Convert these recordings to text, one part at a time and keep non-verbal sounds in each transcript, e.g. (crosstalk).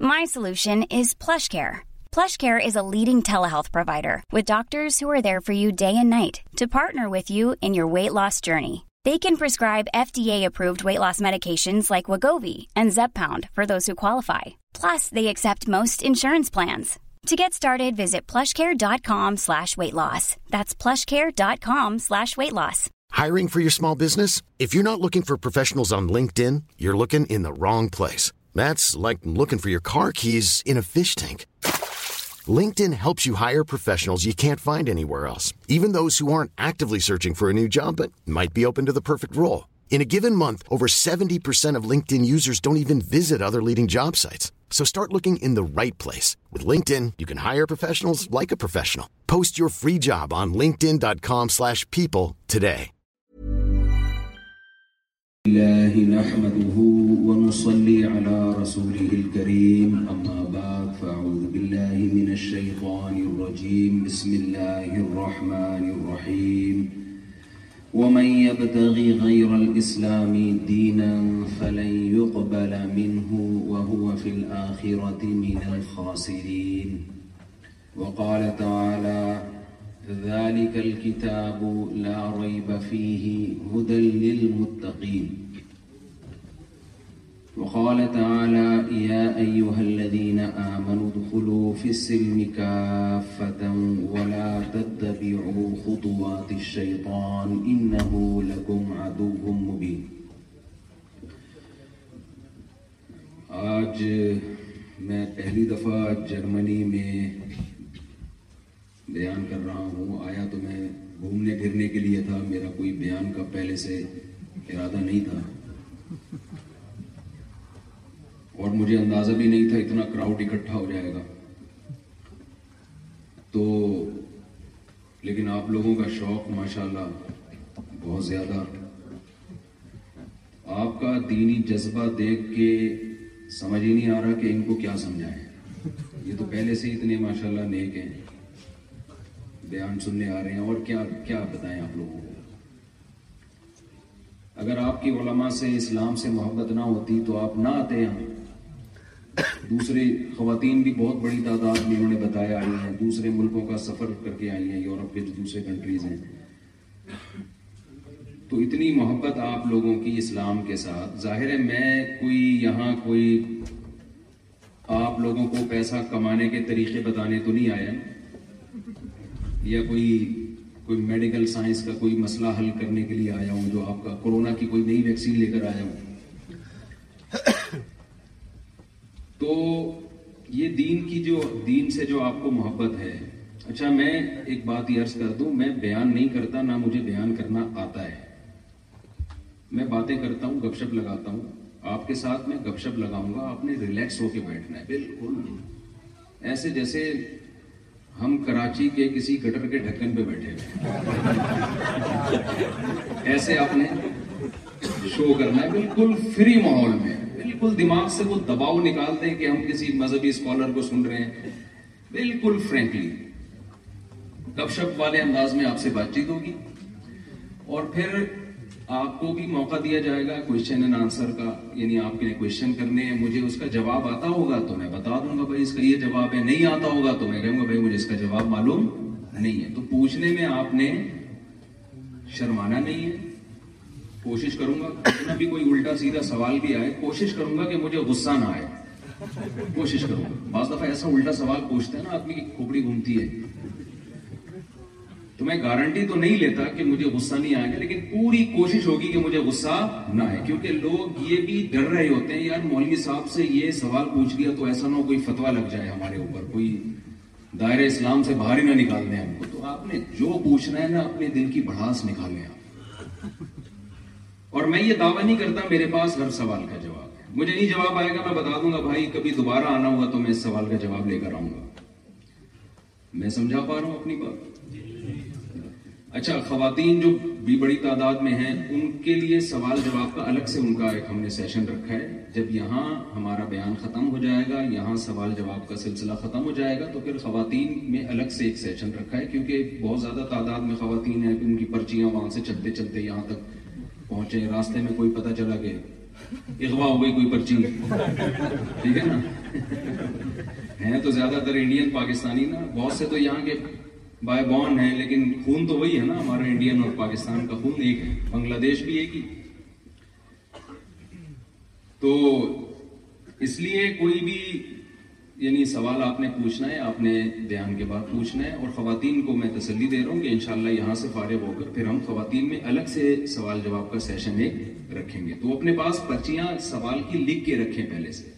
my is plush care is there for you day and night to partners plans get out wrong place That's like looking for your car keys in a fish tank. LinkedIn helps you hire professionals you can't find anywhere else, even those who aren't actively searching for a new job but might be open to the perfect role. In a given month, over 70% of LinkedIn users don't even visit other leading job sites. So start looking in the right place. With LinkedIn, you can hire professionals like a professional. Post your free job on linkedin.com/people today. اللہ نحمده ونصلي على رسوله الكریم اما بعد فاعوذ باللہ من الشیطان الرجیم بسم اللہ الرحمن الرحیم ومن يبتغي غير الاسلام دینا فلن يقبل منه وهو في الاخرة من الخاسرین وقال تعالی ذلك الكتاب لا ريب فيه هدى للمتقين وقال تعالى يا أيها الذين آمنوا دخلوا في السلم كافة ولا تتبعوا خطوات الشيطان إنه لكم عدو مبين آج میں پہلی دفعہ جرمنی میں بیان کر رہا ہوں آیا تو میں گھومنے پھرنے کے لیے تھا میرا کوئی بیان کا پہلے سے ارادہ نہیں تھا اور مجھے اندازہ بھی نہیں تھا اتنا کراؤڈ اکٹھا ہو جائے گا تو لیکن آپ لوگوں کا شوق ماشاءاللہ بہت زیادہ آپ کا دینی جذبہ دیکھ کے سمجھ ہی نہیں آ رہا کہ ان کو کیا سمجھائیں یہ تو پہلے سے اتنے ماشاءاللہ نیک ہیں بیان سننے آ رہے ہیں اور کیا کیا بتائیں آپ لوگوں کو اگر آپ کی علماء سے اسلام سے محبت نہ ہوتی تو آپ نہ آتے دوسری خواتین بھی بہت بڑی تعداد میں انہوں نے بتایا آئی ہیں دوسرے ملکوں کا سفر کر کے آئی ہیں یورپ کے جو دوسرے کنٹریز ہیں تو اتنی محبت آپ لوگوں کی اسلام کے ساتھ ظاہر ہے میں کوئی یہاں کوئی آپ لوگوں کو پیسہ کمانے کے طریقے بتانے تو نہیں آیا یا کوئی کوئی میڈیکل سائنس کا کوئی مسئلہ حل کرنے کے لیے آیا ہوں جو آپ کا کورونا کی کوئی نئی ویکسین لے کر آیا ہوں تو یہ دین دین کی جو جو سے آپ کو محبت ہے اچھا میں ایک بات یہ عرض کر دوں میں بیان نہیں کرتا نہ مجھے بیان کرنا آتا ہے میں باتیں کرتا ہوں گپ شپ لگاتا ہوں آپ کے ساتھ میں گپ شپ لگاؤں گا آپ نے ریلیکس ہو کے بیٹھنا ہے بالکل ایسے جیسے ہم کراچی کے کسی گٹر کے ڈھکن پہ بیٹھے ہوئے ایسے آپ نے شو کرنا ہے بالکل فری ماحول میں بالکل دماغ سے وہ دباؤ نکالتے کہ ہم کسی مذہبی اسکالر کو سن رہے ہیں بالکل فرینکلی گپ شپ والے انداز میں آپ سے بات چیت ہوگی اور پھر آپ کو بھی موقع دیا جائے گا کوشچن کا یعنی آپ کے لیے کوشچن کرنے ہیں مجھے اس کا جواب آتا ہوگا تو میں بتا دوں گا اس کا یہ جواب ہے نہیں آتا ہوگا تو میں کہوں گا مجھے اس کا جواب معلوم نہیں ہے تو پوچھنے میں آپ نے شرمانا نہیں ہے کوشش کروں گا بھی کوئی الٹا سیدھا سوال بھی آئے کوشش کروں گا کہ مجھے غصہ نہ آئے کوشش کروں گا بعض دفعہ ایسا الٹا سوال پوچھتے ہیں نا آدمی کی کھوپڑی گھومتی ہے تو میں گارنٹی تو نہیں لیتا کہ مجھے غصہ نہیں آئے گا لیکن پوری کوشش ہوگی کہ مجھے غصہ نہ آئے کیونکہ لوگ یہ بھی ڈر رہے ہوتے ہیں یار مولوی صاحب سے یہ سوال پوچھ گیا تو ایسا نہ ہو کوئی فتوا لگ جائے ہمارے اوپر کوئی دائرہ اسلام سے باہر ہی نہ نکال دیں ہم کو تو آپ نے جو پوچھنا ہے نا اپنے دل کی بڑھاس آپ اور میں یہ دعویٰ نہیں کرتا میرے پاس ہر سوال کا جواب مجھے نہیں جواب آئے گا میں بتا دوں گا بھائی کبھی دوبارہ آنا ہوا تو میں اس سوال کا جواب لے کر آؤں گا میں سمجھا پا رہا ہوں اپنی بات اچھا خواتین جو بھی بڑی تعداد میں ہیں ان کے لیے سوال جواب کا الگ سے ان کا ایک ہم نے سیشن رکھا ہے جب یہاں ہمارا بیان ختم ہو جائے گا یہاں سوال جواب کا سلسلہ ختم ہو جائے گا تو پھر خواتین میں الگ سے ایک سیشن رکھا ہے کیونکہ بہت زیادہ تعداد میں خواتین ہیں ان کی پرچیاں وہاں سے چلتے چلتے یہاں تک پہنچے راستے میں کوئی پتہ چلا کہ اغوا ہو گئی کوئی پرچی ٹھیک ہے نا ہیں تو زیادہ تر انڈین پاکستانی نا بہت سے تو یہاں کے بائی بانڈ ہیں لیکن خون تو وہی ہے نا ہمارا انڈین اور پاکستان کا خون ایک ہے بنگلہ دیش بھی ایک ہی تو اس لیے کوئی بھی یعنی سوال آپ نے پوچھنا ہے آپ نے بیان کے بعد پوچھنا ہے اور خواتین کو میں تسلی دے رہا ہوں کہ انشاءاللہ یہاں سے فارغ ہو کر پھر ہم خواتین میں الگ سے سوال جواب کا سیشن ایک رکھیں گے تو اپنے پاس پرچیاں سوال کی لکھ کے رکھیں پہلے سے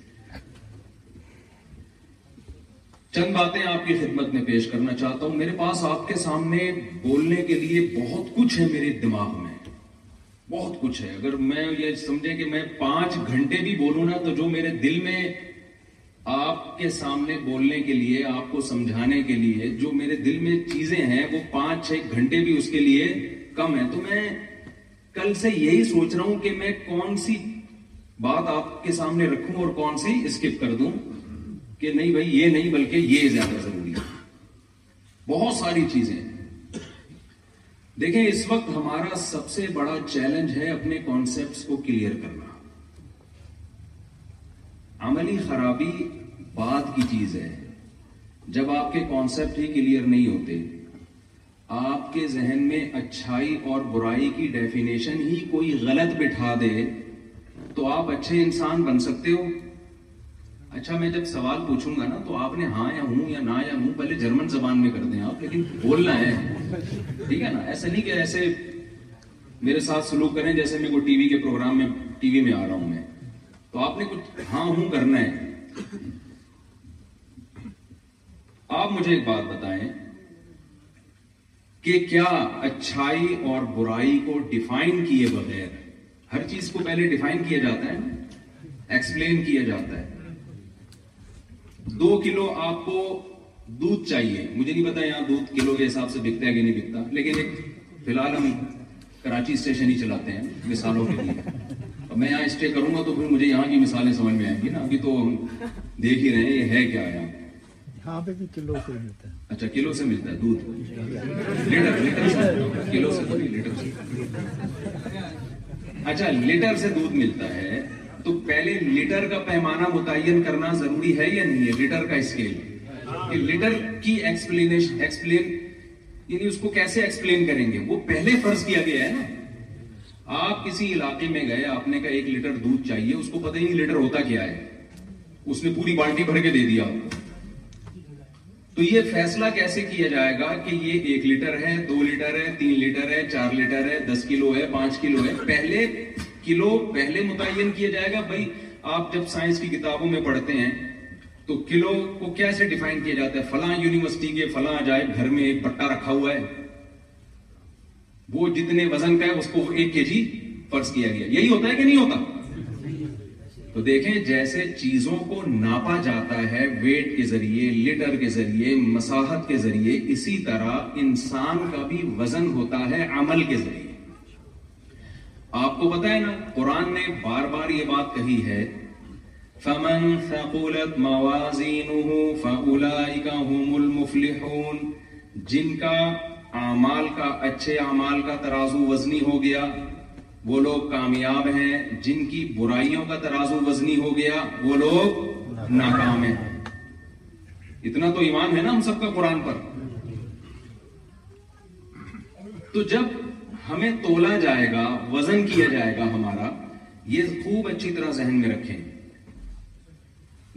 چند باتیں آپ کی خدمت میں پیش کرنا چاہتا ہوں میرے پاس آپ کے سامنے بولنے کے لیے بہت کچھ ہے میرے دماغ میں بہت کچھ ہے اگر میں یہ سمجھے کہ میں پانچ گھنٹے بھی بولوں نا تو جو میرے دل میں آپ کے سامنے بولنے کے لیے آپ کو سمجھانے کے لیے جو میرے دل میں چیزیں ہیں وہ پانچ چھ گھنٹے بھی اس کے لیے کم ہے تو میں کل سے یہی سوچ رہا ہوں کہ میں کون سی بات آپ کے سامنے رکھوں اور کون سی اسکپ کر دوں کہ نہیں بھائی یہ نہیں بلکہ یہ زیادہ ضروری ہے بہت ساری چیزیں دیکھیں اس وقت ہمارا سب سے بڑا چیلنج ہے اپنے کانسیپٹس کو کلیئر کرنا عملی خرابی بات کی چیز ہے جب آپ کے کانسیپٹ ہی کلیئر نہیں ہوتے آپ کے ذہن میں اچھائی اور برائی کی ڈیفینیشن ہی کوئی غلط بٹھا دے تو آپ اچھے انسان بن سکتے ہو اچھا میں جب سوال پوچھوں گا نا تو آپ نے ہاں یا ہوں یا نہ یا ہوں پہلے جرمن زبان میں کر دیں آپ لیکن بولنا ہے ٹھیک ہے نا ایسا نہیں کہ ایسے میرے ساتھ سلوک کریں جیسے میں کوئی ٹی وی کے پروگرام میں ٹی وی میں آ رہا ہوں میں تو آپ نے کچھ ہاں ہوں کرنا ہے آپ مجھے ایک بات بتائیں کہ کیا اچھائی اور برائی کو ڈیفائن کیے بغیر ہر چیز کو پہلے ڈیفائن کیا جاتا ہے ایکسپلین کیا جاتا ہے دو کلو آپ کو دودھ چاہیے مجھے نہیں پتا یہاں دودھ کلو کے حساب سے بکتا ہے کہ نہیں بکتا لیکن ایک فی الحال ہم کراچی اسٹیشن ہی چلاتے ہیں مثالوں کے لیے میں یہاں اسٹے کروں گا تو پھر مجھے یہاں کی مثالیں سمجھ میں آئیں گی نا ابھی تو ہم دیکھ ہی رہے ہیں یہ ہے کیا یہاں کلو سے ملتا ہے اچھا کلو سے ملتا ہے اچھا لیٹر سے دودھ ملتا ہے تو پہلے لیٹر کا پیمانہ متعین کرنا ضروری ہے یا نہیں ہے لیٹر کا اسکیل کہ لیٹر کی ایکسپلین یعنی اس کو کیسے ایکسپلین کریں گے وہ پہلے فرض کیا گیا ہے نا آپ کسی علاقے میں گئے آپ نے کہا ایک لیٹر دودھ چاہیے اس کو پتہ ہی نہیں لیٹر ہوتا کیا ہے اس نے پوری بالٹی بھر کے دے دیا تو یہ فیصلہ کیسے کیا جائے گا کہ یہ ایک لیٹر ہے دو لیٹر ہے تین لیٹر ہے چار لیٹر ہے دس کلو ہے پانچ کلو ہے پہلے کلو پہلے متعین کیا جائے گا بھائی آپ جب سائنس کی کتابوں میں پڑھتے ہیں تو کلو کو کیسے ڈیفائن کیا جاتا ہے فلاں یونیورسٹی کے فلاں جائے گھر میں ایک پٹا رکھا ہوا ہے وہ جتنے وزن کا ہے اس کو ایک کے جی پرس کیا گیا یہی ہوتا ہے کہ نہیں ہوتا تو دیکھیں جیسے چیزوں کو ناپا جاتا ہے ویٹ کے ذریعے لیٹر کے ذریعے مساحت کے ذریعے اسی طرح انسان کا بھی وزن ہوتا ہے عمل کے ذریعے آپ کو بتائیں نا قرآن نے بار بار یہ بات کہی ہے فمن ثقلت موازينه فاولئك هم المفلحون جن کا اعمال کا اچھے اعمال کا ترازو وزنی ہو گیا وہ لوگ کامیاب ہیں جن کی برائیوں کا ترازو وزنی ہو گیا وہ لوگ ناکام ہیں اتنا تو ایمان ہے نا ہم سب کا قرآن پر تو جب ہمیں تولا جائے گا وزن کیا جائے گا ہمارا یہ خوب اچھی طرح ذہن میں رکھیں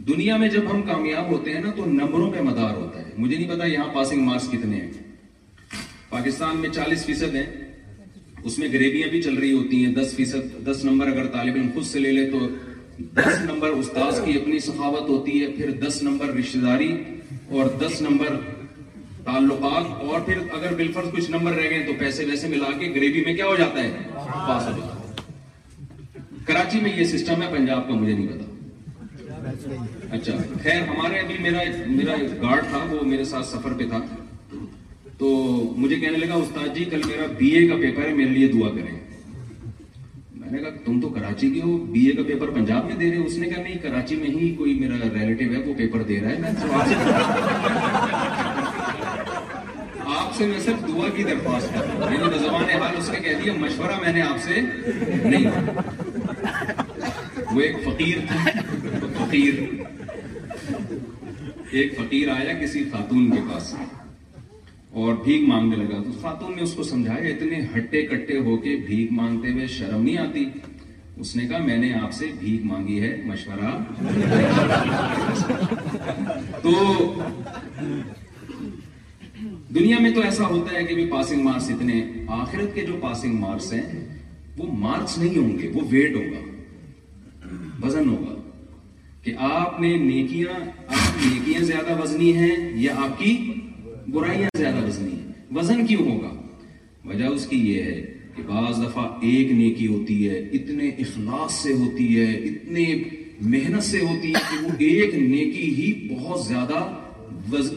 دنیا میں جب ہم کامیاب ہوتے ہیں نا تو نمبروں پہ مدار ہوتا ہے مجھے نہیں پتا یہاں پاسنگ مارکس کتنے ہیں پاکستان میں چالیس فیصد ہیں اس میں گریبیاں بھی چل رہی ہوتی ہیں دس فیصد دس نمبر اگر طالب علم خود سے لے لے تو دس نمبر استاذ کی اپنی سخاوت ہوتی ہے پھر دس نمبر رشتے داری اور دس نمبر تعلقات اور پھر اگر بالفرض کچھ نمبر رہ گئے تو پیسے ویسے ملا کے گریبی میں کیا ہو جاتا ہے پاس ہو جاتا ہے کراچی میں یہ سسٹم ہے پنجاب کا مجھے نہیں پتا اچھا خیر ہمارے ابھی میرا میرا ایک گارڈ تھا وہ میرے ساتھ سفر پہ تھا تو مجھے کہنے لگا استاد جی کل میرا بی اے کا پیپر ہے میرے لیے دعا کریں میں نے کہا تم تو کراچی کے ہو بی اے کا پیپر پنجاب میں دے رہے ہو اس نے کہا نہیں کراچی میں ہی کوئی میرا ریلیٹیو ہے وہ پیپر دے رہا ہے میں آپ سے میں صرف دعا کی درخواست میں نے بزبان حال اس کے کہہ دیا مشورہ میں نے آپ سے نہیں وہ ایک فقیر تھا فقیر ایک فقیر آیا کسی خاتون کے پاس اور بھیگ مانگنے لگا تو خاتون نے اس کو سمجھایا اتنے ہٹے کٹے ہو کے بھیگ مانگتے ہوئے شرم نہیں آتی اس نے کہا میں نے آپ سے بھیگ مانگی ہے مشورہ تو دنیا میں تو ایسا ہوتا ہے کہ پاسنگ مارکس اتنے آخرت کے جو پاسنگ مارکس ہیں وہ مارکس نہیں ہوں گے وہ ویٹ ہوگا وزن ہوگا کہ آپ نے نیکیاں آپ کی نیکیاں زیادہ وزنی ہیں یا آپ کی برائیاں زیادہ وزنی ہیں وزن کیوں ہوگا وجہ اس کی یہ ہے کہ بعض دفعہ ایک نیکی ہوتی ہے اتنے اخلاص سے ہوتی ہے اتنے محنت سے ہوتی ہے کہ وہ ایک نیکی ہی بہت زیادہ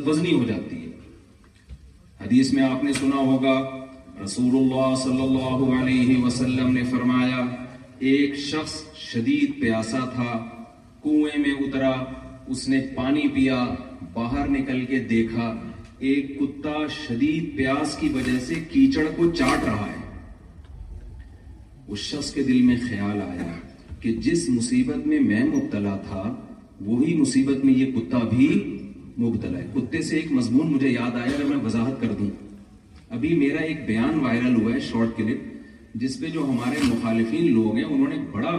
وزنی ہو جاتی ہے حدیث میں آپ نے سنا ہوگا رسول اللہ صلی اللہ علیہ وسلم نے فرمایا ایک شخص شدید پیاسا تھا کنویں میں اترا اس نے پانی پیا باہر نکل کے دیکھا ایک کتا شدید پیاس کی وجہ سے کیچڑ کو چاٹ رہا ہے اس شخص کے دل میں خیال آیا کہ جس مصیبت میں میں مبتلا تھا وہی مصیبت میں یہ کتا بھی مبتلا ہے کتے سے ایک مضمون مجھے یاد آیا اگر میں وضاحت کر دوں ابھی میرا ایک بیان وائرل ہوا ہے شارٹ کلپ جس پہ جو ہمارے مخالفین لوگ ہیں انہوں نے بڑا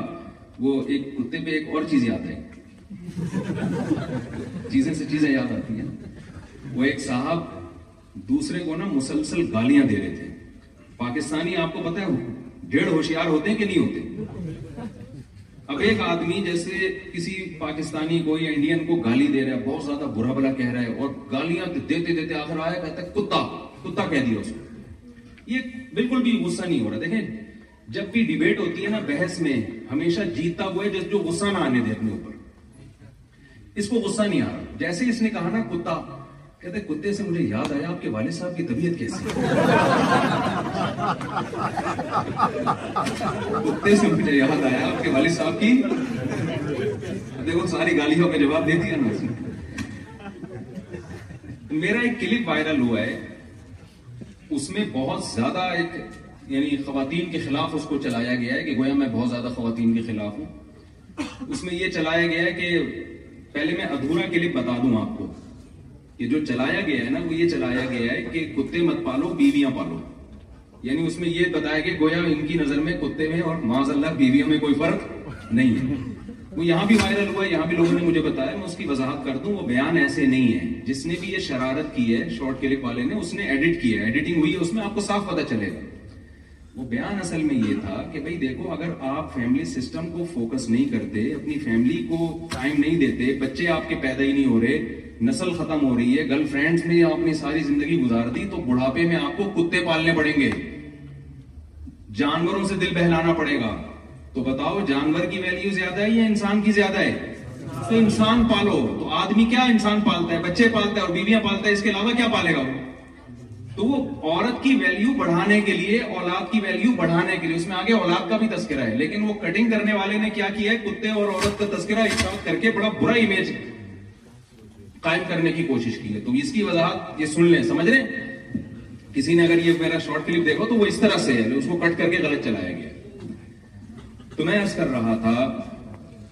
وہ ایک کتے پہ ایک اور چیز یاد آئی چیزیں سے چیزیں یاد آتی ہیں وہ ایک صاحب دوسرے کو نا مسلسل گالیاں دے رہے تھے پاکستانی آپ کو پتہ ہے ڈیڑھ ہوشیار ہوتے ہیں کہ نہیں ہوتے اب ایک آدمی جیسے کسی پاکستانی کو یا انڈین کو گالی دے رہا ہے بہت زیادہ برا بلا کہہ رہا ہے اور گالیاں دیتے دیتے آخر آیا کہتا ہے کتا کتا کہہ دیا اس کو یہ بالکل بھی غصہ نہیں ہو رہا دیکھیں جب بھی ڈیبیٹ ہوتی ہے نا بحث میں ہمیشہ جیتا ہوا ہے جو غصہ نہ آنے دے اپنے اوپر اس کو غصہ نہیں آ رہا جیسے اس نے کہا نا کتا کہتے کتے سے مجھے یاد آیا آپ کے والد صاحب کی طبیعت کیسی آیا آپ کے والد صاحب کی دیکھو ساری گالیوں کا جواب دے دیا میرا ایک کلپ وائرل ہوا ہے اس میں بہت زیادہ ایک یعنی خواتین کے خلاف اس کو چلایا گیا ہے کہ گویا میں بہت زیادہ خواتین کے خلاف ہوں اس میں یہ چلایا گیا ہے کہ پہلے میں ادھورا کلپ بتا دوں آپ کو یہ جو چلایا گیا ہے نا وہ یہ چلایا گیا ہے کہ کتے مت پالو بیویاں پالو یعنی اس میں یہ بتایا کہ گویا ان کی نظر میں کتے میں اور ماض اللہ بیویوں میں کوئی فرق نہیں ہے وہ یہاں بھی وائرل ہوا ہے یہاں بھی لوگوں نے مجھے بتایا میں اس کی وضاحت کر دوں وہ بیان ایسے نہیں ہے جس نے بھی یہ شرارت کی ہے شارٹ کلک والے نے اس نے ایڈٹ کیا ہے ایڈیٹنگ ہوئی ہے اس میں آپ کو صاف پتہ چلے گا وہ بیان اصل میں یہ تھا کہ بھئی دیکھو اگر آپ فیملی سسٹم کو فوکس نہیں کرتے اپنی فیملی کو ٹائم نہیں دیتے بچے آپ کے پیدا ہی نہیں ہو رہے نسل ختم ہو رہی ہے گرل فرینڈز میں آپ نے ساری زندگی گزار دی تو بڑھاپے میں آپ کو کتے پالنے پڑیں گے جانوروں سے دل بہلانا پڑے گا تو بتاؤ جانور کی ویلیو زیادہ ہے یا انسان کی زیادہ ہے تو انسان پالو تو آدمی کیا انسان پالتا ہے بچے پالتا ہے اور بیویاں پالتا ہے اس کے علاوہ کیا پالے گا تو وہ عورت کی ویلیو بڑھانے کے لیے اولاد کی ویلیو بڑھانے کے لیے اس میں آگے اولاد کا بھی تذکرہ ہے لیکن وہ کٹنگ کرنے والے نے کیا کیا ہے کتے اور عورت کا تذکرہ کر کے بڑا برا امیج قائم کرنے کی کوشش کی ہے تو اس کی وضاحت یہ سن لیں سمجھ لیں کسی نے اگر یہ میرا شارٹ کلپ دیکھو تو وہ اس طرح سے ہے اس کو کٹ کر کے غلط چلایا گیا تو میں عرض کر رہا تھا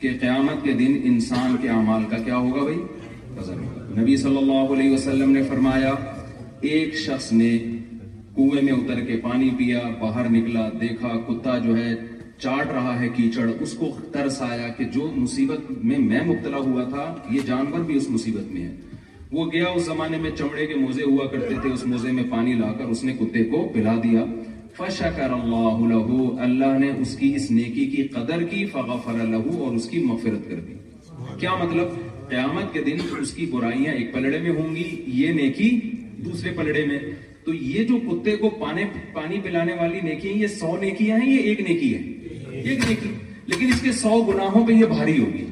کہ قیامت کے دن انسان کے اعمال کا کیا ہوگا بھائی نبی صلی اللہ علیہ وسلم نے فرمایا ایک شخص نے کنویں میں اتر کے پانی پیا باہر نکلا دیکھا کتا جو ہے چاٹ رہا ہے کیچڑ اس کو ترس آیا کہ جو مصیبت میں میں مبتلا ہوا تھا یہ جانور بھی اس مصیبت میں ہے وہ گیا اس زمانے میں چمڑے کے موزے ہوا کرتے تھے اس موزے میں پانی لا کر اس نے کتے کو پلا دیا فشکر اللہ نے اس کی اس نیکی کی قدر کی فغفر لہو اور اس کی مغفرت کر دی کیا مطلب قیامت کے دن اس کی برائیاں ایک پلڑے میں ہوں گی یہ نیکی دوسرے پلڑے میں تو یہ جو کتے کو پانی پلانے والی نیکی ہیں یہ سو نیکیاں ہیں یہ ایک نیکی ہے ایک نیکی لیکن اس کے سو گناہوں پہ یہ بھاری ہوگی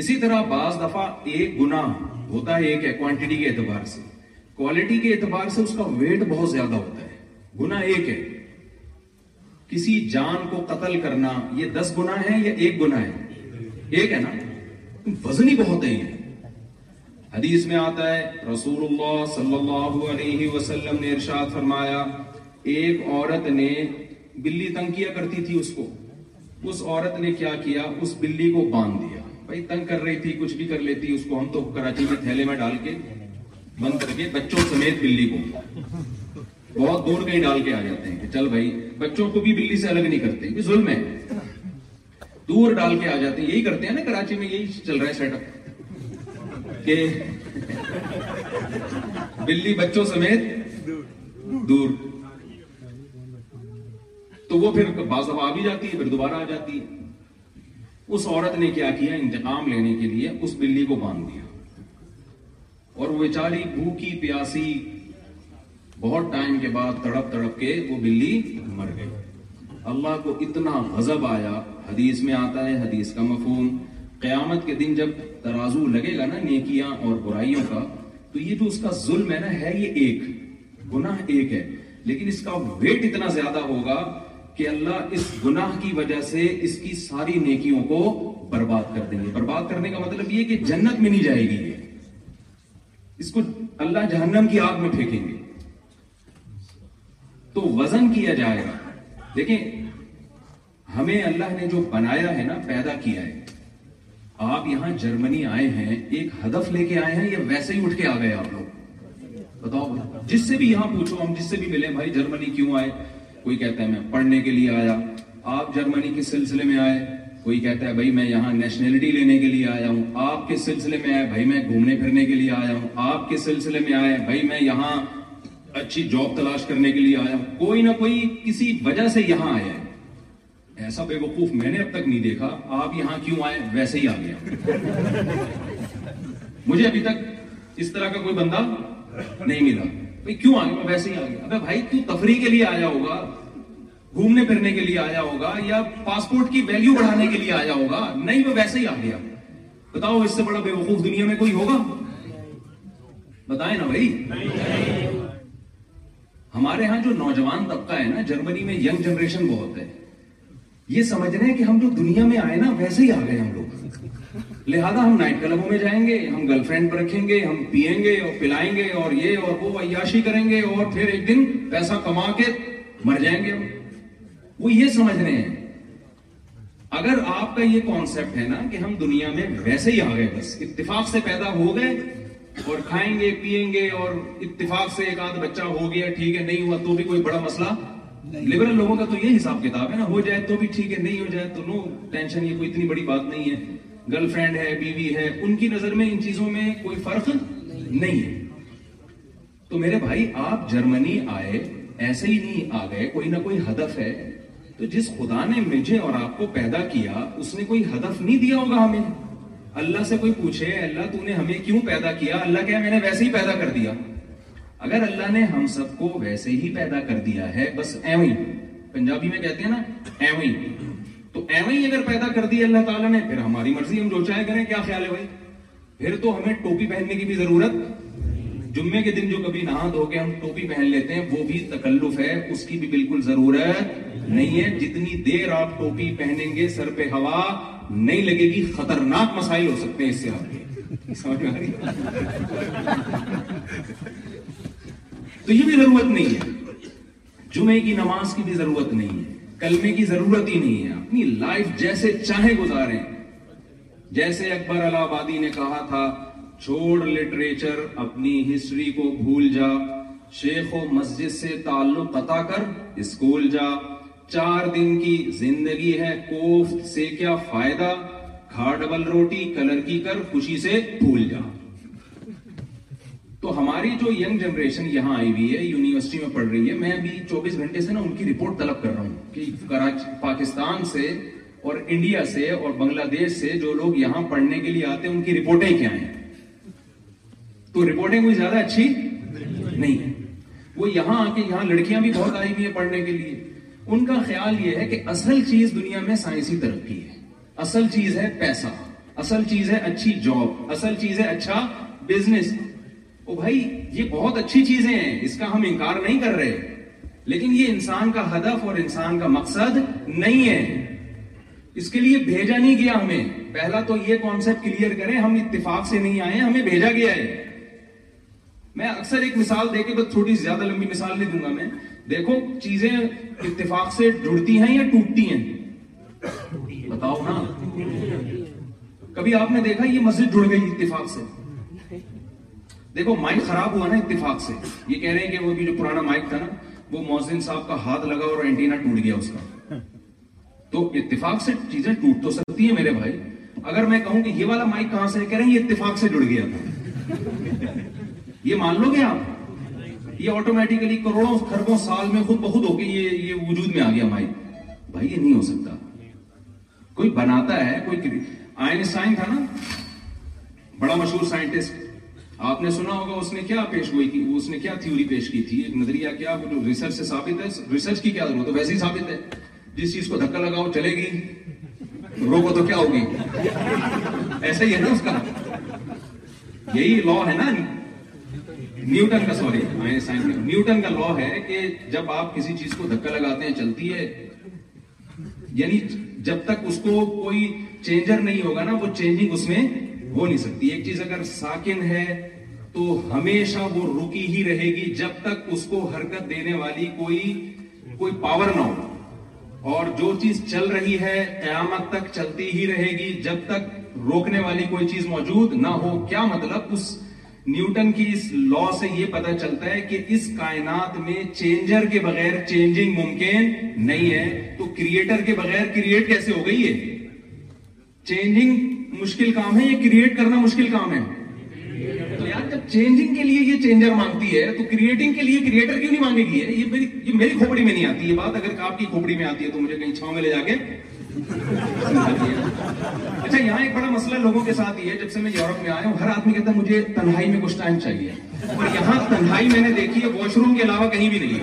اسی طرح بعض دفعہ ایک گناہ ہوتا ہے ایک کوانٹٹی کے اعتبار سے کوالٹی کے اعتبار سے اس کا ویٹ بہت زیادہ ہوتا ہے گناہ ایک ہے کسی جان کو قتل کرنا یہ دس گناہ ہے یا ایک گناہ ہے ایک ہے نا وزنی بہت ہے یہ حدیث میں آتا ہے رسول اللہ صلی اللہ علیہ وسلم نے ارشاد فرمایا ایک عورت نے بلی تنگ کیا کرتی تھی اس کو اس عورت نے کیا کیا اس بلی کو باندھ دیا تنگ کر رہی تھی کچھ بھی کر لیتی اس کو ہم تو کراچی کے بند کر کے بچوں سمیت بلی کو بہت دور کہیں ڈال کے آ جاتے ہیں کہ چل بھائی بچوں کو بھی بلی سے الگ نہیں کرتے یہ ظلم ہے دور ڈال کے آ جاتے ہیں یہی کرتے ہیں نا کراچی میں یہی چل رہا ہے سیٹ اپ کہ بلی بچوں سمیت دور تو وہ پھر بعض دفعہ آ بھی جاتی ہے پھر دوبارہ آ جاتی ہے اس عورت نے کیا کیا انتقام لینے کے لیے اس بلی کو باندھ دیا اور وہ بیچاری بھوکی پیاسی بہت ٹائم کے بعد تڑپ تڑپ کے وہ بلی مر گئی اللہ کو اتنا غضب آیا حدیث میں آتا ہے حدیث کا مفہوم قیامت کے دن جب ترازو لگے گا نا نیکیاں اور برائیوں کا تو یہ جو اس کا ظلم ہے نا ہے یہ ایک گناہ ایک ہے لیکن اس کا ویٹ اتنا زیادہ ہوگا کہ اللہ اس گناہ کی وجہ سے اس کی ساری نیکیوں کو برباد کر دیں گے برباد کرنے کا مطلب یہ کہ جنت میں نہیں جائے گی اس کو اللہ جہنم کی آگ میں پھینکیں گے تو وزن کیا جائے گا دیکھیں ہمیں اللہ نے جو بنایا ہے نا پیدا کیا ہے آپ یہاں جرمنی آئے ہیں ایک ہدف لے کے آئے ہیں یا ویسے ہی اٹھ کے آ گئے آپ لوگ بتاؤ جس سے بھی یہاں پوچھو ہم جس سے بھی ملے بھائی جرمنی کیوں آئے کوئی کہتا ہے میں پڑھنے کے لیے آیا آپ جرمنی کے سلسلے میں آئے کوئی کہتا ہے بھائی میں یہاں نیشنلٹی لینے کے لیے آیا ہوں آپ کے سلسلے میں آئے بھائی میں گھومنے پھرنے کے لیے آیا ہوں آپ کے سلسلے میں آئے بھائی میں یہاں اچھی جاب تلاش کرنے کے لیے آیا ہوں کوئی نہ کوئی کسی وجہ سے یہاں آیا ہے ایسا بے وقوف میں نے اب تک نہیں دیکھا آپ یہاں کیوں آئے ویسے ہی آ گیا مجھے ابھی تک اس طرح کا کوئی بندہ نہیں ملا کیوں آ گیا ویسے ہی آ گیا ابے بھائی تو تفریح کے لیے آیا ہوگا گھومنے پھرنے کے لیے آیا ہوگا یا پاسپورٹ کی ویلیو بڑھانے کے لیے آیا ہوگا نہیں وہ ویسے ہی آ گیا بتاؤ اس سے بڑا بے وقوف دنیا میں کوئی ہوگا بتائیں نا بھائی ہمارے ہاں جو نوجوان طبقہ ہے نا جرمنی میں ینگ جنریشن بہت ہے یہ سمجھ رہے ہیں کہ ہم جو دنیا میں آئے نا ویسے ہی آ گئے ہم لوگ لہذا ہم نائٹ کلبوں میں جائیں گے ہم گرل فرینڈ رکھیں گے ہم پیئیں گے اور پلائیں گے اور یہ اور وہ عیاشی کریں گے اور پھر ایک دن پیسہ کما کے مر جائیں گے وہ یہ سمجھ رہے ہیں اگر آپ کا یہ کانسیپٹ ہے نا کہ ہم دنیا میں ویسے ہی آ گئے بس اتفاق سے پیدا ہو گئے اور کھائیں گے پیئیں گے اور اتفاق سے ایک آدھ بچہ ہو گیا ٹھیک ہے نہیں ہوا تو بھی کوئی بڑا مسئلہ لبرل لوگوں کا تو یہ حساب کتاب ہے نا ہو جائے تو بھی ٹھیک ہے نہیں ہو جائے تو نو ٹینشن یہ کوئی اتنی بڑی بات نہیں ہے گرل فرینڈ ہے بیوی ہے ان کی نظر میں ان چیزوں میں کوئی فرق نہیں ہے تو میرے بھائی آپ جرمنی آئے ایسے ہی نہیں آ گئے کوئی نہ کوئی ہدف ہے تو جس خدا نے مجھے اور آپ کو پیدا کیا اس نے کوئی ہدف نہیں دیا ہوگا ہمیں اللہ سے کوئی پوچھے اللہ نے ہمیں کیوں پیدا کیا اللہ کیا میں نے ویسے ہی پیدا کر دیا اگر اللہ نے ہم سب کو ویسے ہی پیدا کر دیا ہے بس ایو ہی پنجابی میں کہتے ہیں نا ایوئی تو ہی اگر پیدا کر دی اللہ تعالیٰ نے پھر ہماری مرضی ہم جو چاہے کریں کیا خیال ہے پھر تو ہمیں ٹوپی پہننے کی بھی ضرورت جمعے کے دن جو کبھی کے ہم ٹوپی پہن لیتے ہیں وہ بھی تکلف ہے اس کی بھی بالکل ضرورت نہیں ہے جتنی دیر آپ ٹوپی پہنیں گے سر پہ ہوا نہیں لگے گی خطرناک مسائل ہو سکتے ہیں اس سے آپ کے تو یہ بھی ضرورت نہیں ہے جمعے کی نماز کی بھی ضرورت نہیں ہے کلمے کی ضرورت ہی نہیں ہے اپنی لائف جیسے چاہے گزاریں جیسے اکبر الہ آبادی نے کہا تھا چھوڑ لٹریچر اپنی ہسٹری کو بھول جا شیخ و مسجد سے تعلق قطع کر اسکول جا چار دن کی زندگی ہے کوفت سے کیا فائدہ کھا ڈبل روٹی کلر کی کر خوشی سے بھول جا تو ہماری جو ینگ جنریشن یہاں آئی ہوئی ہے یونیورسٹی میں پڑھ رہی ہے میں ابھی چوبیس گھنٹے سے نا ان کی رپورٹ طلب کر رہا ہوں کہ کراچی پاکستان سے اور انڈیا سے اور بنگلہ دیش سے جو لوگ یہاں پڑھنے کے لیے آتے ہیں ان کی رپورٹیں کیا ہیں تو رپورٹیں کوئی زیادہ اچھی نہیں ہے وہ یہاں آ کے یہاں لڑکیاں بھی بہت آئی ہوئی ہیں پڑھنے کے لیے ان کا خیال یہ ہے کہ اصل چیز دنیا میں سائنسی ترقی ہے اصل چیز ہے پیسہ اصل چیز ہے اچھی جاب اصل چیز ہے اچھا بزنس او بھائی یہ بہت اچھی چیزیں ہیں اس کا ہم انکار نہیں کر رہے لیکن یہ انسان کا ہدف اور انسان کا مقصد نہیں ہے اس کے لیے بھیجا نہیں گیا ہمیں پہلا تو یہ کانسیپٹ کلیئر کریں ہم اتفاق سے نہیں آئے ہمیں بھیجا گیا ہے میں اکثر ایک مثال دے کے بس تھوڑی زیادہ لمبی مثال نہیں دوں گا میں دیکھو چیزیں اتفاق سے جڑتی ہیں یا ٹوٹتی ہیں بتاؤ نا کبھی آپ نے دیکھا یہ مسجد جڑ گئی اتفاق سے دیکھو مائک خراب ہوا نا اتفاق سے یہ کہہ رہے ہیں کہ وہ بھی جو پرانا مائک تھا نا وہ موزن صاحب کا ہاتھ لگا اور ٹوٹ گیا اس کا تو اتفاق سے چیزیں ٹوٹ تو سکتی ہیں میرے بھائی اگر میں کہوں کہ یہ والا مائک کہاں سے کہہ رہے ہیں یہ اتفاق سے جڑ گیا یہ مان لو گے آپ یہ آٹومیٹیکلی کروڑوں خربوں سال میں خود بہت ہو کے یہ وجود میں آ گیا مائک بھائی یہ نہیں ہو سکتا کوئی بناتا ہے کوئی بڑا مشہور سائنٹسٹ آپ نے سنا ہوگا اس نے کیا پیش گوئی کی اس نے کیا تھیوری پیش کی تھی ایک نظریہ کیا وہ ریسرچ سے ثابت ہے ریسرچ کی کیا ضرورت تو ویسے ہی ثابت ہے جس چیز کو دھکا لگاؤ چلے گی روکو تو کیا ہوگی ایسا ہی ہے نا اس کا یہی لا ہے نا نیوٹن کا سوری نیوٹن کا لا ہے کہ جب آپ کسی چیز کو دھکا لگاتے ہیں چلتی ہے یعنی جب تک اس کو کوئی چینجر نہیں ہوگا نا وہ چینجنگ اس میں ہو نہیں سکتی ایک چیز اگر ساکن ہے تو ہمیشہ وہ رکی ہی رہے گی جب تک اس کو حرکت دینے والی کوئی کوئی پاور نہ ہو اور جو چیز چل رہی ہے قیامت تک چلتی ہی رہے گی جب تک روکنے والی کوئی چیز موجود نہ ہو کیا مطلب اس نیوٹن کی اس لا سے یہ پتا چلتا ہے کہ اس کائنات میں چینجر کے بغیر چینجنگ ممکن نہیں ہے تو کریٹر کے بغیر کریٹ کیسے ہو گئی ہے چینجنگ مشکل کام ہے یہ کریٹ کرنا مشکل کام ہے تو یار جب چینجنگ کے لیے یہ چینجر مانگتی ہے تو کریٹنگ کے لیے کریئٹر کیوں نہیں مانگے گی یہ میری کھوپڑی میں نہیں آتی یہ بات اگر آپ کی کھوپڑی میں آتی ہے تو مجھے کہیں چھاؤں میں لے جا کے اچھا یہاں ایک بڑا مسئلہ لوگوں کے ساتھ ہی ہے جب سے میں یورپ میں آیا ہوں ہر آدمی کہتا ہے مجھے تنہائی میں کچھ ٹائم چاہیے اور یہاں تنہائی میں نے دیکھی ہے واش روم کے علاوہ کہیں بھی نہیں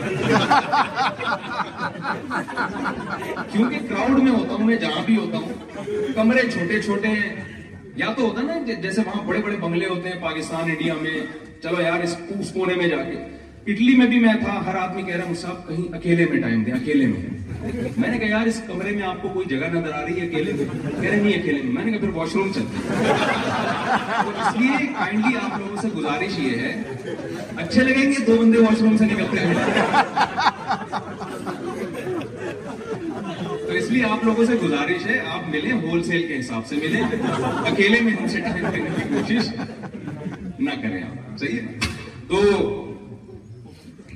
کیونکہ کراؤڈ میں ہوتا ہوں میں جہاں بھی ہوتا ہوں کمرے چھوٹے چھوٹے ہیں یا تو ہوتا نا جی، جیسے وہاں بڑے بڑے بنگلے ہوتے ہیں پاکستان انڈیا میں چلو یار اس کونے میں جا کے اٹلی میں بھی میں تھا ہر آدمی کہہ رہا ہوں سب کہیں اکیلے میں ٹائم دیں اکیلے میں میں نے کہا یار اس کمرے میں آپ کو کوئی جگہ نظر آ رہی ہے اکیلے میں کہہ رہے نہیں اکیلے میں میں نے کہا پھر واش روم چلتے اس لیے کائنڈلی آپ لوگوں سے گزارش یہ ہے اچھے لگیں گے دو بندے واش روم سے نکلتے ہیں تو اس لیے آپ لوگوں سے گزارش ہے آپ ملیں ہول سیل کے حساب سے ملیں اکیلے میں ہم سے ٹائم دینے کی کوشش نہ کریں آپ صحیح ہے تو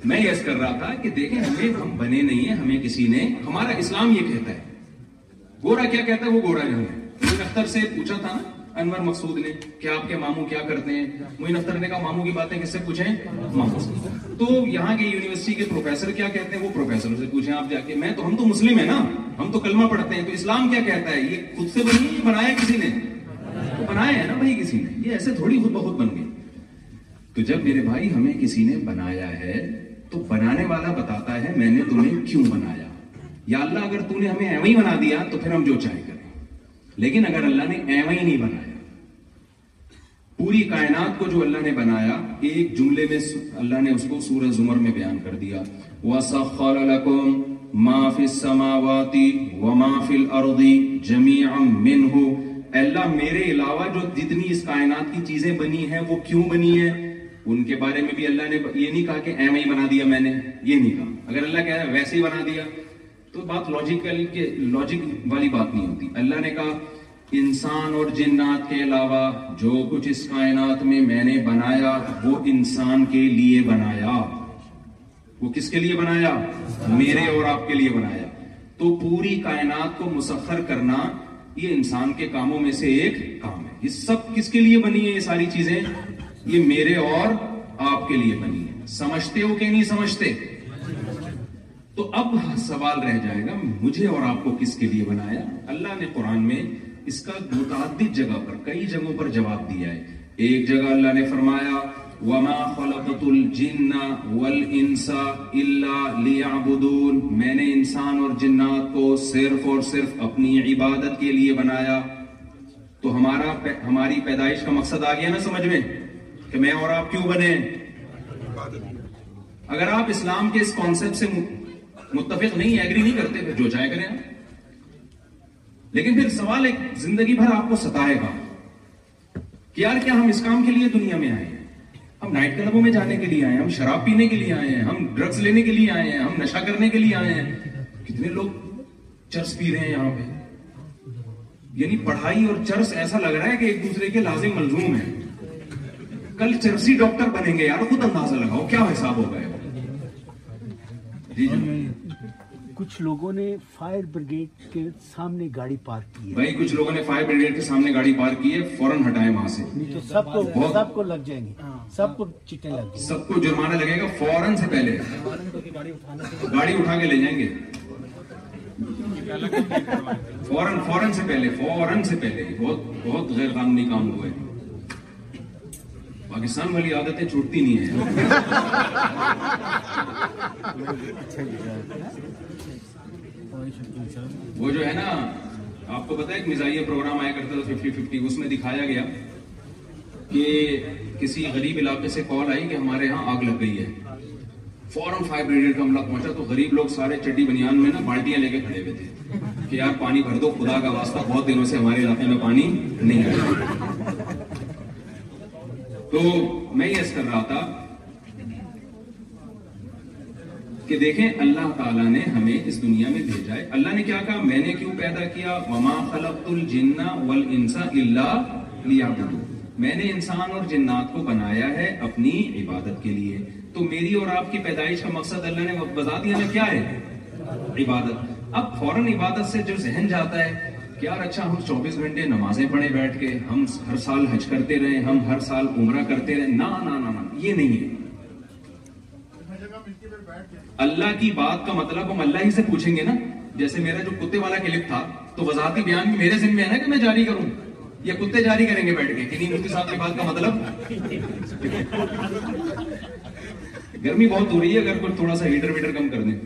میں یس کر رہا تھا کہ دیکھیں ہمیں ہم بنے نہیں ہیں ہمیں کسی نے ہمارا اسلام یہ کہتا ہے گورا کیا کہتا ہے وہ گورا نہیں ہے اختر سے پوچھا تھا انور مقصود نے کہ آپ کے کیا کرتے ہیں موین اختر نے کہا ماموں کی باتیں کس سے پوچھیں سے تو یہاں کے یونیورسٹی کے پروفیسر کیا کہتے ہیں وہ پروفیسر سے پوچھیں آپ جا کے میں تو ہم تو مسلم ہیں نا ہم تو کلمہ پڑھتے ہیں تو اسلام کیا کہتا ہے یہ خود سے بنی بنایا کسی نے تو بنایا ہے نا بھائی کسی نے یہ ایسے تھوڑی بہت بن گئی تو جب میرے بھائی ہمیں کسی نے بنایا ہے تو بنانے والا بتاتا ہے میں نے تمہیں کیوں بنایا یا اللہ اگر تم نے ہمیں ایوہ ہی بنا دیا تو پھر ہم جو چاہے کریں لیکن اگر اللہ نے ایوہ ہی نہیں بنایا پوری کائنات کو جو اللہ نے بنایا ایک جملے میں اللہ نے اس کو سورہ زمر میں بیان کر دیا وَسَخَّرَ لَكُمْ مَا فِي السَّمَاوَاتِ وَمَا فِي الْأَرْضِ جَمِيعًا مِّنْهُ اللہ میرے علاوہ جو جتنی اس کائنات کی چیزیں بنی ہیں وہ کیوں بنی ہیں ان کے بارے میں بھی اللہ نے یہ نہیں کہا کہ ایم ہی بنا دیا میں نے یہ نہیں کہا اگر اللہ کہہ رہا ہے ویسے ہی بنا دیا تو بات لوجیکل کے لاجک والی بات نہیں ہوتی اللہ نے کہا انسان اور جنات کے علاوہ جو کچھ اس کائنات میں میں نے بنایا وہ انسان کے لیے بنایا وہ کس کے لیے بنایا میرے اور آپ کے لیے بنایا تو پوری کائنات کو مسخر کرنا یہ انسان کے کاموں میں سے ایک کام ہے یہ سب کس کے لیے بنی ہے یہ ساری چیزیں یہ میرے اور آپ کے لیے بنی ہے سمجھتے ہو کہ نہیں سمجھتے تو اب سوال رہ جائے گا مجھے اور آپ کو کس کے لیے بنایا اللہ نے قرآن میں اس کا متعدد جگہ پر کئی جگہوں پر جواب دیا ہے ایک جگہ اللہ نے فرمایا وما الا ليعبدون میں نے انسان اور جنات کو صرف اور صرف اپنی عبادت کے لیے بنایا تو ہمارا ہماری پیدائش کا مقصد آ گیا نا سمجھ میں کہ میں اور آپ کیوں بنے اگر آپ اسلام کے اس کانسیپٹ سے متفق نہیں ایگری نہیں کرتے پھر جو جائے کریں لیکن پھر سوال ایک زندگی بھر آپ کو ستائے گا کہ یار کیا ہم اس کام کے لیے دنیا میں آئے ہیں ہم نائٹ کلبوں میں جانے کے لیے آئے ہیں ہم شراب پینے کے لیے آئے ہیں ہم ڈرگز لینے کے لیے آئے ہیں ہم نشا کرنے کے لیے آئے ہیں کتنے لوگ چرس پی رہے ہیں یہاں پہ یعنی پڑھائی اور چرس ایسا لگ رہا ہے کہ ایک دوسرے کے لازم ملزوم ہیں کل چرسی ڈاکٹر بنیں گے یار خود اندازہ لگاؤ کیا حساب ہو گئے جی، جی۔ کچھ لوگوں نے فائر بریگیڈ کے سامنے گاڑی پار کی ہے بھائی کچھ لوگوں نے فائر بریگیڈ کے سامنے گاڑی پار کی ہے فوراں ہٹائیں وہاں سے تو سب کو سب کو لگ جائیں گے سب کو چٹیں لگ گے سب کو جرمانہ لگے گا فوراں سے پہلے گاڑی اٹھا کے لے جائیں گے فوراں فوراں سے پہلے فوراں سے پہلے بہت بہت غیر قانونی کام ہوئے پاکستان والی عادتیں چھوٹتی نہیں ہیں وہ جو ہے نا آپ کو پتا ایک مزائیہ پروگرام آیا کرتا تھا ففٹی ففٹی اس میں دکھایا گیا کہ کسی غریب علاقے سے کال آئی کہ ہمارے ہاں آگ لگ گئی ہے فوراً پہنچا تو غریب لوگ سارے چڈی میں نا بالٹیاں لے کے کھڑے ہوئے تھے کہ یار پانی بھر دو خدا کا واسطہ بہت دنوں سے ہمارے علاقے میں پانی نہیں تو میں یس کر رہا تھا کہ دیکھیں اللہ تعالیٰ نے ہمیں اس دنیا میں بھیجا ہے اللہ نے کیا کہا میں نے کیوں پیدا کیا جن و والانسا الا بو میں نے انسان اور جنات کو بنایا ہے اپنی عبادت کے لیے تو میری اور آپ کی پیدائش کا مقصد اللہ نے بزا دیا نا کیا ہے عبادت اب فوراً عبادت سے جو ذہن جاتا ہے اچھا، ہم چوبیس گھنٹے نمازیں پڑھے بیٹھ کے ہم ہر سال حج کرتے رہے ہم ہر سال عمرہ کرتے رہے نا نا نا نا یہ نہیں ہے اللہ کی بات کا مطلب ہم اللہ ہی سے پوچھیں گے نا جیسے میرا جو کتے والا کلپ تھا تو وضاحتی بیان بھی میرے میں ہے نا کہ میں جاری کروں یا کتے جاری کریں گے بیٹھ کے نہیں مفتی کے کی بات کا مطلب گرمی بہت ہو رہی ہے اگر کوئی تھوڑا سا ہیٹر ویٹر کم کر دیں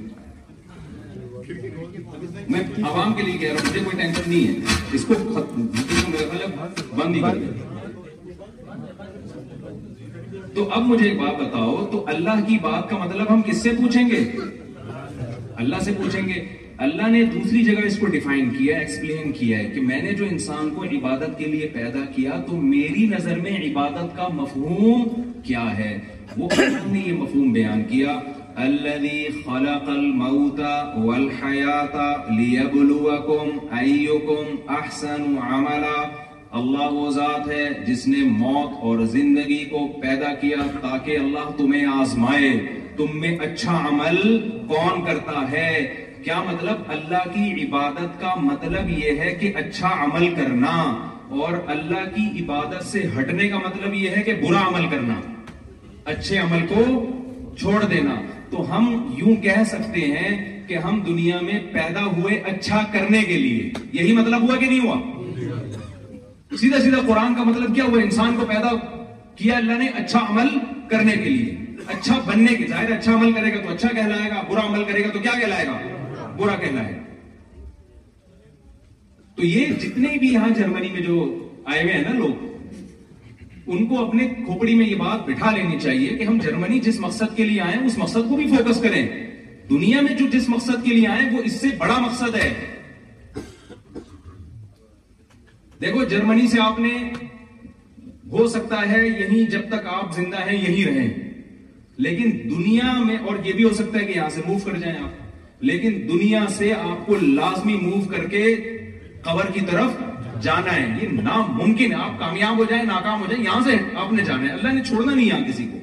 میں عوام کے لیے کہہ رہا ہوں مجھے کوئی ٹینشن نہیں ہے اس کو ختم الگ بند ہی کر دیا تو اب مجھے ایک بات بتاؤ تو اللہ کی بات کا مطلب ہم کس سے پوچھیں گے اللہ سے پوچھیں گے اللہ نے دوسری جگہ اس کو ڈیفائن کیا ایکسپلین کیا ہے کہ میں نے جو انسان کو عبادت کے لیے پیدا کیا تو میری نظر میں عبادت کا مفہوم کیا ہے وہ نے یہ مفہوم بیان کیا الذي خلق الموت والحياة ليبلوكم أيكم أحسن عملا اللہ وہ ذات ہے جس نے موت اور زندگی کو پیدا کیا تاکہ اللہ تمہیں آزمائے تم میں اچھا عمل کون کرتا ہے کیا مطلب اللہ کی عبادت کا مطلب یہ ہے کہ اچھا عمل کرنا اور اللہ کی عبادت سے ہٹنے کا مطلب یہ ہے کہ برا عمل کرنا اچھے عمل کو چھوڑ دینا تو ہم یوں کہہ سکتے ہیں کہ ہم دنیا میں پیدا ہوئے اچھا کرنے کے لیے یہی مطلب ہوا کہ نہیں ہوا سیدھا سیدھا قرآن کا مطلب کیا ہوا انسان کو پیدا کیا اللہ نے اچھا عمل کرنے کے لیے اچھا بننے کے ظاہر اچھا عمل کرے گا تو اچھا کہلائے گا برا عمل کرے گا تو کیا کہلائے گا برا کہلائے گا تو یہ جتنے بھی یہاں جرمنی میں جو آئے ہوئے ہیں نا لوگ ان کو اپنے کھوپڑی میں یہ بات بٹھا لینی چاہیے کہ ہم جرمنی جس مقصد کے لیے آئے اس مقصد کو بھی فوکس کریں دنیا میں جو جس مقصد کے لیے آئے وہ اس سے بڑا مقصد ہے دیکھو جرمنی سے آپ نے ہو سکتا ہے یہی جب تک آپ زندہ ہیں یہی رہیں لیکن دنیا میں اور یہ بھی ہو سکتا ہے کہ یہاں سے موو کر جائیں آپ لیکن دنیا سے آپ کو لازمی موو کر کے قبر کی طرف جانا ہے یہ ناممکن ہے آپ کامیاب ہو جائیں ناکام ہو جائیں یہاں سے آپ نے جانا ہے اللہ نے چھوڑنا نہیں یہاں کسی کو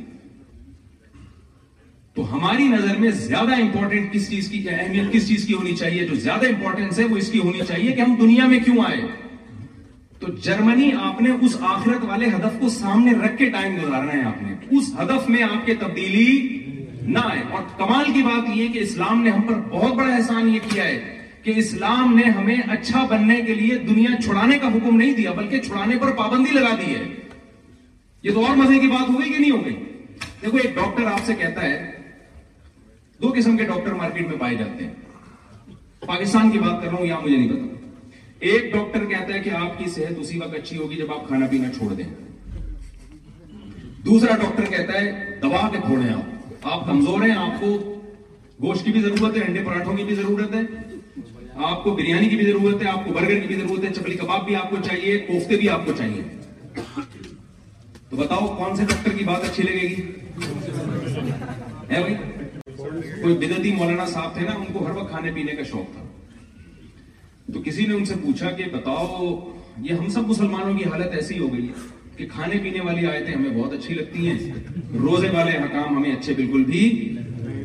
تو ہماری نظر میں زیادہ امپورٹنٹ کس چیز کی اہمیت کس چیز کی ہونی چاہیے جو زیادہ امپورٹنس ہے وہ اس کی ہونی چاہیے کہ ہم دنیا میں کیوں آئے تو جرمنی آپ نے اس آخرت والے ہدف کو سامنے رکھ کے ٹائم گزارنا ہے آپ نے اس ہدف میں آپ کے تبدیلی نہ آئے اور کمال کی بات یہ کہ اسلام نے ہم پر بہت بڑا احسان یہ کیا ہے کہ اسلام نے ہمیں اچھا بننے کے لیے دنیا چھڑانے کا حکم نہیں دیا بلکہ چھڑانے پر پابندی لگا دی ہے یہ تو اور مزے کی بات ہوئی کہ نہیں ہوگی دیکھو ایک ڈاکٹر آپ سے کہتا ہے دو قسم کے ڈاکٹر مارکیٹ میں پائے جاتے ہیں پاکستان کی بات کر رہا ہوں یا مجھے نہیں پتا ایک ڈاکٹر کہتا ہے کہ آپ کی صحت اسی وقت اچھی ہوگی جب آپ کھانا پینا چھوڑ دیں دوسرا ڈاکٹر کہتا ہے دبا کے تھوڑے آپ آپ کمزور ہیں آپ کو گوشت کی بھی ضرورت ہے انڈے پراٹھوں کی بھی ضرورت ہے آپ کو بریانی کی بھی ضرورت ہے آپ کو برگر کی بھی ضرورت ہے چپلی کباب بھی آپ کو چاہیے کوفتے بھی آپ کو چاہیے تو بتاؤ کون سے ڈاکٹر کی بات اچھی لگے گی بھائی کوئی بدتی مولانا صاحب تھے نا ان کو ہر وقت کھانے پینے کا شوق تھا تو کسی نے ان سے پوچھا کہ بتاؤ یہ ہم سب مسلمانوں کی حالت ایسی ہو گئی ہے کہ کھانے پینے والی آیتیں ہمیں بہت اچھی لگتی ہیں روزے والے حکام ہمیں اچھے بالکل بھی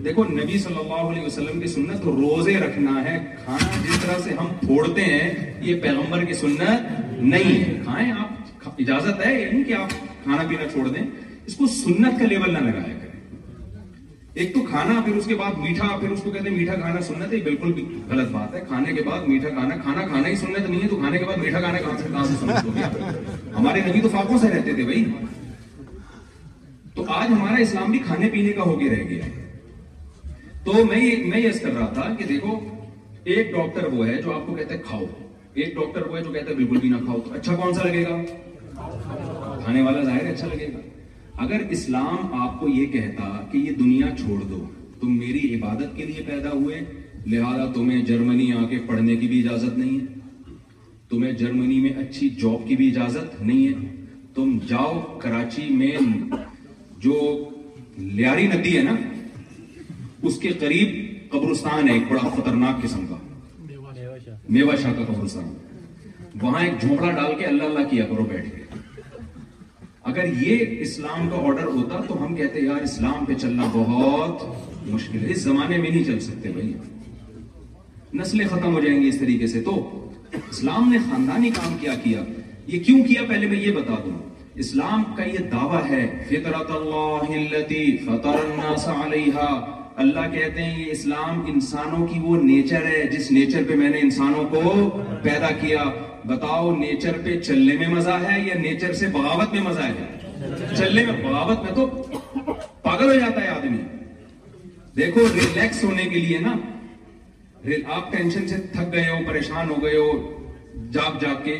دیکھو نبی صلی اللہ علیہ وسلم کی سنت روزے رکھنا ہے کھانا جس طرح سے ہم پھوڑتے ہیں یہ پیغمبر کی سنت نہیں ہے کھائیں آپ آپ اجازت ہے یہ نہیں کہ کھانا پینا چھوڑ دیں اس کو سنت کا لیول نہ لگایا کریں ایک تو کھانا پھر اس کے بعد میٹھا پھر اس کو کہتے ہیں میٹھا کھانا سنت یہ بالکل بھی غلط بات ہے کھانے کے بعد میٹھا کھانا کھانا کھانا ہی سنت نہیں ہے تو کھانے کے بعد میٹھا کھانا سنت ہمارے نبی تو فاقوں سے رہتے تھے بھائی تو آج ہمارا اسلام بھی کھانے پینے کا ہوگی رہ گیا ہے تو میں یہ کر رہا تھا کہ دیکھو ایک ڈاکٹر وہ ہے جو آپ کو کہتا ہے کھاؤ ایک ڈاکٹر وہ ہے جو کہتا ہے بالکل بھی نہ کھاؤ تو اچھا کون سا لگے گا کھانے والا ظاہر اچھا لگے گا اگر اسلام آپ کو یہ کہتا کہ یہ دنیا چھوڑ دو تم میری عبادت کے لیے پیدا ہوئے لہذا تمہیں جرمنی آ کے پڑھنے کی بھی اجازت نہیں ہے تمہیں جرمنی میں اچھی جاب کی بھی اجازت نہیں ہے تم جاؤ کراچی میں جو لیاری ندی ہے نا اس کے قریب قبرستان ہے ایک بڑا خطرناک قسم کا شاہ کا قبرستان وہاں ایک جھونپڑا ڈال کے اللہ اللہ کیا کرو بیٹھ کے اگر یہ اسلام کا آرڈر ہوتا تو ہم کہتے یار اسلام پہ چلنا بہت مشکل ہے اس زمانے میں نہیں چل سکتے بھائی نسلیں ختم ہو جائیں گے اس طریقے سے تو اسلام نے خاندانی کام کیا کیا یہ کیوں کیا پہلے میں یہ بتا دوں اسلام کا یہ دعویٰ ہے اللہ کہتے ہیں یہ اسلام انسانوں کی وہ نیچر ہے جس نیچر پہ میں نے انسانوں کو پیدا کیا بتاؤ نیچر پہ چلنے میں مزہ ہے یا نیچر سے بغاوت میں مزہ ہے چلنے میں بغاوت میں تو پاگل ہو جاتا ہے آدمی دیکھو ریلیکس ہونے کے لیے نا آپ ٹینشن سے تھک گئے ہو پریشان ہو گئے ہو جاگ جاگ کے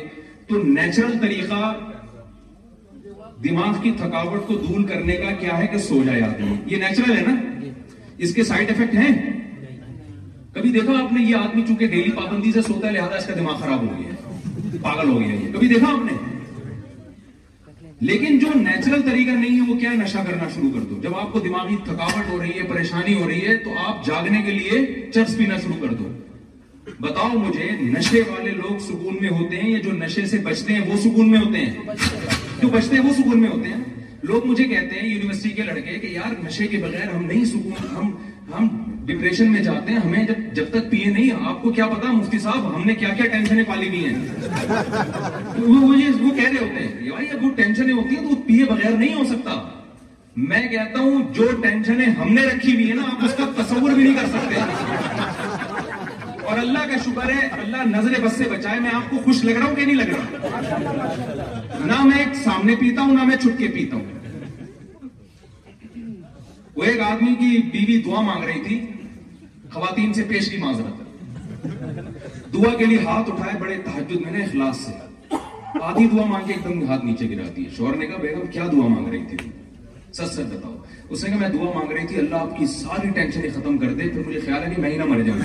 تو نیچرل طریقہ دماغ کی تھکاوٹ کو دور کرنے کا کیا ہے کہ سو جائے آدمی یہ نیچرل ہے نا اس کے سائیڈ ایفیکٹ ہیں کبھی دیکھا آپ نے یہ آدمی چونکہ ڈیلی پابندی سے سوتا ہے لہذا اس کا دماغ خراب ہو گیا ہے پاگل ہو گیا یہ کبھی دیکھا آپ نے لیکن جو نیچرل طریقہ نہیں ہے وہ کیا نشا کرنا شروع کر دو جب آپ کو دماغی تھکاوٹ ہو رہی ہے پریشانی ہو رہی ہے تو آپ جاگنے کے لیے چرس پینا شروع کر دو بتاؤ مجھے نشے والے لوگ سکون میں ہوتے ہیں یا جو نشے سے بچتے ہیں وہ سکون میں ہوتے ہیں جو بچتے ہیں وہ سکون میں ہوتے ہیں لوگ مجھے کہتے ہیں یونیورسٹی کے لڑکے کہ یار نشے کے بغیر ہم نہیں سکون ہم ہم ڈپریشن میں جاتے ہیں ہمیں جب جب تک پیے نہیں آپ کو کیا پتا مفتی صاحب ہم نے کیا کیا ٹینشنیں پالی ہوئی ہیں وہ کہہ رہے ہوتے ہیں بھائی اب وہ ٹینشنیں ہوتی ہیں تو وہ پیے بغیر نہیں ہو سکتا میں کہتا ہوں جو ٹینشنیں ہم نے رکھی ہوئی ہیں نا آپ اس کا تصور بھی نہیں کر سکتے اور اللہ کا شکر ہے اللہ نظر بس سے بچائے میں آپ کو خوش لگ رہا ہوں کہ نہیں لگ رہا نہ میں سامنے پیتا ہوں نہ میں چھٹکے پیتا ہوں وہ ایک آدمی کی بیوی دعا مانگ رہی تھی خواتین سے پیش کی دعا کے لیے ہاتھ اٹھائے بڑے تحجد میں نے اخلاص سے آدھی دعا مانگ کے ایک دم ہاتھ نیچے گرا شوہر نے کہا بیگم کیا دعا مانگ رہی تھی سچ سچ بتاؤ اس نے کہا میں دعا مانگ رہی تھی اللہ آپ کی ساری ٹینشن ختم کر دے پھر مجھے خیال ہے کہ میں ہی نہ مر جاؤں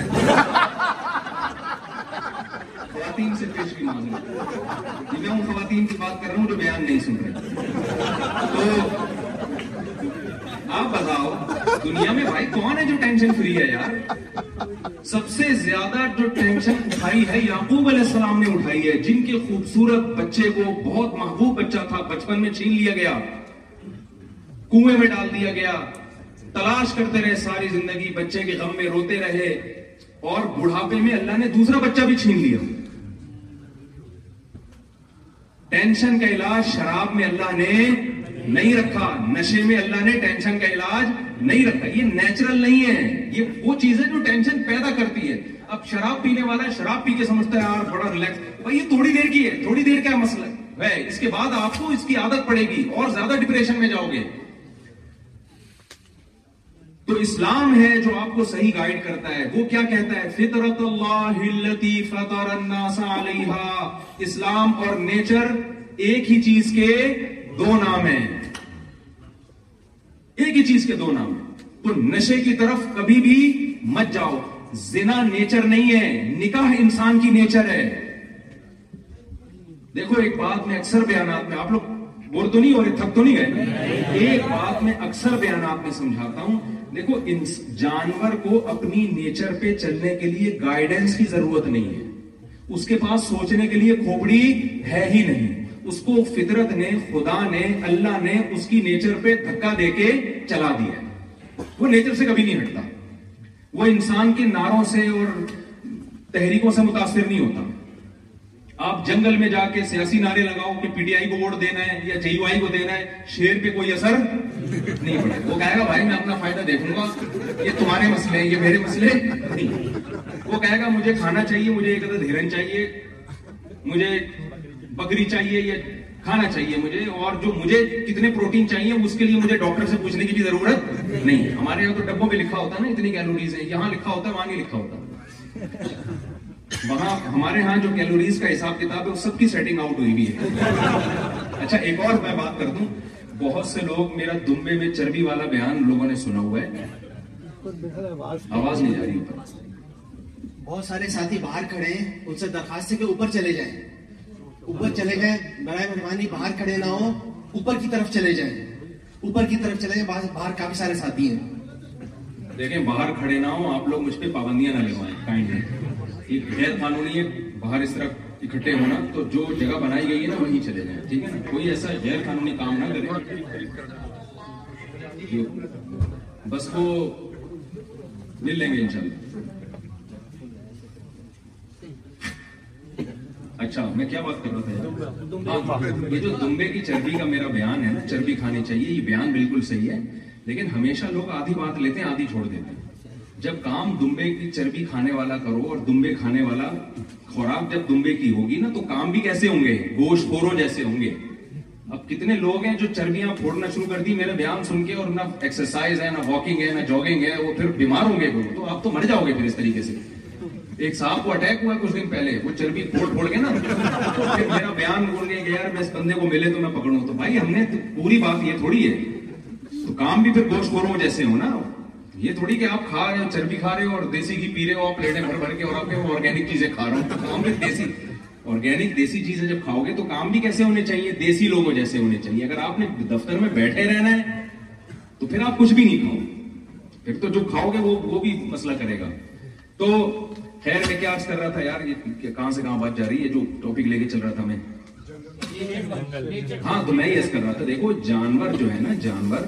خواتین سے پیش کی میں ان خواتین کی بات کر رہا ہوں جو بیان نہیں سن رہے تو آپ بتاؤ دنیا میں بھائی کون ہے جو ٹینشن فری ہے یار سب سے زیادہ جو ٹینشن اٹھائی ہے یعقوب علیہ السلام نے اٹھائی ہے جن کے خوبصورت بچے کو بہت محبوب بچہ تھا بچپن میں چھین لیا گیا کنویں میں ڈال دیا گیا تلاش کرتے رہے ساری زندگی بچے کے غم میں روتے رہے اور بڑھاپے میں اللہ نے دوسرا بچہ بھی چھین لیا ٹینشن کا علاج شراب میں اللہ نے نہیں رکھا نشے میں اللہ نے ٹینشن کا علاج نہیں رکھا یہ نیچرل نہیں ہے یہ وہ چیز ہے جو ٹینشن پیدا کرتی ہے اب شراب پینے والا شراب پی کے سمجھتا ہے یار بڑا ریلیکس بھائی یہ تھوڑی دیر کی ہے تھوڑی دیر مسئلہ ہے اس اس کے بعد آپ کو کی عادت پڑے گی اور زیادہ ڈپریشن میں جاؤ گے تو اسلام ہے جو آپ کو صحیح گائیڈ کرتا ہے وہ کیا کہتا ہے فطرت اللہ فطر اسلام اور نیچر ایک ہی چیز کے دو نام ہیں ایک ہی چیز کے دو نام ہیں تو نشے کی طرف کبھی بھی مت جاؤ زنا نیچر نہیں ہے نکاح انسان کی نیچر ہے دیکھو ایک بات میں اکثر بیانات میں آپ لوگ بول تو نہیں اور تھک تو نہیں گئے ایک بات میں اکثر بیانات میں سمجھاتا ہوں دیکھو جانور کو اپنی نیچر پہ چلنے کے لیے گائیڈنس کی ضرورت نہیں ہے اس کے پاس سوچنے کے لیے کھوپڑی ہے ہی نہیں اس کو فطرت نے خدا نے اللہ نے اس کی نیچر پہ دھکا دے کے چلا دیا وہ نیچر سے کبھی نہیں ہٹتا وہ انسان کے ناروں سے اور تحریکوں سے متاثر نہیں ہوتا آپ جنگل میں جا کے سیاسی نعرے لگاؤ کہ پی ٹی آئی کو ووٹ دینا ہے یا کو دینا ہے شیر پہ کوئی اثر نہیں پڑے وہ کہے گا بھائی میں اپنا فائدہ دیکھوں گا یہ تمہارے مسئلے ہیں یہ میرے مسئلے نہیں وہ کہے گا مجھے کھانا چاہیے مجھے ایک عدد ہرن چاہیے مجھے بکری چاہیے یا کھانا چاہیے مجھے اور جو مجھے کتنے پروٹین چاہیے اس کے لیے مجھے ڈاکٹر سے پوچھنے کی بھی ضرورت نہیں ہمارے یہاں تو ڈبوں پہ لکھا ہوتا ہے نا اتنی کیلوریز ہیں یہاں لکھا ہوتا ہے وہاں نہیں لکھا ہوتا وہاں ہمارے ہاں جو کیلوریز کا حساب کتاب ہے وہ سب کی سیٹنگ آؤٹ ہوئی بھی ہے اچھا ایک اور میں بات کر دوں بہت سے لوگ میرا دمبے میں چربی والا بیان لوگوں نے سنا ہوا ہے آواز نہیں جا رہی اوپر بہت سارے ساتھی باہر کھڑے ہیں ان سے درخواست ہے کہ اوپر چلے جائیں اوپر چلے جائیں برائے مہربانی باہر کھڑے نہ ہو اوپر کی طرف چلے جائیں اوپر کی طرف چلے جائیں باہر کافی سارے ساتھی ہیں دیکھیں باہر کھڑے نہ ہو آپ لوگ مجھ پہ پابندیاں نہ لگوائیں کائنڈلی یہ غیر قانونی ہے باہر اس طرح اکٹھے ہونا تو جو جگہ بنائی گئی ہے نا وہیں چلے جائیں ٹھیک ہے نا کوئی ایسا غیر قانونی کام نہ کرے بس وہ مل لیں گے انشاءاللہ اچھا میں کیا بات کر رہا تھا ہاں، ہاں، ہاں، یہ جو دمبے کی چربی کا میرا بیان ہے نا چربی کھانی چاہیے یہ بیان بالکل صحیح ہے لیکن ہمیشہ لوگ آدھی بات لیتے ہیں آدھی چھوڑ دیتے ہیں جب کام دمبے کی چربی کھانے والا کرو اور دمبے کھانے والا خوراک جب دمبے کی ہوگی نا تو کام بھی کیسے ہوں گے گوشت خورو جیسے ہوں گے اب کتنے لوگ ہیں جو چربیاں پھوڑنا شروع کر دی میرے بیان سن کے اور نہ ایکسرسائز ہے نہ واکنگ ہے نہ جاگنگ ہے وہ پھر بیمار ہوں گے تو آپ تو مر جاؤ گے پھر اس طریقے سے ایک صاحب کو اٹیک ہوا کچھ دن پہلے وہ چربی پھوڑ پھوڑ کے نا پھر میرا بیان بول رہے کہ یار میں اس بندے کو ملے تو میں پکڑوں تو بھائی ہم نے پوری بات یہ تھوڑی ہے تو کام بھی پھر گوشت خوروں جیسے ہو نا یہ تھوڑی کہ آپ کھا رہے ہو چربی کھا رہے ہو اور دیسی گھی پی رہے ہو آپ پلیٹیں بھر بھر کے اور آپ وہ آرگینک چیزیں کھا رہے ہو تو کام بھی دیسی آرگینک دیسی چیزیں جب کھاؤ گے تو کام بھی کیسے ہونے چاہیے دیسی لوگوں جیسے ہونے چاہیے اگر آپ نے دفتر میں بیٹھے رہنا ہے تو پھر آپ کچھ بھی نہیں کھاؤ پھر تو جو کھاؤ گے وہ وہ بھی مسئلہ کرے گا تو خیر میں کیا آج کر رہا تھا یار یہ کہاں سے کہاں بات جا رہی ہے جو ٹاپک لے کے چل رہا تھا میں ہاں تو میں اس اس کر رہا تھا دیکھو جانور جانور جو ہے نا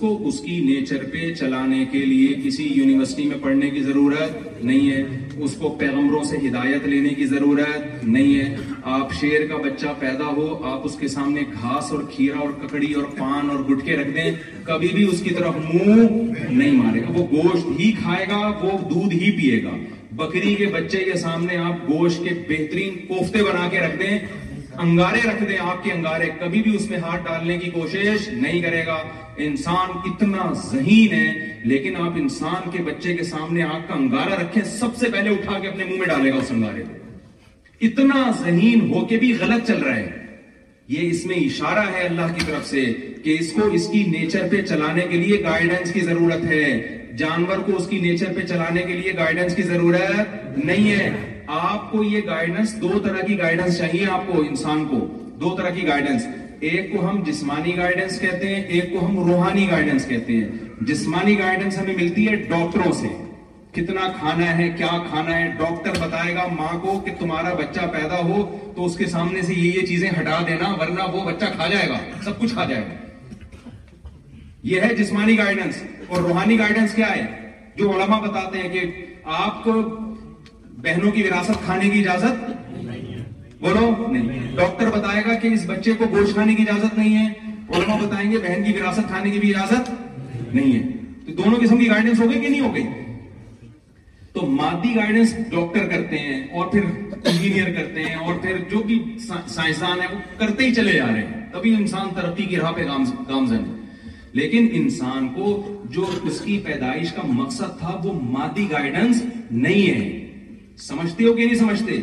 کو کی نیچر پہ چلانے کے لیے کسی یونیورسٹی میں پڑھنے کی ضرورت نہیں ہے اس کو پیغمبروں سے ہدایت لینے کی ضرورت نہیں ہے آپ شیر کا بچہ پیدا ہو آپ اس کے سامنے گھاس اور کھیرا اور ککڑی اور پان اور گٹکے رکھ دیں کبھی بھی اس کی طرف منہ نہیں مارے گا وہ گوشت ہی کھائے گا وہ دودھ ہی پیے گا بکری کے بچے کے سامنے آپ گوشت کے بہترین کوفتے بنا کے رکھ دیں انگارے رکھ دیں آپ کے انگارے کبھی بھی اس میں ہاتھ ڈالنے کی کوشش نہیں کرے گا انسان اتنا ذہین ہے لیکن آپ انسان کے بچے کے سامنے آپ کا انگارا رکھیں سب سے پہلے اٹھا کے اپنے منہ میں ڈالے گا اس انگارے اتنا ذہین ہو کے بھی غلط چل رہا ہے یہ اس میں اشارہ ہے اللہ کی طرف سے کہ اس کو اس کی نیچر پہ چلانے کے لیے گائیڈنس کی ضرورت ہے جانور کو اس کی نیچر پہ چلانے کے لیے گائیڈنس کی ضرورت نہیں ہے آپ کو یہ گائیڈنس دو طرح کی گائیڈنس چاہیے آپ کو انسان کو دو طرح کی گائیڈنس ایک کو ہم جسمانی گائیڈنس کہتے ہیں ایک کو ہم روحانی گائیڈنس کہتے ہیں جسمانی گائیڈنس ہمیں ملتی ہے ڈاکٹروں سے کتنا کھانا ہے کیا کھانا ہے ڈاکٹر بتائے گا ماں کو کہ تمہارا بچہ پیدا ہو تو اس کے سامنے سے یہ یہ چیزیں ہٹا دینا ورنہ وہ بچہ کھا جائے گا سب کچھ کھا جائے گا یہ ہے جسمانی گائیڈنس اور روحانی گائیڈنس کیا ہے جو علماء بتاتے ہیں کہ آپ کو بہنوں کی وراثت کھانے کی اجازت بولو نہیں ڈاکٹر بتائے گا کہ اس بچے کو گوشت کھانے کی اجازت نہیں ہے علماء بتائیں گے بہن کی وراثت کھانے کی بھی اجازت نہیں ہے تو دونوں قسم کی گائیڈنس ہو گئی کہ نہیں ہو گئی تو مادی گائیڈنس ڈاکٹر کرتے ہیں اور پھر انجینئر کرتے ہیں اور پھر جو بھی سائنسدان ہیں وہ کرتے ہی چلے جا رہے ہیں تبھی انسان ترقی کی راہ پہ گامزن ہے لیکن انسان کو جو اس کی پیدائش کا مقصد تھا وہ مادی گائیڈنس نہیں ہے سمجھتے ہو کہ نہیں سمجھتے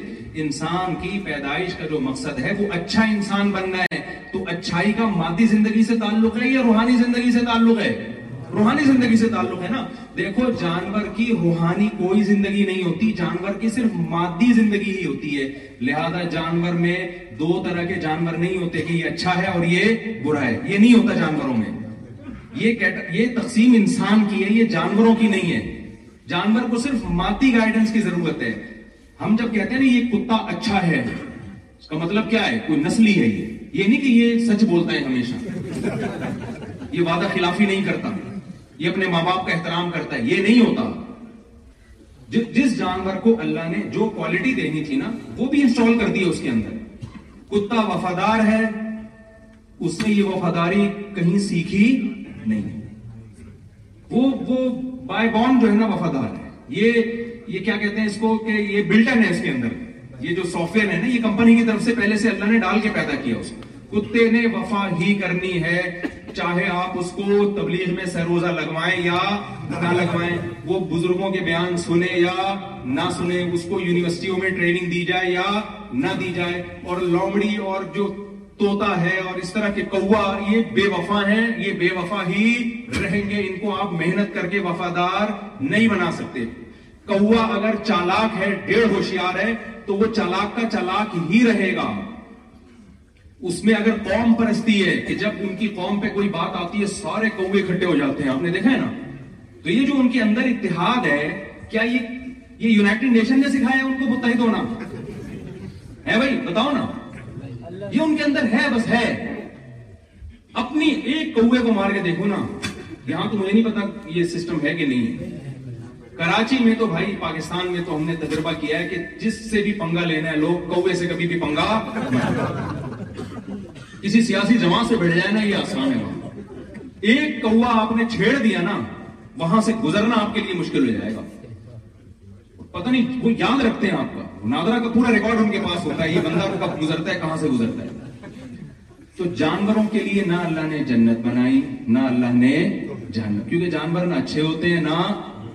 انسان کی پیدائش کا جو مقصد ہے وہ اچھا انسان بننا ہے تو اچھائی کا مادی زندگی سے تعلق ہے یا روحانی زندگی سے تعلق ہے روحانی زندگی سے تعلق ہے نا دیکھو جانور کی روحانی کوئی زندگی نہیں ہوتی جانور کی صرف مادی زندگی ہی ہوتی ہے لہذا جانور میں دو طرح کے جانور نہیں ہوتے کہ یہ اچھا ہے اور یہ برا ہے یہ نہیں ہوتا جانوروں میں یہ تقسیم انسان کی ہے یہ جانوروں کی نہیں ہے جانور کو صرف ماتی گائیڈنس کی ضرورت ہے ہم جب کہتے ہیں نا یہ کتا اچھا ہے اس کا مطلب کیا ہے کوئی نسلی ہے یہ یہ نہیں کہ یہ سچ بولتا ہے ہمیشہ یہ وعدہ خلافی نہیں کرتا یہ اپنے ماں باپ کا احترام کرتا ہے یہ نہیں ہوتا جس جانور کو اللہ نے جو کوالٹی دینی تھی نا وہ بھی انسٹال کر دی اس کے اندر کتا وفادار ہے اس نے یہ وفاداری کہیں سیکھی نہیں وہ وہ بائی بانڈ جو ہے نا وفادار ہے یہ یہ کیا کہتے ہیں اس کو کہ یہ بلٹن ہے اس کے اندر یہ جو سافٹ ویئر ہے نا یہ کمپنی کی طرف سے پہلے سے اللہ نے ڈال کے پیدا کیا اس کو کتے نے وفا ہی کرنی ہے چاہے آپ اس کو تبلیغ میں سہروزہ لگوائیں یا نہ لگوائیں وہ بزرگوں کے بیان سنے یا نہ سنے اس کو یونیورسٹیوں میں ٹریننگ دی جائے یا نہ دی جائے اور لومڑی اور جو توتا ہے اور اس طرح کے کوا یہ بے وفا ہیں یہ بے وفا ہی رہیں گے ان کو آپ محنت کر کے وفادار نہیں بنا سکتے کوا اگر چالاک ہے ڈیڑھ ہوشیار ہے تو وہ چالاک کا چالاک ہی رہے گا اس میں اگر قوم پرستی ہے کہ جب ان کی قوم پہ کوئی بات آتی ہے سارے کوے اکٹھے ہو جاتے ہیں آپ نے دیکھا ہے نا تو یہ جو ان کے اندر اتحاد ہے کیا یہ یہ یونائٹیڈ نیشن نے سکھایا ان کو متحد ہونا ہے بھائی بتاؤ نا یہ ان کے اندر ہے بس ہے اپنی ایک کو مار کے دیکھو نا یہاں تو مجھے نہیں پتا یہ سسٹم ہے کہ نہیں کراچی میں تو بھائی پاکستان میں تو ہم نے تجربہ کیا ہے کہ جس سے بھی پنگا لینا ہے لوگ سے کبھی بھی پنگا کسی سیاسی جماعت سے بڑھ جائے نا یہ آسان ہے ایک کوا آپ نے چھیڑ دیا نا وہاں سے گزرنا آپ کے لیے مشکل ہو جائے گا پتہ نہیں وہ یاد رکھتے ہیں آپ کا نادرا کا پورا ریکارڈ ان کے پاس ہوتا ہے یہ بندہ کب گزرتا ہے کہاں سے گزرتا ہے تو جانوروں کے لیے نہ اللہ نے جنت بنائی نہ اللہ نے کیونکہ جانور نہ اچھے ہوتے ہیں نہ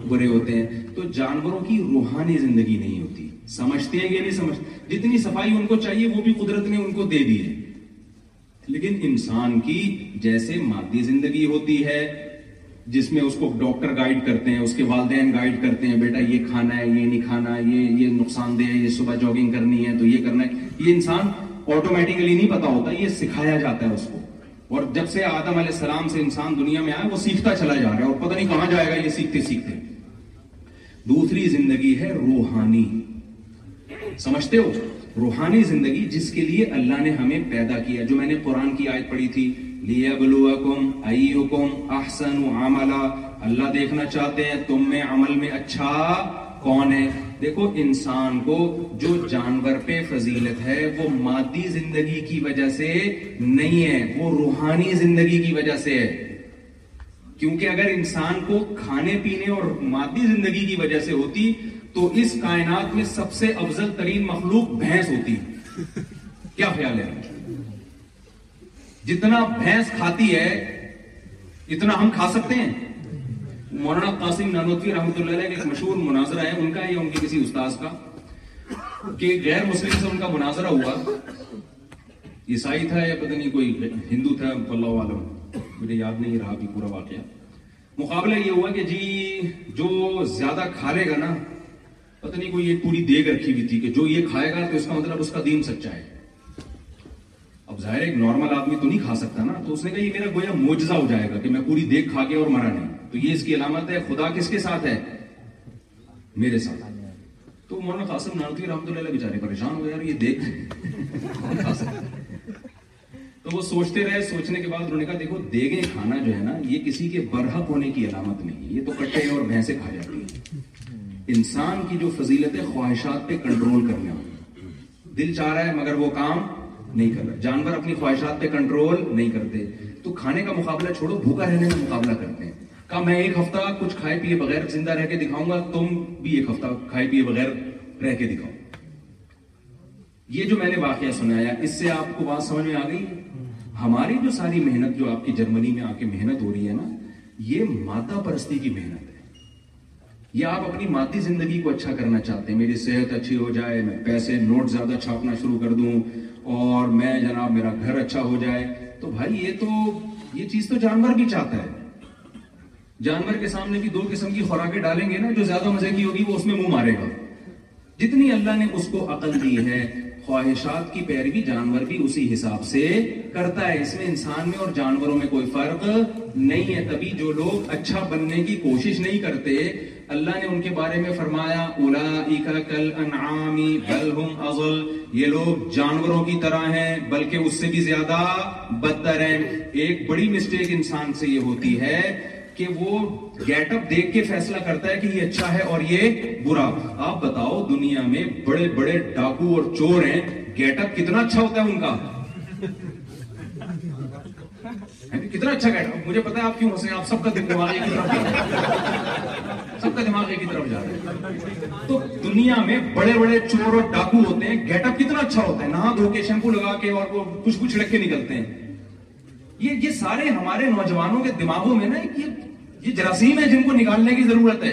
برے ہوتے ہیں تو جانوروں کی روحانی زندگی نہیں ہوتی سمجھتے ہیں یا نہیں سمجھتے جتنی صفائی ان کو چاہیے وہ بھی قدرت نے ان کو دے دی ہے لیکن انسان کی جیسے مادی زندگی ہوتی ہے جس میں اس کو ڈاکٹر گائیڈ کرتے ہیں اس کے والدین گائیڈ کرتے ہیں بیٹا یہ کھانا ہے یہ نہیں کھانا ہے یہ یہ نقصان دہ ہے یہ صبح جاگنگ کرنی ہے تو یہ کرنا ہے یہ انسان آٹومیٹیکلی نہیں پتا ہوتا یہ سکھایا جاتا ہے اس کو اور جب سے آدم علیہ السلام سے انسان دنیا میں آیا وہ سیکھتا چلا جا رہا ہے اور پتہ نہیں کہاں جائے گا یہ سیکھتے سیکھتے دوسری زندگی ہے روحانی سمجھتے ہو روحانی زندگی جس کے لیے اللہ نے ہمیں پیدا کیا جو میں نے قرآن کی آیت پڑھی تھی لیبلوکم ایوکم احسن عملا اللہ دیکھنا چاہتے ہیں تم میں عمل میں اچھا کون ہے دیکھو انسان کو جو جانور پہ فضیلت ہے وہ مادی زندگی کی وجہ سے نہیں ہے وہ روحانی زندگی کی وجہ سے ہے کیونکہ اگر انسان کو کھانے پینے اور مادی زندگی کی وجہ سے ہوتی تو اس کائنات میں سب سے افضل ترین مخلوق بھینس ہوتی کیا خیال ہے جتنا بھینس کھاتی ہے اتنا ہم کھا سکتے ہیں مولانا قاسم نانوتی رحمۃ اللہ علیہ ایک مشہور مناظرہ ہے ان کا یا ان کسی استاذ کا کہ غیر مسلم سے ان کا مناظرہ ہوا عیسائی تھا یا پتہ نہیں کوئی ہندو تھا اللہ مجھے یاد نہیں رہا بھی پورا واقعہ مقابلہ یہ ہوا کہ جی جو زیادہ کھا لے گا نا پتہ نہیں کوئی یہ پوری دیگ رکھی ہوئی تھی کہ جو یہ کھائے گا تو اس کا مطلب اس کا دین سچا ہے اب ظاہر ایک نارمل آدمی تو نہیں کھا سکتا نا تو اس نے کہا یہ میرا گویا موجزہ ہو جائے گا کہ میں پوری دیکھ کھا گیا اور مرا نہیں تو یہ اس کی علامت ہے خدا کس کے ساتھ ہے میرے ساتھ تو مولانا قاسم نانتی رحمت اللہ بیچارے پریشان ہو یار یہ دیکھ تو وہ سوچتے رہے سوچنے کے بعد انہوں نے کہا دیکھو دیگے کھانا جو ہے نا یہ کسی کے برحق ہونے کی علامت نہیں یہ تو کٹے اور بھینسے کھا جاتی ہیں انسان کی جو فضیلت ہے خواہشات پہ کنٹرول کرنا دل چاہ رہا ہے مگر وہ کام نہیں کر رہا جانور اپنی خواہشات پہ کنٹرول نہیں کرتے تو کھانے کا مقابلہ چھوڑو بھوکا رہنے کا مقابلہ کرتے ہیں کہا میں ایک ہفتہ کچھ کھائے پیے بغیر زندہ رہ کے دکھاؤں گا تم بھی ایک ہفتہ کھائے پیے بغیر رہ کے دکھاؤ یہ جو میں نے واقعہ سنایا اس سے آپ کو بات سمجھ میں آ گئی ہماری جو ساری محنت جو آپ کی جرمنی میں آ کے محنت ہو رہی ہے نا یہ ماتا پرستی کی محنت ہے یا آپ اپنی ماتی زندگی کو اچھا کرنا چاہتے ہیں میری صحت اچھی ہو جائے میں پیسے نوٹ زیادہ چھاپنا شروع کر دوں اور میں جناب میرا گھر اچھا ہو جائے تو بھائی یہ تو یہ چیز تو جانور بھی چاہتا ہے جانور کے سامنے بھی دو قسم کی خوراکیں ڈالیں گے نا جو زیادہ مزے کی ہوگی وہ اس میں منہ مارے گا جتنی اللہ نے اس کو عقل دی ہے خواہشات کی پیروی جانور بھی اسی حساب سے کرتا ہے اس میں انسان میں اور جانوروں میں کوئی فرق نہیں ہے تبھی جو لوگ اچھا بننے کی کوشش نہیں کرتے اللہ نے ان کے بارے میں فرمایا اولائک کل انعامی بل ہم یہ لوگ جانوروں کی طرح ہیں بلکہ اس سے بھی زیادہ بدتر ہیں ایک بڑی مسٹیک انسان سے یہ ہوتی ہے کہ وہ گیٹ اپ دیکھ کے فیصلہ کرتا ہے کہ یہ اچھا ہے اور یہ برا آپ بتاؤ دنیا میں بڑے بڑے ڈاکو اور چور ہیں گیٹ اپ کتنا اچھا ہوتا ہے ان کا کتنا اچھا کہہ رہا مجھے پتا ہے آپ کیوں ہنسے آپ سب کا دماغ ایک ہی طرف سب کا دماغ ایک ہی طرف جا رہا ہے تو دنیا میں بڑے بڑے چور اور ڈاکو ہوتے ہیں گیٹ اپ کتنا اچھا ہوتا ہے نہا دھو کے شیمپو لگا کے اور وہ کچھ کچھ لکھ کے نکلتے ہیں یہ یہ سارے ہمارے نوجوانوں کے دماغوں میں نا یہ جراثیم ہے جن کو نکالنے کی ضرورت ہے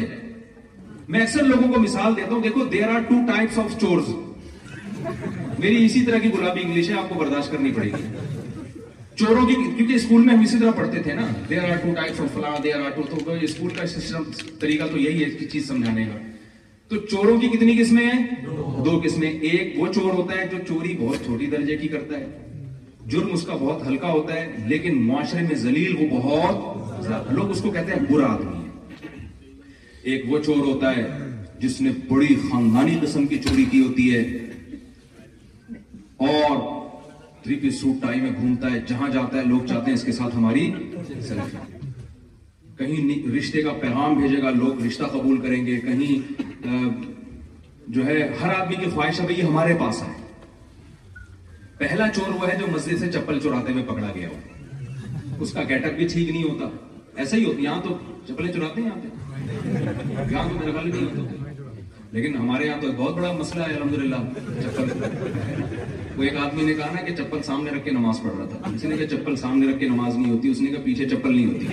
میں اکثر لوگوں کو مثال دیتا ہوں دیکھو there are two types of chores میری اسی طرح کی گلابی انگلش ہے آپ کو برداشت کرنی پڑے گی چوروں کی کیونکہ اسکول میں ہم اسی طرح پڑھتے تھے نا there are two types of فلاں دیر آر ٹو تو اسکول کا سسٹم طریقہ تو یہی ہے کہ چیز سمجھانے کا تو چوروں کی کتنی قسمیں ہیں دو قسمیں ایک وہ چور ہوتا ہے جو چوری بہت چھوٹی درجے کی کرتا ہے جرم اس کا بہت ہلکا ہوتا ہے لیکن معاشرے میں ذلیل وہ بہت لوگ اس کو کہتے ہیں برا آدمی ہے ایک وہ چور ہوتا ہے جس نے بڑی خاندانی قسم کی چوری کی ہوتی ہے اور تھری پیس سوٹ ٹائی میں گھومتا ہے جہاں جاتا ہے لوگ چاہتے ہیں اس کے ساتھ ہماری سیلفی کہیں رشتے کا پیغام بھیجے گا لوگ رشتہ قبول کریں گے کہیں جو ہے ہر آدمی کی خواہش ہے یہ ہمارے پاس ہے پہلا چور وہ ہے جو مسجد سے چپل چوراتے میں پکڑا گیا ہو اس کا گیٹ اپ بھی ٹھیک نہیں ہوتا ایسا ہی ہوتا یہاں تو چپلیں چراتے ہیں یہاں پہ یہاں تو میرے خیال نہیں ہوتا لیکن ہمارے یہاں تو بہت بڑا مسئلہ ہے الحمدللہ چپل وہ ایک آدمی نے کہا نا کہ چپل سامنے رکھ کے نماز پڑھ رہا تھا اس نے کہا چپل سامنے رکھ کے نماز نہیں ہوتی اس نے کہا پیچھے چپل نہیں ہوتی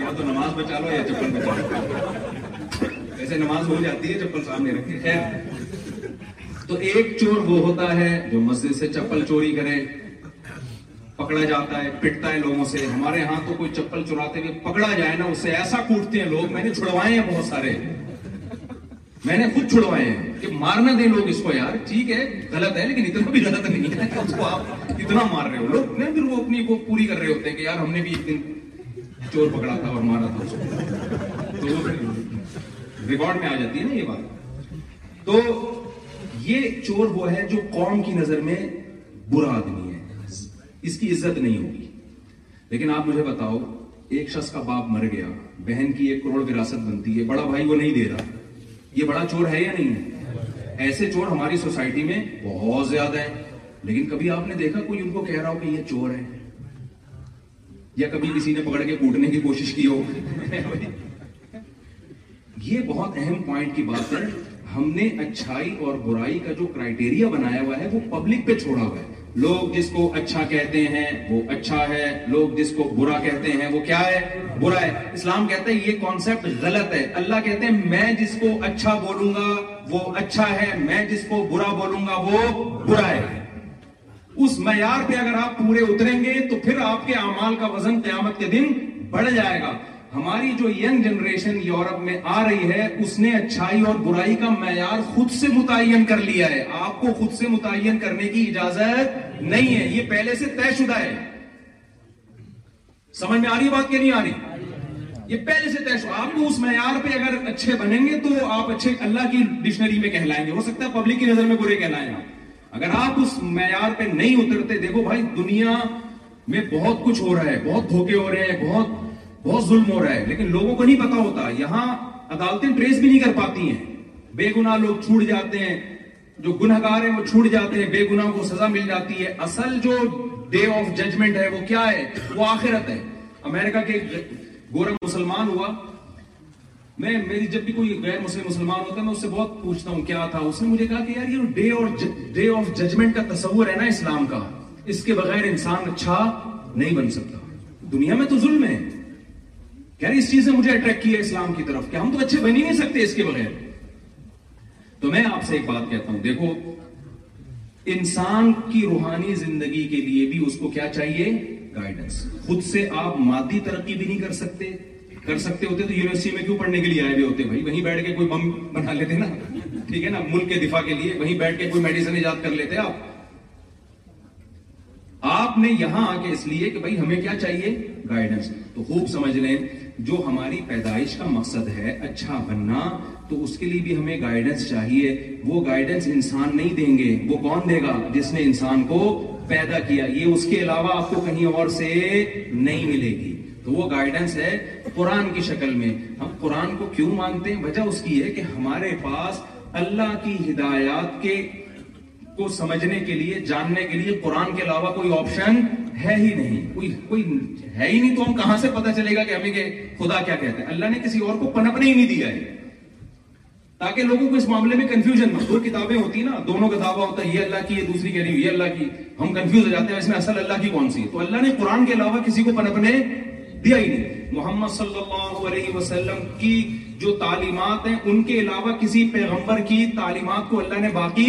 یا تو نماز بچا لو یا چپل بچا لو ایسے نماز ہو جاتی ہے چپل سامنے رکھ کے خیر تو ایک چور وہ ہوتا ہے جو مسجد سے چپل چوری کرے پکڑا جاتا ہے پٹتا ہے لوگوں سے ہمارے ہاں تو کوئی چپل چوراتے ہوئے پکڑا جائے نا اس سے ایسا کوٹتے ہیں لوگ میں نے چھڑوائے ہیں بہت سارے میں نے خود چھڑوائے ہیں کہ مارنا دیں لوگ اس کو یار ٹھیک ہے غلط ہے لیکن اتنا بھی غلط نہیں ہے کہ اس کو آپ اتنا مار رہے ہو لوگ نہیں پھر وہ اپنی وہ پوری کر رہے ہوتے ہیں کہ یار ہم نے بھی ایک دن چور پکڑا تھا اور مارا تھا اس کو تو ریکارڈ میں آ جاتی ہے نا یہ بات تو یہ چور وہ ہے جو قوم کی نظر میں برا آدمی ہے اس کی عزت نہیں ہوگی لیکن آپ مجھے بتاؤ ایک شخص کا باپ مر گیا بہن کی ایک کروڑ وراثت بنتی ہے بڑا بھائی وہ نہیں دے رہا یہ بڑا چور ہے یا نہیں ہے ایسے چور ہماری سوسائٹی میں بہت زیادہ ہیں لیکن کبھی آپ نے دیکھا کوئی ان کو کہہ رہا ہو کہ یہ چور ہے یا کبھی کسی نے پکڑ کے کوٹنے کی کوشش کی ہو یہ بہت اہم پوائنٹ کی بات ہے ہم نے اچھائی اور برائی کا جو کرائٹیریا بنایا ہوا ہے وہ پبلک پہ چھوڑا ہوا ہے لوگ جس کو اچھا کہتے ہیں وہ اچھا ہے لوگ جس کو برا کہتے ہیں وہ کیا ہے برا ہے اسلام کہتا ہے یہ کانسیپٹ غلط ہے اللہ کہتے ہیں میں جس کو اچھا بولوں گا وہ اچھا ہے میں جس کو برا بولوں گا وہ برا ہے اس معیار پہ اگر آپ پورے اتریں گے تو پھر آپ کے اعمال کا وزن قیامت کے دن بڑھ جائے گا ہماری جو ینگ جنریشن یورپ میں آ رہی ہے اس نے اچھائی اور برائی کا معیار خود سے متعین کر لیا ہے آپ کو خود سے متعین کرنے کی اجازت نہیں ہے یہ پہلے سے طے شدہ ہے سمجھ میں آ رہی ہے بات کیا نہیں آ رہی یہ پہلے سے طے شدہ آپ کو اس معیار پہ اگر اچھے بنیں گے تو آپ اچھے اللہ کی ڈکشنری میں کہلائیں گے ہو سکتا ہے پبلک کی نظر میں برے کہلائیں آپ اگر آپ اس معیار پہ نہیں اترتے دیکھو بھائی دنیا میں بہت کچھ ہو رہا ہے بہت دھوکے ہو رہے ہیں بہت بہت ظلم ہو رہا ہے لیکن لوگوں کو نہیں پتا ہوتا یہاں عدالتیں ٹریس بھی نہیں کر پاتی ہیں بے گناہ لوگ چھوٹ جاتے ہیں جو گناہ ہیں وہ چھوٹ جاتے ہیں بے گناہ کو سزا مل جاتی ہے اصل جو ڈے آف ججمنٹ ہے وہ کیا ہے وہ آخرت ہے امریکہ کے گورا مسلمان ہوا میں میری جب بھی کوئی غیر مسلم مسلمان ہوتا ہے میں اس سے بہت پوچھتا ہوں کیا تھا اس نے مجھے کہا کہ یار یہ ڈے اور ڈے آف ججمنٹ کا تصور ہے نا اسلام کا اس کے بغیر انسان اچھا نہیں بن سکتا دنیا میں تو ظلم ہے کہہ رہے اس چیز نے مجھے اٹریکٹ کیا اسلام کی طرف کہ ہم تو اچھے بنی نہیں سکتے اس کے بغیر تو میں آپ سے ایک بات کہتا ہوں دیکھو انسان کی روحانی زندگی کے لیے بھی اس کو کیا چاہیے گائیڈنس خود سے آپ مادی ترقی بھی نہیں کر سکتے کر سکتے ہوتے تو یونیورسٹی میں کیوں پڑھنے کے لیے آئے ہوئے ہوتے بھائی وہیں بیٹھ کے کوئی بم بنا لیتے نا ٹھیک ہے نا ملک کے دفاع کے لیے وہیں بیٹھ کے کوئی میڈیسن ایجاد کر لیتے آپ آپ نے یہاں آ کے اس لیے کہ بھائی ہمیں کیا چاہیے گائیڈنس تو خوب سمجھ لیں جو ہماری پیدائش کا مقصد ہے اچھا بننا تو اس کے لیے بھی ہمیں گائیڈنس چاہیے وہ گائیڈنس انسان نہیں دیں گے وہ کون دے گا جس نے انسان کو پیدا کیا یہ اس کے علاوہ آپ کو کہیں اور سے نہیں ملے گی تو وہ گائیڈنس ہے قرآن کی شکل میں ہم قرآن کو کیوں مانتے ہیں وجہ اس کی ہے کہ ہمارے پاس اللہ کی ہدایات کے کو سمجھنے کے لیے جاننے کے لیے قرآن کے علاوہ کوئی آپشن ہے ہی نہیں کوئی کوئی ہے ہی نہیں تو ہم کہاں سے پتا چلے گا کہ ہمیں کہ خدا کیا کہتے ہیں اللہ نے کسی اور کو پنپنے ہی نہیں دیا ہے تاکہ لوگوں کو اس معاملے میں کنفیوژن مشہور کتابیں ہوتی نا دونوں کتابیں ہوتا ہے یہ اللہ کی یہ دوسری کہہ رہی یہ اللہ کی ہم کنفیوز ہو جاتے ہیں اس میں اصل اللہ کی کون سی تو اللہ نے قرآن کے علاوہ کسی کو پنپنے دیا ہی نہیں محمد صلی اللہ علیہ وسلم کی جو تعلیمات ہیں ان کے علاوہ کسی پیغمبر کی تعلیمات کو اللہ نے باقی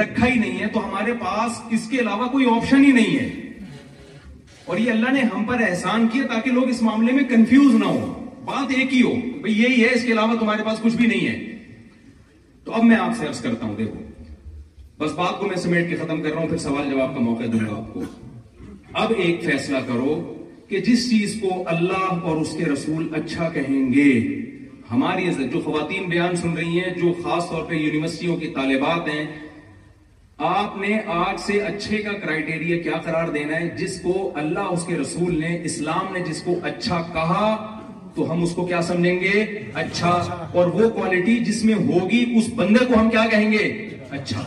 رکھا ہی نہیں ہے تو ہمارے پاس اس کے علاوہ کوئی آپشن ہی نہیں ہے اور یہ اللہ نے ہم پر احسان کیا تاکہ لوگ اس معاملے میں کنفیوز نہ ہوں بات ایک ہی ہو بھئی یہی ہے اس کے علاوہ تمہارے پاس کچھ بھی نہیں ہے تو اب میں آپ سے عرض کرتا ہوں دیکھو بس بات کو میں سمیٹ کے ختم کر رہا ہوں پھر سوال جواب کا موقع دوں گا آپ کو اب ایک فیصلہ کرو کہ جس چیز کو اللہ اور اس کے رسول اچھا کہیں گے ہماری عزت جو خواتین بیان سن رہی ہیں جو خاص طور پہ یونیورسٹیوں کی طالبات ہیں آپ نے آج سے اچھے کا کرائیٹیریا کیا قرار دینا ہے جس کو اللہ اس کے رسول نے اسلام نے جس کو اچھا کہا تو ہم اس کو کیا سمجھیں گے اچھا اور وہ کوالٹی جس میں ہوگی اس بندے کو ہم کیا کہیں گے اچھا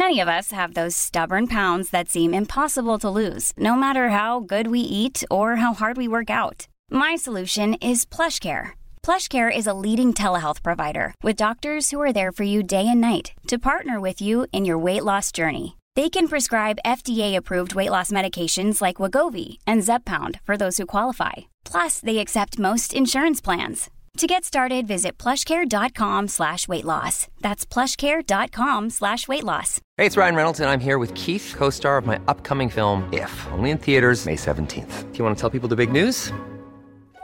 Many of us have those stubborn pounds that seem impossible to lose, no matter how good we eat or how hard we work out. My solution is plush care. PlushCare is a leading telehealth provider with doctors who are there for you day and night to partner with you in your weight loss journey. They can prescribe FDA-approved weight loss medications like Wegovy and Zepbound for those who qualify. Plus, they accept most insurance plans. To get started, visit plushcare.com/weightloss. That's plushcare.com/weightloss. Hey, it's Ryan Reynolds, and I'm here with Keith, co-star of my upcoming film, If, only in theaters May 17th. Do you want to tell people the big news?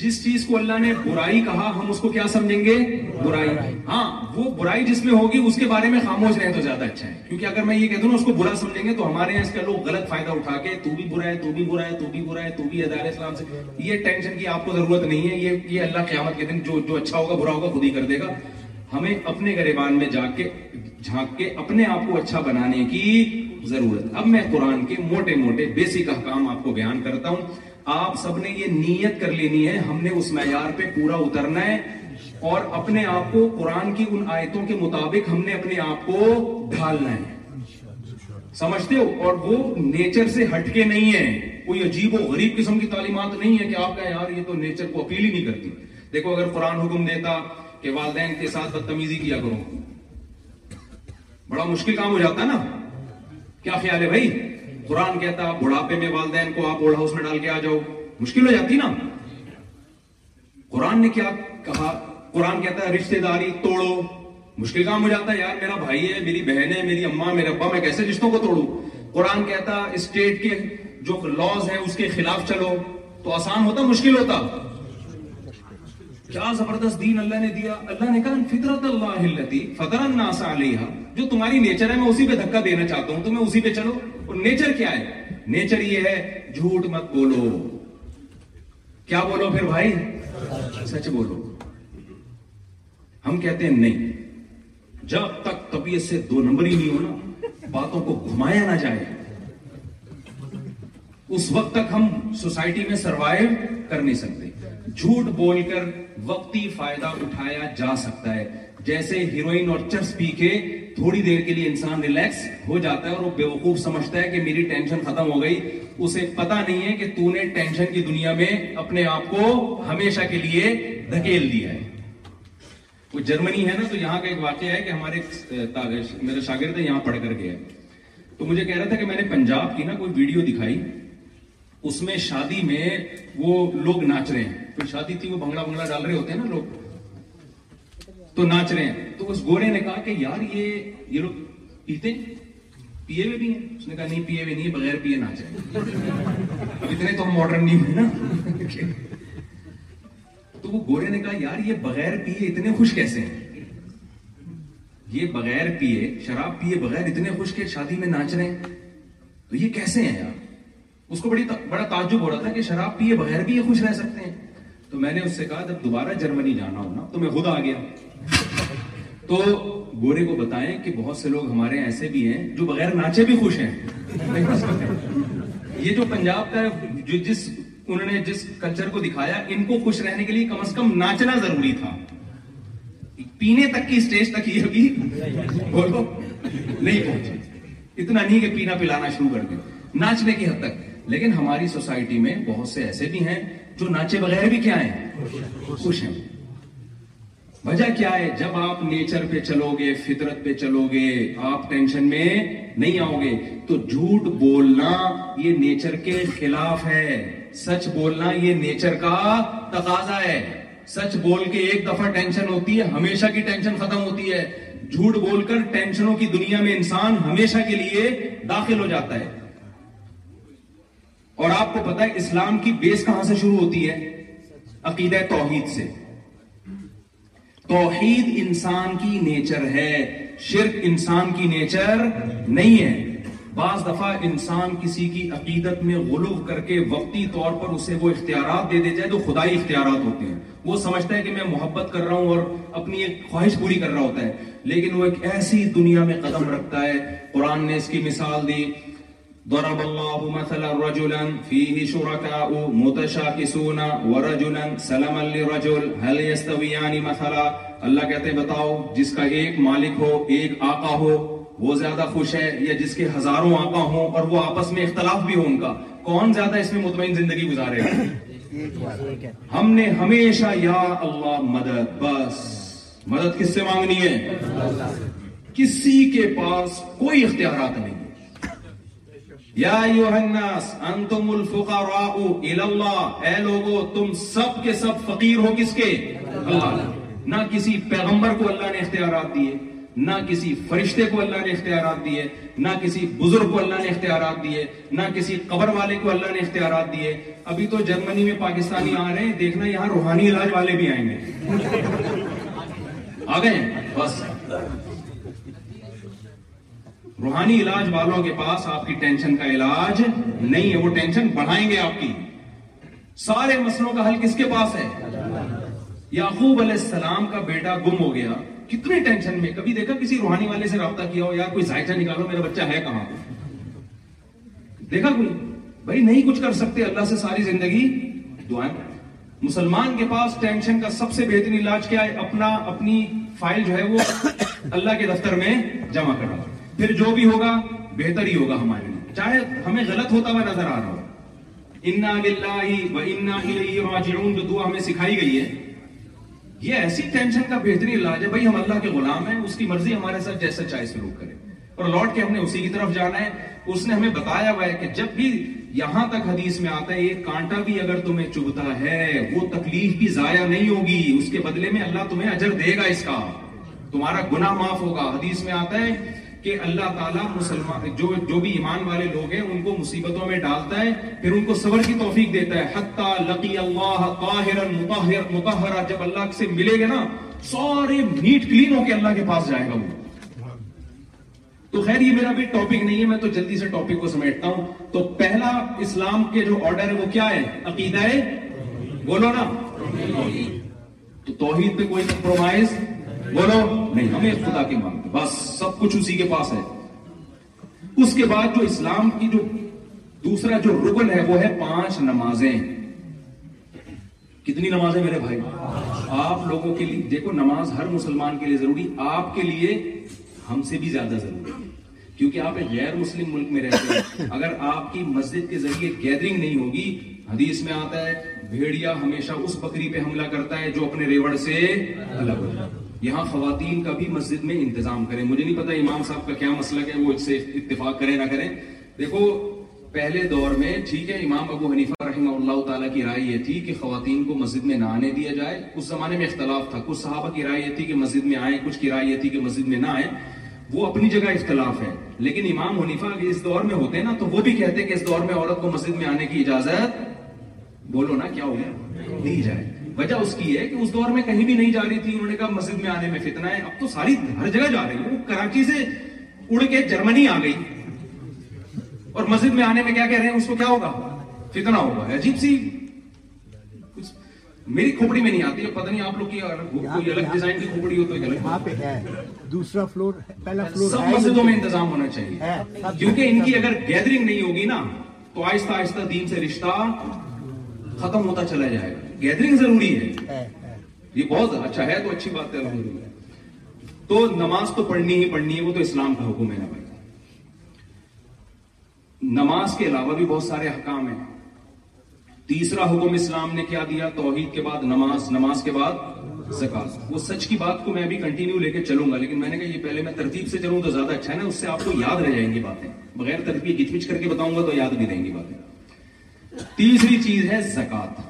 جس چیز کو اللہ نے برائی کہا ہم اس کو کیا سمجھیں گے برائی ہاں وہ برائی جس میں ہوگی اس کے بارے میں خاموش رہے تو زیادہ اچھا ہے کیونکہ اگر میں یہ کہہ دوں اس کو برا سمجھیں گے تو ہمارے یہاں کا یہ ٹینشن کی آپ کو ضرورت نہیں ہے یہ اللہ قیامت کے دن جو جو اچھا ہوگا برا ہوگا خود ہی کر دے گا ہمیں اپنے گریبان میں جا کے جھانک کے اپنے آپ کو اچھا بنانے کی ضرورت اب میں قرآن کے موٹے موٹے احکام آپ کو بیان کرتا ہوں آپ سب نے یہ نیت کر لینی ہے ہم نے اس معیار پہ پورا اترنا ہے اور اپنے آپ کو قرآن کی ان آیتوں کے مطابق ہم نے اپنے آپ کو ڈھالنا ہے سمجھتے ہو اور وہ نیچر سے ہٹ کے نہیں ہے کوئی عجیب و غریب قسم کی تعلیمات نہیں ہے کہ آپ کا یار یہ تو نیچر کو اپیل ہی نہیں کرتی دیکھو اگر قرآن حکم دیتا کہ والدین کے ساتھ بدتمیزی کیا کرو بڑا مشکل کام ہو جاتا نا کیا خیال ہے بھائی قرآن کہتا بڑھاپے میں والدین کو آپ اوڑھا اس میں ڈال کے آ جاؤ مشکل ہو جاتی نا قرآن نے کیا کہا قرآن کہتا ہے رشتے داری توڑو مشکل کام ہو جاتا ہے یار میرا بھائی ہے میری بہن ہے میری اماں میرے ابا میں کیسے رشتوں کو توڑوں قرآن کہتا اسٹیٹ کے جو لاز ہیں اس کے خلاف چلو تو آسان ہوتا مشکل ہوتا کیا زبردست دین اللہ نے دیا اللہ نے کہا فطرت اللہ فطر الناس علیہ جو تمہاری نیچر ہے میں اسی پہ دھکا دینا چاہتا ہوں تمہیں اسی پہ چلو اور نیچر کیا ہے نیچر یہ ہے جھوٹ مت بولو کیا بولو پھر بھائی سچ بولو ہم کہتے ہیں نہیں جب تک طبیعت سے دو نمبر ہی نہیں ہونا باتوں کو گھمایا نہ جائے اس وقت تک ہم سوسائٹی میں سروائیو کر نہیں سکتے جھوٹ بول کر وقتی فائدہ اٹھایا جا سکتا ہے جیسے ہیروئن اور چرس پی کے تھوڑی دیر کے لیے انسان ریلیکس ہو جاتا ہے اور وہ بے وقوف سمجھتا ہے کہ میری ٹینشن ختم ہو گئی اسے پتا نہیں ہے کہ تو نے ٹینشن کی دنیا میں اپنے آپ کو ہمیشہ کے لیے دھکیل دیا ہے وہ جرمنی ہے نا تو یہاں کا ایک واقعہ ہے کہ ہمارے شاگرد ہے یہاں پڑھ کر گیا تو مجھے کہہ رہا تھا کہ میں نے پنجاب کی نا کوئی ویڈیو دکھائی اس میں شادی میں وہ لوگ ناچ رہے ہیں تو شادی تھی وہ بھنگڑا بنگڑا ڈال رہے ہوتے ہیں نا لوگ تو ناچ رہے ہیں تو اس گورے نے کہا کہ یار یہ یہ لوگ پیتے پیے ہوئے بھی ہیں اس نے کہا نہیں پیے ہوئے نہیں بغیر پیے ناچ رہے اب اتنے تو ہم ماڈرن نہیں ہوئے نا تو وہ گورے نے کہا یار یہ بغیر پیے اتنے خوش کیسے ہیں یہ بغیر پیے شراب پیے بغیر اتنے خوش کے شادی میں ناچ رہے ہیں تو یہ کیسے ہیں یار اس کو بڑی بڑا تعجب ہو رہا تھا کہ شراب پیے بغیر بھی یہ خوش رہ سکتے ہیں تو میں نے اس سے کہا جب دوبارہ جرمنی جانا ہونا تو میں خود آ گیا (laughs) تو گورے کو بتائیں کہ بہت سے لوگ ہمارے ایسے بھی ہیں جو بغیر ناچے بھی خوش ہیں یہ جو پنجاب کا جس انہوں نے جس کلچر کو دکھایا ان کو خوش رہنے کے لیے کم از کم ناچنا ضروری تھا پینے تک کی اسٹیج تک یہ نہیں پہنچے اتنا نہیں کہ پینا پلانا شروع کر دیں ناچنے کی حد تک لیکن ہماری سوسائٹی میں بہت سے ایسے بھی ہیں جو ناچے بغیر بھی کیا ہیں خوش ہیں وجہ کیا ہے جب آپ نیچر پہ چلو گے فطرت پہ چلو گے آپ ٹینشن میں نہیں آؤ گے تو جھوٹ بولنا یہ نیچر کے خلاف ہے سچ بولنا یہ نیچر کا تقاضا ہے سچ بول کے ایک دفعہ ٹینشن ہوتی ہے ہمیشہ کی ٹینشن ختم ہوتی ہے جھوٹ بول کر ٹینشنوں کی دنیا میں انسان ہمیشہ کے لیے داخل ہو جاتا ہے اور آپ کو پتا اسلام کی بیس کہاں سے شروع ہوتی ہے عقیدہ توحید سے توحید انسان کی نیچر ہے شرک انسان کی نیچر نہیں ہے بعض دفعہ انسان کسی کی عقیدت میں غلو کر کے وقتی طور پر اسے وہ اختیارات دے دے جائے جو خدائی اختیارات ہوتے ہیں وہ سمجھتا ہے کہ میں محبت کر رہا ہوں اور اپنی ایک خواہش پوری کر رہا ہوتا ہے لیکن وہ ایک ایسی دنیا میں قدم رکھتا ہے قرآن نے اس کی مثال دی ضرب الله مثلا مثلا رجلا فيه شركاء متشاكسون ورجلا سلما لرجل هل يستويان اللہ کہتے بتاؤ جس کا ایک مالک ہو ایک آقا ہو وہ زیادہ خوش ہے یا جس کے ہزاروں آقا ہوں اور وہ آپس میں اختلاف بھی ہو ان کا کون زیادہ اس میں مطمئن زندگی گزارے ہم نے ہمیشہ یا اللہ مدد بس مدد کس سے مانگنی ہے کسی کے پاس کوئی اختیارات نہیں یا ایوہ الناس انتم الفقراء الاللہ اے لوگو تم سب کے سب فقیر ہو کس کے اللہ نہ کسی پیغمبر کو اللہ نے اختیارات دیئے نہ کسی فرشتے کو اللہ نے اختیارات دیئے نہ کسی بزرگ کو اللہ نے اختیارات دیئے نہ کسی قبر والے کو اللہ نے اختیارات دیئے ابھی تو جرمنی میں پاکستانی آ رہے ہیں دیکھنا یہاں روحانی علاج والے بھی آئیں گے آگئے ہیں بس روحانی علاج والوں کے پاس آپ کی ٹینشن کا علاج نہیں ہے وہ ٹینشن بڑھائیں گے آپ کی سارے مسئلوں کا حل کس کے پاس ہے یعقوب علیہ السلام کا بیٹا گم ہو گیا کتنے ٹینشن میں کبھی دیکھا کسی روحانی والے سے رابطہ کیا ہو یا کوئی ذائقہ نکالو میرا بچہ ہے کہاں دیکھا کوئی بھائی نہیں کچھ کر سکتے اللہ سے ساری زندگی مسلمان کے پاس ٹینشن کا سب سے بہترین علاج کیا ہے اپنا اپنی فائل جو ہے وہ اللہ کے دفتر میں جمع کرا پھر جو بھی ہوگا بہتر ہی ہوگا ہمارے لیے چاہے ہمیں غلط ہوتا ہوا نظر آ رہا ہو جو دعا ہمیں سکھائی گئی ہے یہ ایسی ٹینشن کا بہترین اللہ کے غلام ہیں اس کی مرضی ہمارے ساتھ جیسا چاہے سلوک کرے اور لوٹ کے ہم نے اسی کی طرف جانا ہے اس نے ہمیں بتایا ہوا ہے کہ جب بھی یہاں تک حدیث میں آتا ہے یہ کانٹا بھی اگر تمہیں چبھتا ہے وہ تکلیف بھی ضائع نہیں ہوگی اس کے بدلے میں اللہ تمہیں اجر دے گا اس کا تمہارا گناہ معاف ہوگا حدیث میں آتا ہے کہ اللہ تعالیٰ مسلمان جو جو بھی ایمان والے لوگ ہیں ان کو مصیبتوں میں ڈالتا ہے پھر ان کو صبر کی توفیق دیتا ہے حتی لقی اللہ قاہر مطہر مطہر جب اللہ سے ملے گا نا سارے میٹ کلین ہو کے اللہ کے پاس جائے گا وہ تو خیر یہ میرا بھی ٹاپک نہیں ہے میں تو جلدی سے ٹاپک کو سمیٹتا ہوں تو پہلا اسلام کے جو آرڈر ہے وہ کیا ہے عقیدہ ہے بولو نا تو توحید پہ کوئی کمپرومائز بولو نہیں ہمیں خدا کے مانگ بس سب کچھ اسی کے پاس ہے اس کے بعد جو اسلام کی جو دوسرا جو رکن ہے وہ ہے پانچ نمازیں کتنی نمازیں میرے بھائی آپ لوگوں کے لیے دیکھو نماز ہر مسلمان کے لیے ضروری آپ کے لیے ہم سے بھی زیادہ ضروری ہے کیونکہ آپ ایک غیر مسلم ملک میں رہتے ہیں اگر آپ کی مسجد کے ذریعے گیدرنگ نہیں ہوگی حدیث میں آتا ہے بھیڑیا ہمیشہ اس بکری پہ حملہ کرتا ہے جو اپنے ریوڑ سے الگ ہو جاتا ہے یہاں خواتین کا بھی مسجد میں انتظام کریں مجھے نہیں پتا امام صاحب کا کیا مسئلہ ہے وہ اس سے اتفاق کریں نہ کریں دیکھو پہلے دور میں ٹھیک ہے امام ابو حنیفہ رحمہ اللہ تعالیٰ کی رائے یہ تھی کہ خواتین کو مسجد میں نہ آنے دیا جائے اس زمانے میں اختلاف تھا کچھ صحابہ کی رائے یہ تھی کہ مسجد میں آئیں کچھ کی رائے یہ تھی کہ مسجد میں نہ آئیں وہ اپنی جگہ اختلاف ہے لیکن امام حنیفہ اس دور میں ہوتے ہیں نا تو وہ بھی کہتے ہیں کہ اس دور میں عورت کو مسجد میں آنے کی اجازت بولو نا کیا ہو گیا دی جائے وجہ اس کی ہے کہ اس دور میں کہیں بھی نہیں جا رہی تھی انہوں نے کہا مسجد میں آنے میں فتنہ ہے اب تو ساری ہر جگہ جا رہی ہے وہ کراچی سے اڑ کے جرمنی آ گئی اور مسجد میں آنے میں کیا کہہ رہے ہیں اس کو کیا ہوگا فتنہ ہوگا عجیب سی میری کھوپڑی میں نہیں آتی پتہ نہیں آپ لوگ کی کوئی الگ ڈیزائن کی کھوپڑی ہو تو الگ دوسرا فلور پہلا فلور سب مسجدوں میں انتظام ہونا چاہیے کیونکہ ان کی اگر گیدرنگ نہیں ہوگی نا تو آہستہ آہستہ دین سے رشتہ ختم ہوتا چلا جائے گا گیدرنگ ضروری ہے یہ بہت اچھا ہے تو اچھی بات ہے تو نماز تو پڑھنی ہی پڑھنی ہے وہ تو اسلام کا حکم ہے نا بھائی نماز کے علاوہ بھی بہت سارے حکام ہیں تیسرا حکم اسلام نے کیا دیا توحید کے بعد نماز نماز کے بعد زکات وہ سچ کی بات کو میں بھی کنٹینیو لے کے چلوں گا لیکن میں نے کہا یہ پہلے میں ترتیب سے چلوں تو زیادہ اچھا ہے نا اس سے آپ کو یاد رہ جائیں گی باتیں بغیر ترتیب کچمچ کر کے بتاؤں گا تو یاد بھی رہیں گی باتیں تیسری چیز ہے زکات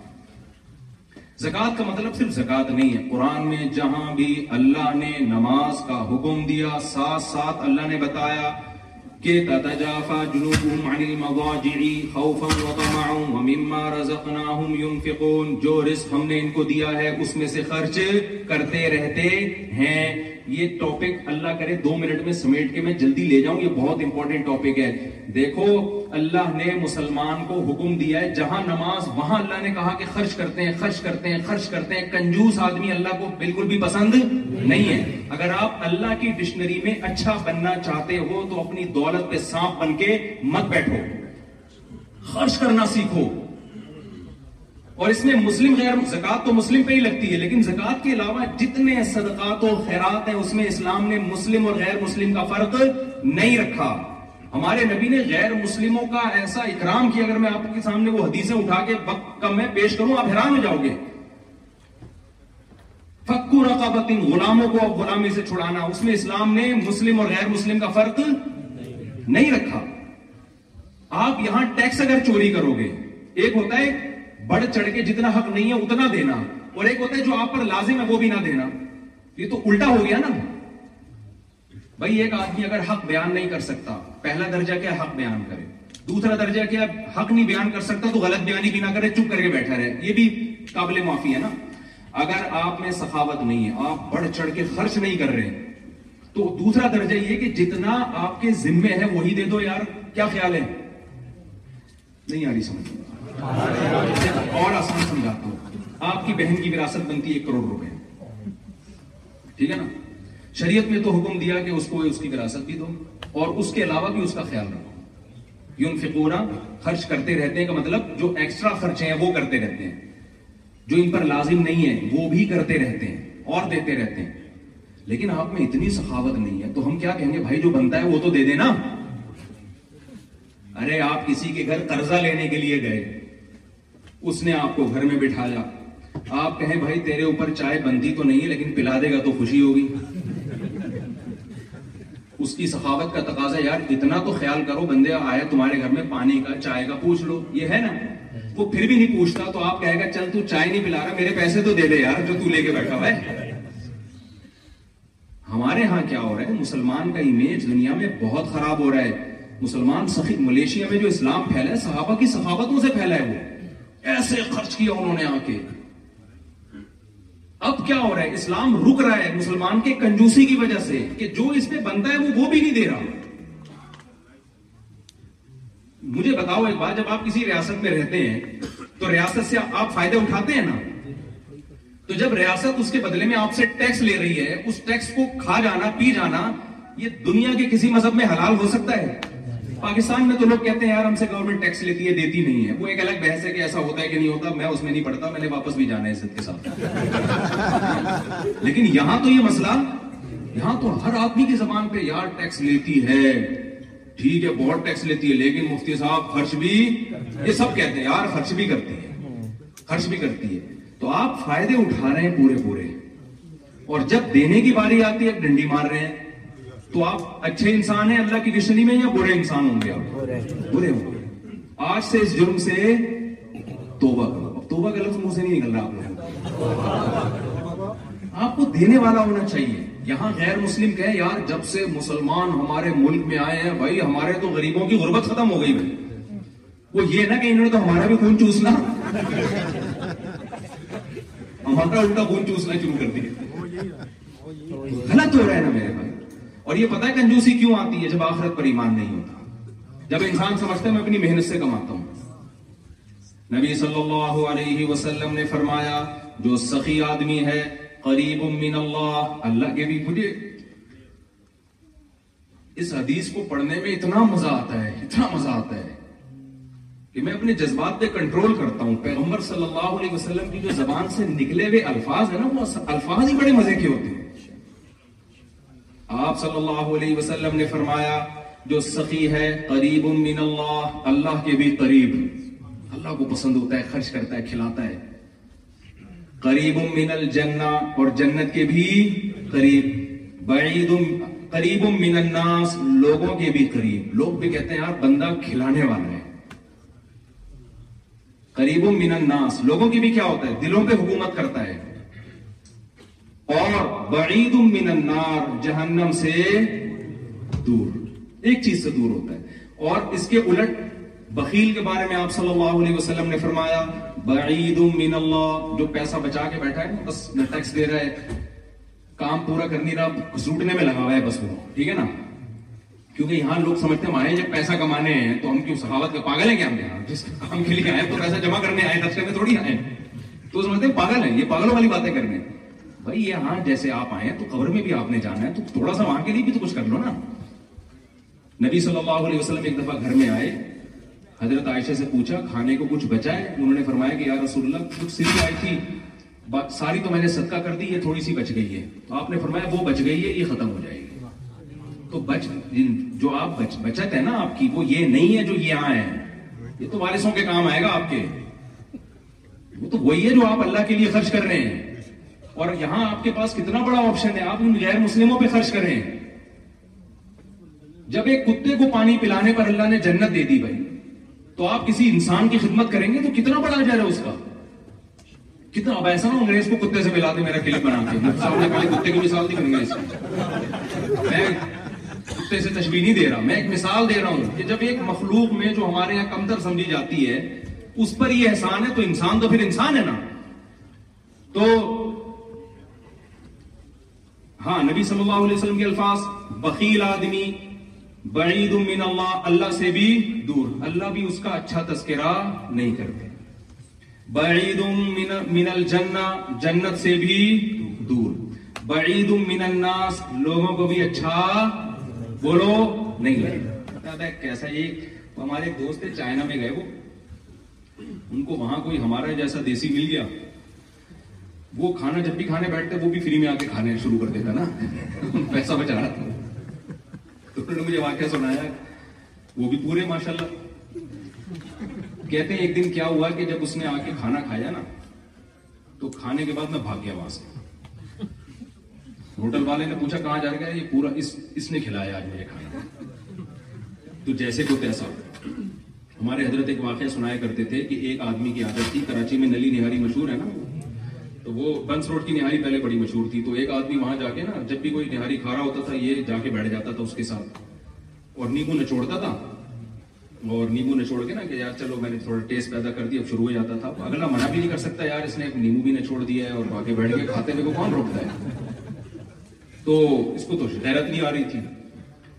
زکوٰۃ کا مطلب صرف زکوٰۃ نہیں ہے قرآن میں جہاں بھی اللہ نے نماز کا حکم دیا ساتھ ساتھ اللہ نے بتایا کہ تتجافا جنوبهم عن المضاجع خوفا وطمعا ومما رزقناهم ينفقون جو رزق ہم نے ان کو دیا ہے اس میں سے خرچ کرتے رہتے ہیں یہ ٹاپک اللہ کرے دو منٹ میں سمیٹ کے میں جلدی لے جاؤں یہ بہت امپورٹنٹ ٹاپک ہے دیکھو اللہ نے مسلمان کو حکم دیا ہے جہاں نماز وہاں اللہ نے کہا کہ خرچ کرتے ہیں خرچ کرتے ہیں خرچ کرتے ہیں کنجوس آدمی اللہ کو بالکل بھی پسند نہیں ہے اگر آپ اللہ کی ڈکشنری میں اچھا بننا چاہتے ہو تو اپنی دولت پہ سانپ بن کے مت بیٹھو خرچ کرنا سیکھو اور اس میں مسلم غیر زکات تو مسلم پہ ہی لگتی ہے لیکن زکات کے علاوہ جتنے صدقات و خیرات ہیں اس میں اسلام نے مسلم اور غیر مسلم کا فرق نہیں رکھا ہمارے نبی نے غیر مسلموں کا ایسا اکرام کیا اگر میں میں آپ کے کے سامنے وہ حدیثیں اٹھا وقت پیش کروں آپ حیران ہو جاؤ گے فکو رقابت ان غلاموں کو غلامی سے چھڑانا اس میں اسلام نے مسلم اور غیر مسلم کا فرق نہیں رکھا آپ یہاں ٹیکس اگر چوری کرو گے ایک ہوتا ہے بڑھ چڑھ کے جتنا حق نہیں ہے اتنا دینا اور ایک ہوتا ہے جو آپ پر لازم ہے وہ بھی نہ دینا یہ تو الٹا ہو گیا نا بھائی ایک آدمی اگر حق بیان نہیں کر سکتا پہلا درجہ کیا حق بیان کرے دوسرا درجہ کیا حق نہیں بیان کر سکتا تو غلط بیانی بھی نہ کرے چپ کر کے بیٹھا رہے یہ بھی قابل معافی ہے نا اگر آپ میں سخاوت نہیں ہے آپ بڑھ چڑھ کے خرچ نہیں کر رہے تو دوسرا درجہ یہ کہ جتنا آپ کے ذمے ہے وہی دے دو یار کیا خیال ہے نہیں یاری سمجھ اور آسان سمجھاتا ہوں آپ کی بہن کی وراثت بنتی ہے کروڑ روپے ٹھیک ہے نا شریعت میں تو حکم دیا کہ اس کو اس کی وراثت بھی دو اور اس کے علاوہ بھی اس کا خیال رکھو فکورا خرچ کرتے رہتے ہیں کا مطلب جو ایکسٹرا ہیں وہ کرتے رہتے ہیں جو ان پر لازم نہیں ہے وہ بھی کرتے رہتے ہیں اور دیتے رہتے ہیں لیکن آپ میں اتنی سخاوت نہیں ہے تو ہم کیا کہیں گے بھائی جو بنتا ہے وہ تو دے دینا ارے آپ کسی کے گھر قرضہ لینے کے لیے گئے اس نے آپ کو گھر میں بٹھایا آپ کہیں بھائی تیرے اوپر چائے بندی تو نہیں ہے لیکن پلا دے گا تو خوشی ہوگی اس کی سخاوت کا تقاضا کرو بندے آیا تمہارے گھر میں پانی کا چائے کا پوچھ لو یہ ہے نا وہ پھر بھی نہیں پوچھتا تو آپ کہے گا چل تو چائے نہیں پلا رہا میرے پیسے تو دے دے یار جو تو لے کے بیٹھا ہے ہمارے ہاں کیا ہو رہا ہے مسلمان کا امیج دنیا میں بہت خراب ہو رہا ہے مسلمان سخی ملیشیا میں جو اسلام پھیلا ہے صحابہ کی صحابتوں سے پھیلا ہے وہ ایسے خرچ کیا انہوں نے آ کے اب کیا ہو رہا ہے اسلام رک رہا ہے مسلمان کے کنجوسی کی وجہ سے کہ جو اس پہ بنتا ہے وہ بھی نہیں دے رہا مجھے بتاؤ ایک بات جب آپ کسی ریاست میں رہتے ہیں تو ریاست سے آپ فائدے اٹھاتے ہیں نا تو جب ریاست اس کے بدلے میں آپ سے ٹیکس لے رہی ہے اس ٹیکس کو کھا جانا پی جانا یہ دنیا کے کسی مذہب میں حلال ہو سکتا ہے پاکستان میں تو لوگ کہتے ہیں یار ہم سے گورنمنٹ ٹیکس لیتی ہے دیتی نہیں ہے وہ ایک الگ بحث ہے کہ ایسا ہوتا ہے کہ نہیں ہوتا میں اس میں نہیں پڑھتا میں نے واپس بھی جانا ہے عزت کے ساتھ لیکن یہاں تو یہ مسئلہ یہاں تو ہر آدمی کی زبان پہ یار ٹیکس لیتی ہے ٹھیک ہے بہت ٹیکس لیتی ہے لیکن مفتی صاحب خرچ بھی یہ سب کہتے ہیں یار خرچ بھی کرتی ہے خرچ بھی کرتی ہے تو آپ فائدے اٹھا رہے ہیں پورے پورے اور جب دینے کی باری آتی ہے ڈنڈی مار رہے ہیں تو آپ اچھے انسان ہیں اللہ کی رشنی میں یا برے انسان ہوں گے آپ برے ہوں گے آج سے اس جرم سے توبہ کرو توبہ لفظ سے نہیں نکل رہا آپ کو دینے والا ہونا چاہیے یہاں غیر مسلم کہے یار جب سے مسلمان ہمارے ملک میں آئے ہیں بھائی ہمارے تو غریبوں کی غربت ختم ہو گئی بھائی وہ یہ نا کہ انہوں نے تو ہمارا بھی خون چوسنا ہمارا الٹا خون چوسنا کر دیا غلط ہو رہا ہے نا میرے پاس اور یہ پتا ہے کنجوسی کیوں آتی ہے جب آخرت پر ایمان نہیں ہوتا جب انسان سمجھتا ہے میں اپنی محنت سے کماتا ہوں نبی صلی اللہ علیہ وسلم نے فرمایا جو سخی آدمی ہے قریب من اللہ اللہ کے بھی مجھے اس حدیث کو پڑھنے میں اتنا مزہ آتا ہے اتنا مزہ آتا ہے کہ میں اپنے جذبات پہ کنٹرول کرتا ہوں پیغمبر صلی اللہ علیہ وسلم کی جو زبان سے نکلے ہوئے الفاظ ہیں نا وہ الفاظ ہی بڑے مزے کے ہوتے ہیں آپ صلی اللہ علیہ وسلم نے فرمایا جو سخی ہے قریب من اللہ اللہ کے بھی قریب اللہ کو پسند ہوتا ہے خرچ کرتا ہے کھلاتا ہے قریب من الجنہ اور جنت کے بھی قریب بعید قریب من الناس لوگوں کے بھی قریب لوگ بھی کہتے ہیں یار بندہ کھلانے والا ہے قریب من الناس لوگوں کی بھی کیا ہوتا ہے دلوں پہ حکومت کرتا ہے اور بعید من النار جہنم سے دور ایک چیز سے دور ہوتا ہے اور اس کے الٹ بخیل کے بارے میں آپ صلی اللہ علیہ وسلم نے فرمایا بعید من اللہ جو پیسہ بچا کے بیٹھا ہے بس نہ ٹیکس دے رہا ہے کام پورا کرنی رہا سوٹنے میں لگا ہوا ہے بس وہ ٹھیک ہے نا کیونکہ یہاں لوگ سمجھتے ہمارے جب پیسہ کمانے ہیں تو ہم کیوں سخاوت کا پاگل ہیں کیا ہم یہاں جس کام کے لیے آئے تو پیسہ جمع کرنے آئے میں تھوڑی آئے تو سمجھتے ہیں پاگل ہیں یہ پاگلوں والی باتیں کرنے بھائی یہاں جیسے آپ آئے ہیں تو قبر میں بھی آپ نے جانا ہے تو تھوڑا سا وہاں کے لیے بھی تو کچھ کر لو نا نبی صلی اللہ علیہ وسلم ایک دفعہ گھر میں آئے حضرت عائشہ سے پوچھا کھانے کو کچھ بچائے انہوں نے فرمایا کہ یا رسول اللہ کچھ سری آئی تھی ساری تو میں نے صدقہ کر دی یہ تھوڑی سی بچ گئی ہے تو آپ نے فرمایا وہ بچ گئی ہے یہ ختم ہو جائے گی تو بچ جو آپ بچ بچت ہے نا آپ کی وہ یہ نہیں ہے جو یہ آئے ہیں یہ تو وارثوں کے کام آئے گا آپ کے وہ تو وہی ہے جو آپ اللہ کے لیے خرچ کر رہے ہیں اور یہاں آپ کے پاس کتنا بڑا آپشن ہے آپ ان غیر مسلموں پہ خرچ کریں جب ایک کتے کو پانی پلانے پر اللہ نے جنت دے دی بھائی تو آپ کسی انسان کی خدمت کریں گے تو کتنا بڑا جر ہے اس کا کتنا اب ایسا نا انگریز کو کتے سے ملا دے میرا کلپ بنا کے کتے کی مثال نہیں کروں گا اس میں کتے سے تشبیح نہیں دے رہا میں ایک مثال دے رہا ہوں کہ جب ایک مخلوق میں جو ہمارے یہاں کمتر سمجھی جاتی ہے اس پر یہ احسان ہے تو انسان تو پھر انسان ہے نا تو ہاں نبی صلی اللہ علیہ وسلم کے الفاظ بخیل آدمی بعید من اللہ اللہ سے بھی دور اللہ بھی اس کا اچھا تذکرہ نہیں کرتے بعید من, من الجنہ جنت سے بھی دور بعید من الناس لوگوں کو بھی اچھا بولو نہیں لگے کیسا یہ ہمارے دوست چائنا میں گئے وہ ان کو وہاں کوئی ہمارا جیسا دیسی مل گیا وہ کھانا جب بھی کھانے بیٹھتے وہ بھی فری میں آ کے کھانے شروع کر دیتا نا پیسہ بچا رہا تھا انہوں نے مجھے واقعہ سنایا وہ بھی پورے ماشاء اللہ کہتے کیا ہوا کہ جب اس نے کھانا کھایا نا تو کھانے کے بعد میں بھاگ گیا وہاں سے ہوٹل والے نے پوچھا کہاں جا رہا ہے یہ پورا اس نے کھلایا آج مجھے کھانا تو جیسے کو تیسا ہمارے حضرت ایک واقعہ سنایا کرتے تھے کہ ایک آدمی کی عادت تھی کراچی میں نلی نہاری مشہور ہے نا تو وہ بنس روڈ کی نہاری پہلے بڑی مشہور تھی تو ایک آدمی وہاں جا کے نا جب بھی کوئی نہاری کھا رہا ہوتا تھا یہ جا کے بیٹھ جاتا تھا اس کے ساتھ اور نیبو نچوڑتا تھا اور نیبو نچوڑ کے نا کہ یار چلو میں نے تھوڑا ٹیسٹ پیدا کر دیا اب شروع ہو جاتا تھا اگلا منع بھی نہیں کر سکتا یار اس نے نیبو بھی نچوڑ دیا ہے اور باقی بیٹھ کے کھاتے میں کو کون روکتا ہے تو اس کو تو حیرت نہیں آ رہی تھی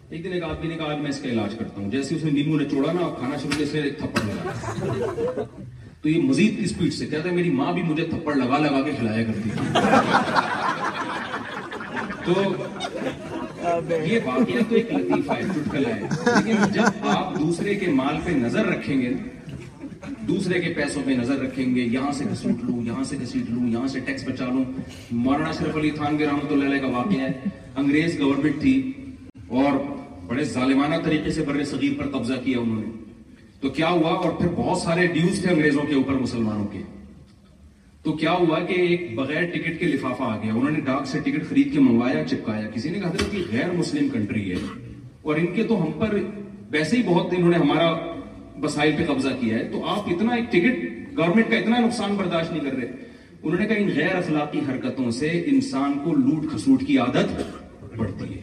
ایک دن ایک آدمی نے کہا میں اس کا علاج کرتا ہوں جیسے اس نے نیبو نچوڑا نا کھانا شروع جیسے تھپڑ لگا تو یہ مزید اسپیڈ سے کہتا ہے میری ماں بھی مجھے تھپڑ لگا لگا کے کھلایا کرتی تھی تو یہ لطیفہ ہے ہے لیکن جب آپ دوسرے کے مال پہ نظر رکھیں گے دوسرے کے پیسوں پہ نظر رکھیں گے یہاں سے گھسیٹ لوں یہاں سے گھسیٹ لوں یہاں سے ٹیکس بچا لوں مولانا شرف علی خان کے رحمت اللہ علیہ کا واقعہ ہے انگریز گورنمنٹ تھی اور بڑے ظالمانہ طریقے سے بر صغیر پر قبضہ کیا انہوں نے تو کیا ہوا اور پھر بہت سارے ڈیوز تھے انگریزوں کے اوپر مسلمانوں کے تو کیا ہوا کہ ایک بغیر ٹکٹ کے لفافہ آ گیا انہوں نے ڈاک سے ٹکٹ خرید کے منگوایا چپکایا کسی نے کہا تھا کہ غیر مسلم کنٹری ہے اور ان کے تو ہم پر ویسے ہی بہت انہوں نے ہمارا بسائل پہ قبضہ کیا ہے تو آپ اتنا ایک ٹکٹ گورنمنٹ کا اتنا نقصان برداشت نہیں کر رہے انہوں نے کہا ان غیر اخلاقی حرکتوں سے انسان کو لوٹ کھسوٹ کی عادت بڑھتی ہے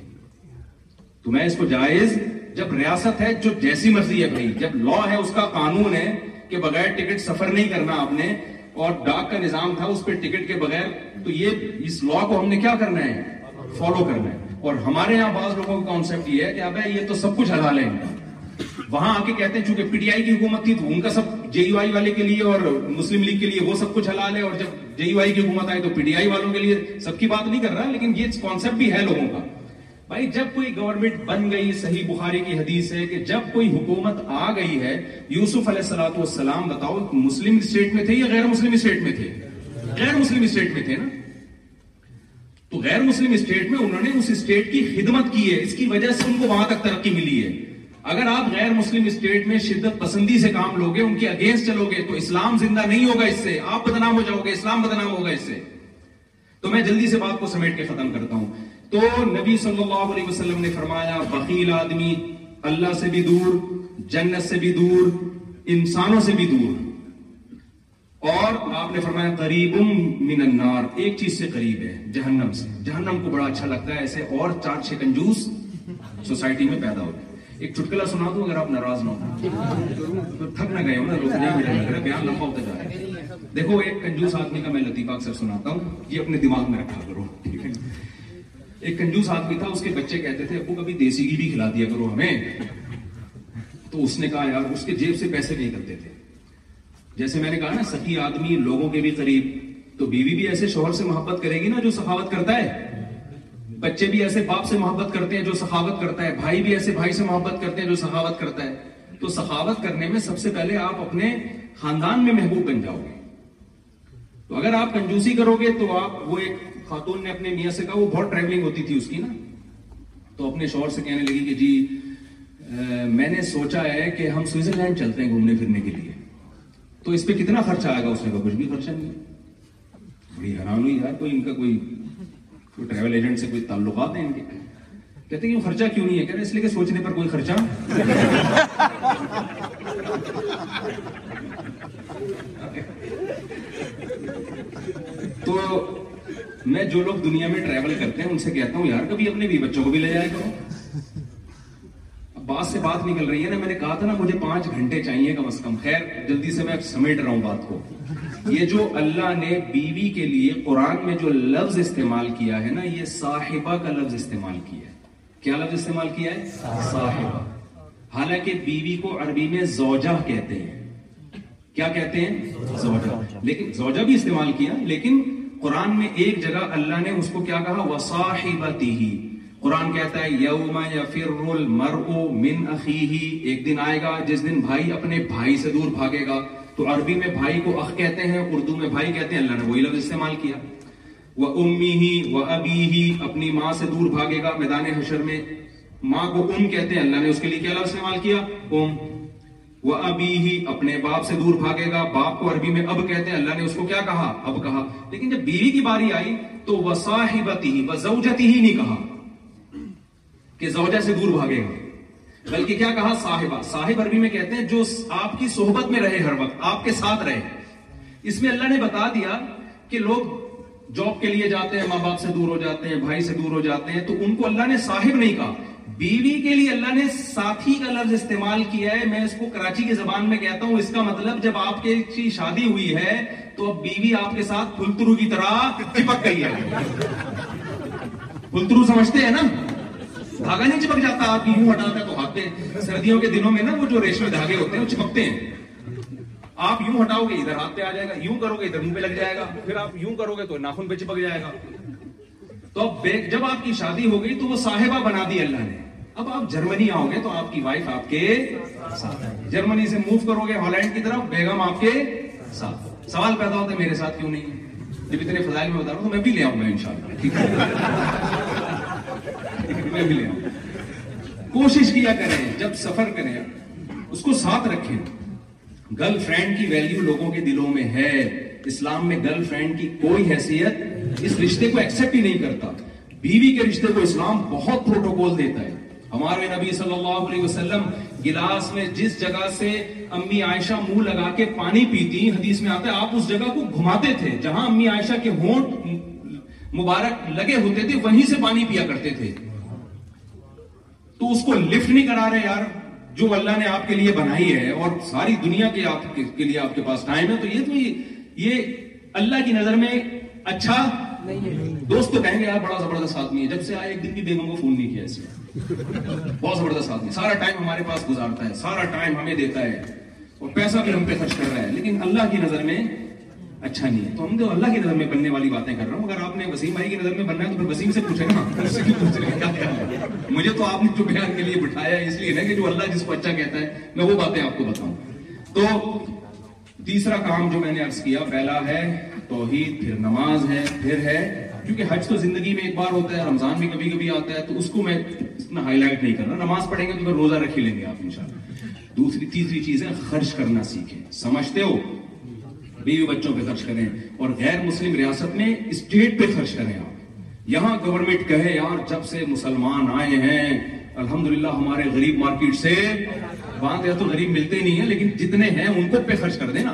تو میں اس کو جائز جب ریاست ہے جو جیسی مرضی ہے جب ہے اس کا قانون ہے کہ بغیر ٹکٹ سفر نہیں کرنا آپ نے اور ڈاک کا نظام تھا اس پہ ٹکٹ کے بغیر تو یہ اس لا کو ہم نے کیا کرنا ہے فالو کرنا ہے اور ہمارے یہاں بعض لوگوں کا کانسیپٹ یہ ہے کہ یہ تو سب کچھ ہلا لیں وہاں آ کے کہتے ہیں چونکہ پی ٹی آئی کی حکومت تھی تو ان کا سب جے آئی والے کے لیے اور مسلم لیگ کے لیے وہ سب کچھ ہلا لے اور جب جے آئی کی حکومت آئے تو پی ٹی آئی والوں کے لیے سب کی بات نہیں کر رہا لیکن یہ کانسیپٹ بھی ہے لوگوں کا بھائی جب کوئی گورنمنٹ بن گئی صحیح بخاری کی حدیث ہے کہ جب کوئی حکومت آ گئی ہے یوسف علیہ السلام والسلام بتاؤ مسلم اسٹیٹ میں تھے یا غیر مسلم اسٹیٹ میں تھے غیر مسلم اسٹیٹ میں تھے نا تو غیر مسلم اسٹیٹ میں انہوں نے اس اسٹیٹ کی خدمت کی ہے اس کی وجہ سے ان کو وہاں تک ترقی ملی ہے اگر آپ غیر مسلم اسٹیٹ میں شدت پسندی سے کام لوگے ان کے اگینسٹ چلو گے تو اسلام زندہ نہیں ہوگا اس سے آپ بدنام ہو جاؤ گے اسلام بدنام ہوگا اس سے تو میں جلدی سے بات کو سمیٹ کے ختم کرتا ہوں تو نبی صلی اللہ علیہ وسلم نے فرمایا بخیل آدمی اللہ سے بھی دور جنت سے بھی دور انسانوں سے بھی دور اور آپ نے فرمایا قریب من النار ایک چیز سے قریب ہے جہنم سے جہنم کو بڑا اچھا لگتا ہے ایسے اور چار چھ کنجوس سوسائٹی میں پیدا ہوتے ایک چٹکلا سنا دوں اگر آپ ناراض نہ ہو تھک نہ گئے ہو نا لوگ بیان لمبا ہوتا جا رہا ہے دیکھو ایک کنجوس آدمی کا میں لطیفہ اکثر سناتا ہوں یہ اپنے دماغ میں رکھا کرو ٹھیک ہے ایک کنجوس آدمی تھا اس کے بچے کہتے تھے ابو کبھی دیسی گھی بھی کھلا دیا کرو ہمیں تو اس نے کہا یار اس کے جیب سے پیسے نہیں کرتے تھے جیسے میں نے کہا نا سخی آدمی لوگوں کے بھی قریب تو بیوی بھی ایسے شوہر سے محبت کرے گی نا جو سخاوت کرتا ہے بچے بھی ایسے باپ سے محبت کرتے ہیں جو سخاوت کرتا ہے بھائی بھی ایسے بھائی سے محبت کرتے ہیں جو سخاوت کرتا ہے تو سخاوت کرنے میں سب سے پہلے آپ اپنے خاندان میں محبوب بن جاؤ گے تو اگر آپ کنجوسی کرو گے تو آپ وہ ایک خاتون نے اپنے میاں سے کہا وہ بہت ٹریولنگ ہوتی تھی اس کی نا تو اپنے شوہر سے کہنے لگی کہ جی میں نے سوچا ہے کہ ہم سوئٹزرلینڈ چلتے ہیں گھومنے پھرنے کے لیے تو اس پہ کتنا خرچ آئے گا اس نے کہا کچھ بھی خرچہ نہیں بڑی حیران ہوئی یار کوئی ان کا کوئی ٹریول ایجنٹ سے کوئی تعلقات ہیں ان کے کہتے ہیں خرچہ کیوں نہیں ہے کہہ رہے اس لیے کہ سوچنے پر کوئی خرچہ (laughs) تو میں جو لوگ دنیا میں ٹریول کرتے ہیں ان سے کہتا ہوں یار کبھی اپنے بھی بچوں کو بھی لے جائے کرو بات سے بات نکل رہی ہے نا میں نے کہا تھا نا مجھے پانچ گھنٹے چاہیے کم از کم خیر جلدی سے میں سمیٹ رہا ہوں بات کو یہ جو اللہ نے بیوی کے لیے قرآن میں جو لفظ استعمال کیا ہے نا یہ صاحبہ کا لفظ استعمال کیا ہے کیا لفظ استعمال کیا ہے صاحبہ حالانکہ بیوی کو عربی میں زوجہ کہتے ہیں کیا کہتے ہیں زوجہ لیکن زوجہ بھی استعمال کیا لیکن قرآن میں ایک جگہ اللہ نے اس کو کیا کہا وَصَاحِبَتِهِ قرآن کہتا ہے یوم یفر المرء من اخیہ ایک دن آئے گا جس دن بھائی اپنے بھائی سے دور بھاگے گا تو عربی میں بھائی کو اخ کہتے ہیں اردو میں بھائی کہتے ہیں اللہ نے وہی لفظ استعمال کیا وہ امی ہی وہ ابی ہی اپنی ماں سے دور بھاگے گا میدان حشر میں ماں کو ام کہتے ہیں اللہ نے اس کے لیے کیا لفظ استعمال کیا ام وہ ابھی ہی اپنے باپ سے دور بھاگے گا باپ کو عربی میں اب کہتے ہیں اللہ نے اس کو کیا کہا کہا اب لیکن جب بیوی کی باری آئی تو وہ وہ صاحبتی ہی ہی زوجتی نہیں کہا کہ زوجہ سے دور بھاگے گا بلکہ کیا کہا صاحبہ صاحب عربی میں کہتے ہیں جو آپ کی صحبت میں رہے ہر وقت آپ کے ساتھ رہے اس میں اللہ نے بتا دیا کہ لوگ جاب کے لیے جاتے ہیں ماں باپ سے دور ہو جاتے ہیں بھائی سے دور ہو جاتے ہیں تو ان کو اللہ نے صاحب نہیں کہا بیوی کے لیے اللہ نے ساتھی کا لفظ استعمال کیا ہے میں اس کو کراچی کی زبان میں کہتا ہوں اس کا مطلب جب آپ کے شادی ہوئی ہے تو اب بیوی آپ کے ساتھ پھلترو کی طرح چپک گئی ہے پھلترو سمجھتے ہیں نا دھاگا نہیں چپک جاتا آپ یوں ہٹاتا تو ہاتھ پہ سردیوں کے دنوں میں نا وہ جو ریشم دھاگے ہوتے ہیں وہ چپکتے ہیں آپ یوں ہٹاؤ گے ادھر ہاتھ پہ آ جائے گا یوں کرو گے ادھر منہ پہ لگ جائے گا پھر آپ یوں کرو گے تو ناخن پہ چپک جائے گا اب جب آپ کی شادی ہو گئی تو وہ صاحبہ بنا دی اللہ نے اب آپ جرمنی آؤ گے تو آپ کی وائف آپ کے ساتھ جرمنی سے موو کرو گے ہالینڈ کی طرف بیگم آپ کے ساتھ سوال پیدا ہوتے میرے ساتھ کیوں نہیں جب اتنے فضائل میں بتا رہا ہوں تو میں بھی لے آؤں گا ان شاء اللہ میں بھی لے آؤں کوشش کیا کریں جب سفر کریں اس کو ساتھ رکھیں گرل فرینڈ کی ویلیو لوگوں کے دلوں میں ہے اسلام میں گرل فرینڈ کی کوئی حیثیت اس رشتے کو ایکسپٹ ہی نہیں کرتا بیوی کے رشتے کو اسلام بہت پروٹوکول دیتا ہے ہمارے نبی صلی اللہ علیہ وسلم گلاس میں جس جگہ سے امی عائشہ منہ لگا کے پانی پیتی حدیث میں آتا ہے آپ اس جگہ کو گھماتے تھے جہاں امی عائشہ کے ہونٹ مبارک لگے ہوتے تھے وہیں سے پانی پیا کرتے تھے تو اس کو لفٹ نہیں کرا رہے یار جو اللہ نے آپ کے لیے بنائی ہے اور ساری دنیا کے آپ کے لیے آپ کے پاس ٹائم ہے تو یہ تو یہ اللہ کی نظر میں اچھا دوست تو کہیں گے یار بڑا زبردست آدمی ہے جب سے آئے ایک دن بھی بیگم کو فون نہیں کیا اس نے بہت زبردست آدمی سارا ٹائم ہمارے پاس گزارتا ہے سارا ٹائم ہمیں دیتا ہے اور پیسہ بھی ہم پہ خرچ کر رہا ہے لیکن اللہ کی نظر میں اچھا نہیں ہے تو ہم تو اللہ کی نظر میں بننے والی باتیں کر رہا ہوں اگر آپ نے وسیم بھائی کی نظر میں بننا ہے تو پھر وسیم سے پوچھیں نا سے کیوں پوچھ رہے ہیں مجھے تو آپ نے جو بیان کے لیے بٹھایا ہے اس لیے نا کہ جو اللہ جس کو اچھا کہتا ہے میں وہ باتیں آپ کو بتاؤں تو تیسرا کام جو میں نے عرض کیا پہلا ہے توحید پھر نماز ہے پھر ہے کیونکہ حج تو زندگی میں ایک بار ہوتا ہے رمضان میں کبھی کبھی آتا ہے تو اس کو میں اتنا ہائی لائٹ نہیں کرنا نماز پڑھیں گے تو پھر روزہ رکھ ہی لیں گے آپ انشاءاللہ دوسری تیسری چیز ہے خرچ کرنا سیکھیں سمجھتے ہو بیوی بچوں پہ خرچ کریں اور غیر مسلم ریاست میں اسٹیٹ پہ خرچ کریں آپ یہاں گورنمنٹ کہے یار جب سے مسلمان آئے ہیں الحمدللہ ہمارے غریب مارکیٹ سے وہاں پہ تو غریب ملتے نہیں ہیں لیکن جتنے ہیں ان پر پہ خرچ کر دینا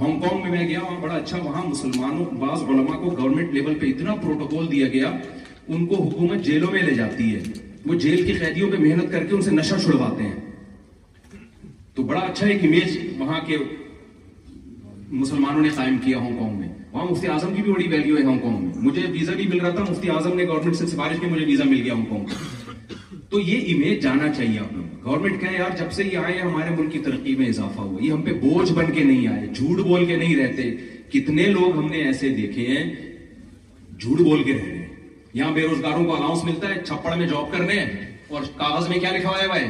ہانگ کانگ میں میں گیا وہاں بڑا اچھا وہاں مسلمانوں بعض علماء کو گورنمنٹ لیول پہ اتنا پروٹوکول دیا گیا ان کو حکومت جیلوں میں لے جاتی ہے وہ جیل کی قیدیوں پہ محنت کر کے ان سے نشہ چھڑواتے ہیں تو بڑا اچھا ایک امیج وہاں کے مسلمانوں نے قائم کیا ہانگ کانگ میں وہاں مفتی اعظم کی بھی بڑی ویلیو ہے ہانگ کانگ میں مجھے ویزا بھی مل رہا تھا مفتی اعظم نے گورنمنٹ سے سفارش کی ویزا مل گیا ہانگ کانگ میں تو یہ امیج جانا چاہیے آپ گورنمنٹ یار جب سے یہ آئے ہمارے ملک کی ترقی میں اضافہ ہوا یہ ہم پہ بوجھ بن کے نہیں آئے جھوٹ بول کے نہیں رہتے کتنے لوگ ہم نے ایسے دیکھے ہیں جھوٹ بول کے رہے ہیں یہاں بے روزگاروں کو الاؤنس ملتا ہے چھپڑ میں جاب کرنے اور کاغذ میں کیا لکھا ہوا ہے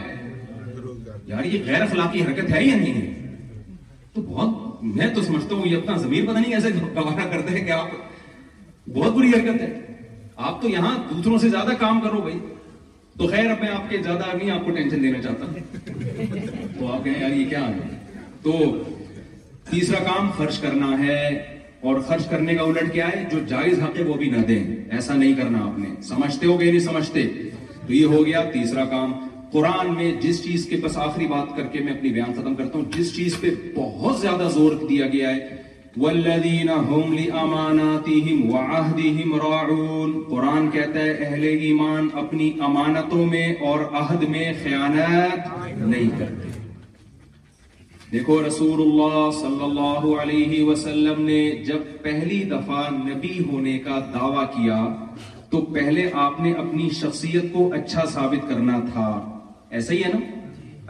یار یہ غیر اخلاقی حرکت ہے یا نہیں ہے تو بہت میں تو سمجھتا ہوں یہ اپنا ضمیر پتہ نہیں ایسے گوارا کرتے ہیں کہ آپ بہت بری حرکت ہے آپ تو یہاں دوسروں سے زیادہ کام کرو بھائی تو خیر اب میں آپ کے زیادہ نہیں آپ کو ٹینشن دینا چاہتا ہوں تو آپ کہیں یار یہ کیا تو تیسرا کام خرچ کرنا ہے اور خرچ کرنے کا الٹ کیا ہے جو جائز حق ہے وہ بھی نہ دیں ایسا نہیں کرنا آپ نے سمجھتے ہو گئے نہیں سمجھتے تو یہ ہو گیا تیسرا کام قرآن میں جس چیز کے بس آخری بات کر کے میں اپنی بیان ختم کرتا ہوں جس چیز پہ بہت زیادہ زور دیا گیا ہے والذین ہم لأماناتهم وعہدهم راعون قرآن کہتا ہے اہل ایمان اپنی امانتوں میں اور عہد میں خیانت نہیں کرتے دیکھو رسول اللہ صلی اللہ علیہ وسلم نے جب پہلی دفعہ نبی ہونے کا دعویٰ کیا تو پہلے آپ نے اپنی شخصیت کو اچھا ثابت کرنا تھا ایسا ہی ہے نا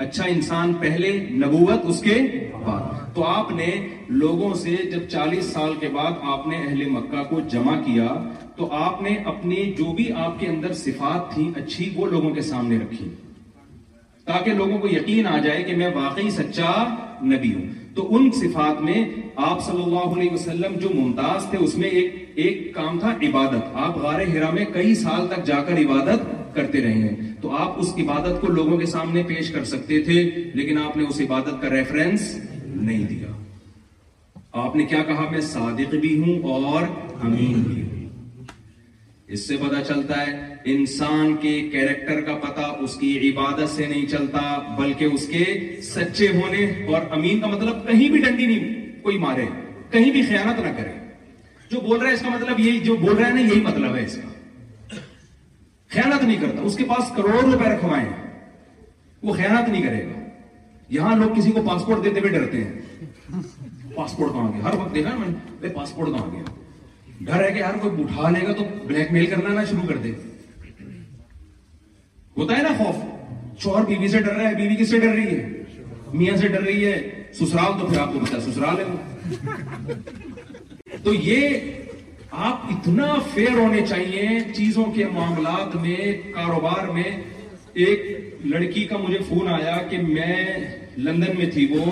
اچھا انسان پہلے نبوت اس کے بعد تو آپ نے لوگوں سے جب چالیس سال کے بعد آپ نے اہل مکہ کو جمع کیا تو آپ نے اپنی جو بھی آپ کے اندر صفات تھی اچھی وہ لوگوں کے سامنے رکھی تاکہ لوگوں کو یقین آ جائے کہ میں واقعی سچا نبی ہوں تو ان صفات میں آپ صلی اللہ علیہ وسلم جو ممتاز تھے اس میں ایک ایک کام تھا عبادت آپ غار ہرا میں کئی سال تک جا کر عبادت کرتے رہے ہیں تو آپ اس عبادت کو لوگوں کے سامنے پیش کر سکتے تھے لیکن آپ نے اس عبادت کا ریفرنس نہیں دیا آپ نے کیا کہا میں صادق بھی ہوں اور امین بھی ہوں اس سے پتا چلتا ہے انسان کے کیریکٹر کا پتا اس کی عبادت سے نہیں چلتا بلکہ اس کے سچے ہونے اور امین کا مطلب کہیں بھی ڈنڈی نہیں کوئی مارے کہیں بھی خیانت نہ کرے جو بول رہا ہے اس کا مطلب یہی جو بول رہا ہے نا یہی مطلب ہے اس کا خیانت نہیں کرتا اس کے پاس کروڑوں روپے رکھوائے ہیں وہ خیانت نہیں کرے گا یہاں لوگ کسی کو پاسپورٹ دیتے ہوئے ڈرتے ہیں پاسپورٹ پاسپورٹ کہاں کہاں گیا گیا ہر وقت دیکھا میں نے ڈر ہے کہ یار کوئی اٹھا لے گا تو بلیک میل کرنا نہ شروع کر دے ہوتا ہے نا خوف چور بیوی سے ڈر رہا ہے بیوی کس سے ڈر رہی ہے میاں سے ڈر رہی ہے سسرال تو پھر آپ کو بتا سسرال ہے تو یہ آپ اتنا فیئر ہونے چاہیے چیزوں کے معاملات میں کاروبار میں ایک لڑکی کا مجھے فون آیا کہ میں لندن میں تھی وہ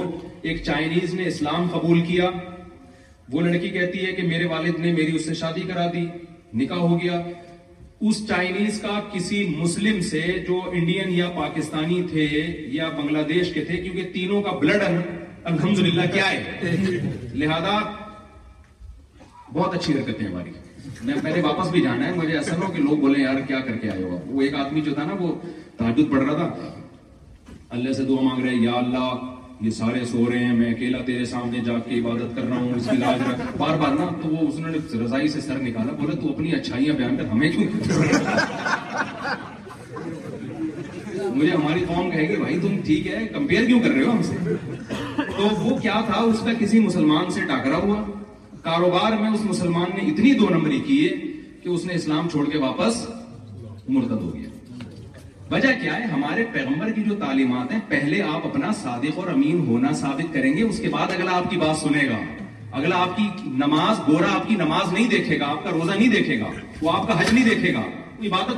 ایک چائنیز نے اسلام قبول کیا وہ لڑکی کہتی ہے کہ میرے والد نے میری اس سے شادی کرا دی نکاح ہو گیا اس چائنیز کا کسی مسلم سے جو انڈین یا پاکستانی تھے یا بنگلہ دیش کے تھے کیونکہ تینوں کا بلڈ الحمدللہ کیا ہے لہذا بہت اچھی حرکتیں ہماری میں پہلے واپس بھی جانا ہے مجھے ایسا نہ ہو کہ لوگ یار کیا کر کے آئے ہوا وہ ایک آدمی جو تھا نا وہ تاجد پڑھ رہا تھا اللہ سے دعا مانگ رہے یا اللہ یہ سارے سو رہے ہیں میں اکیلا تیرے سامنے جا کے عبادت کر رہا ہوں بار بار نا تو وہ اس نے رضائی سے سر نکالا بولے تو اپنی اچھائیاں بیان کر ہمیں کیوں مجھے ہماری قوم کہے گی بھائی تم ٹھیک ہے کیوں کر رہے ہو ہم سے تو وہ کیا تھا اس کا کسی مسلمان سے ٹاکرا ہوا کاروبار میں اس مسلمان نے اتنی دو نمبری کی ہے کہ اس نے اسلام چھوڑ کے واپس مرتد ہو گیا وجہ کیا ہے ہمارے پیغمبر کی جو تعلیمات ہیں پہلے آپ اپنا صادق اور امین ہونا ثابت کریں گے اس کے بعد اگلا آپ کی بات سنے گا اگلا آپ کی نماز گورا آپ کی نماز نہیں دیکھے گا آپ کا روزہ نہیں دیکھے گا وہ آپ کا حج نہیں دیکھے گا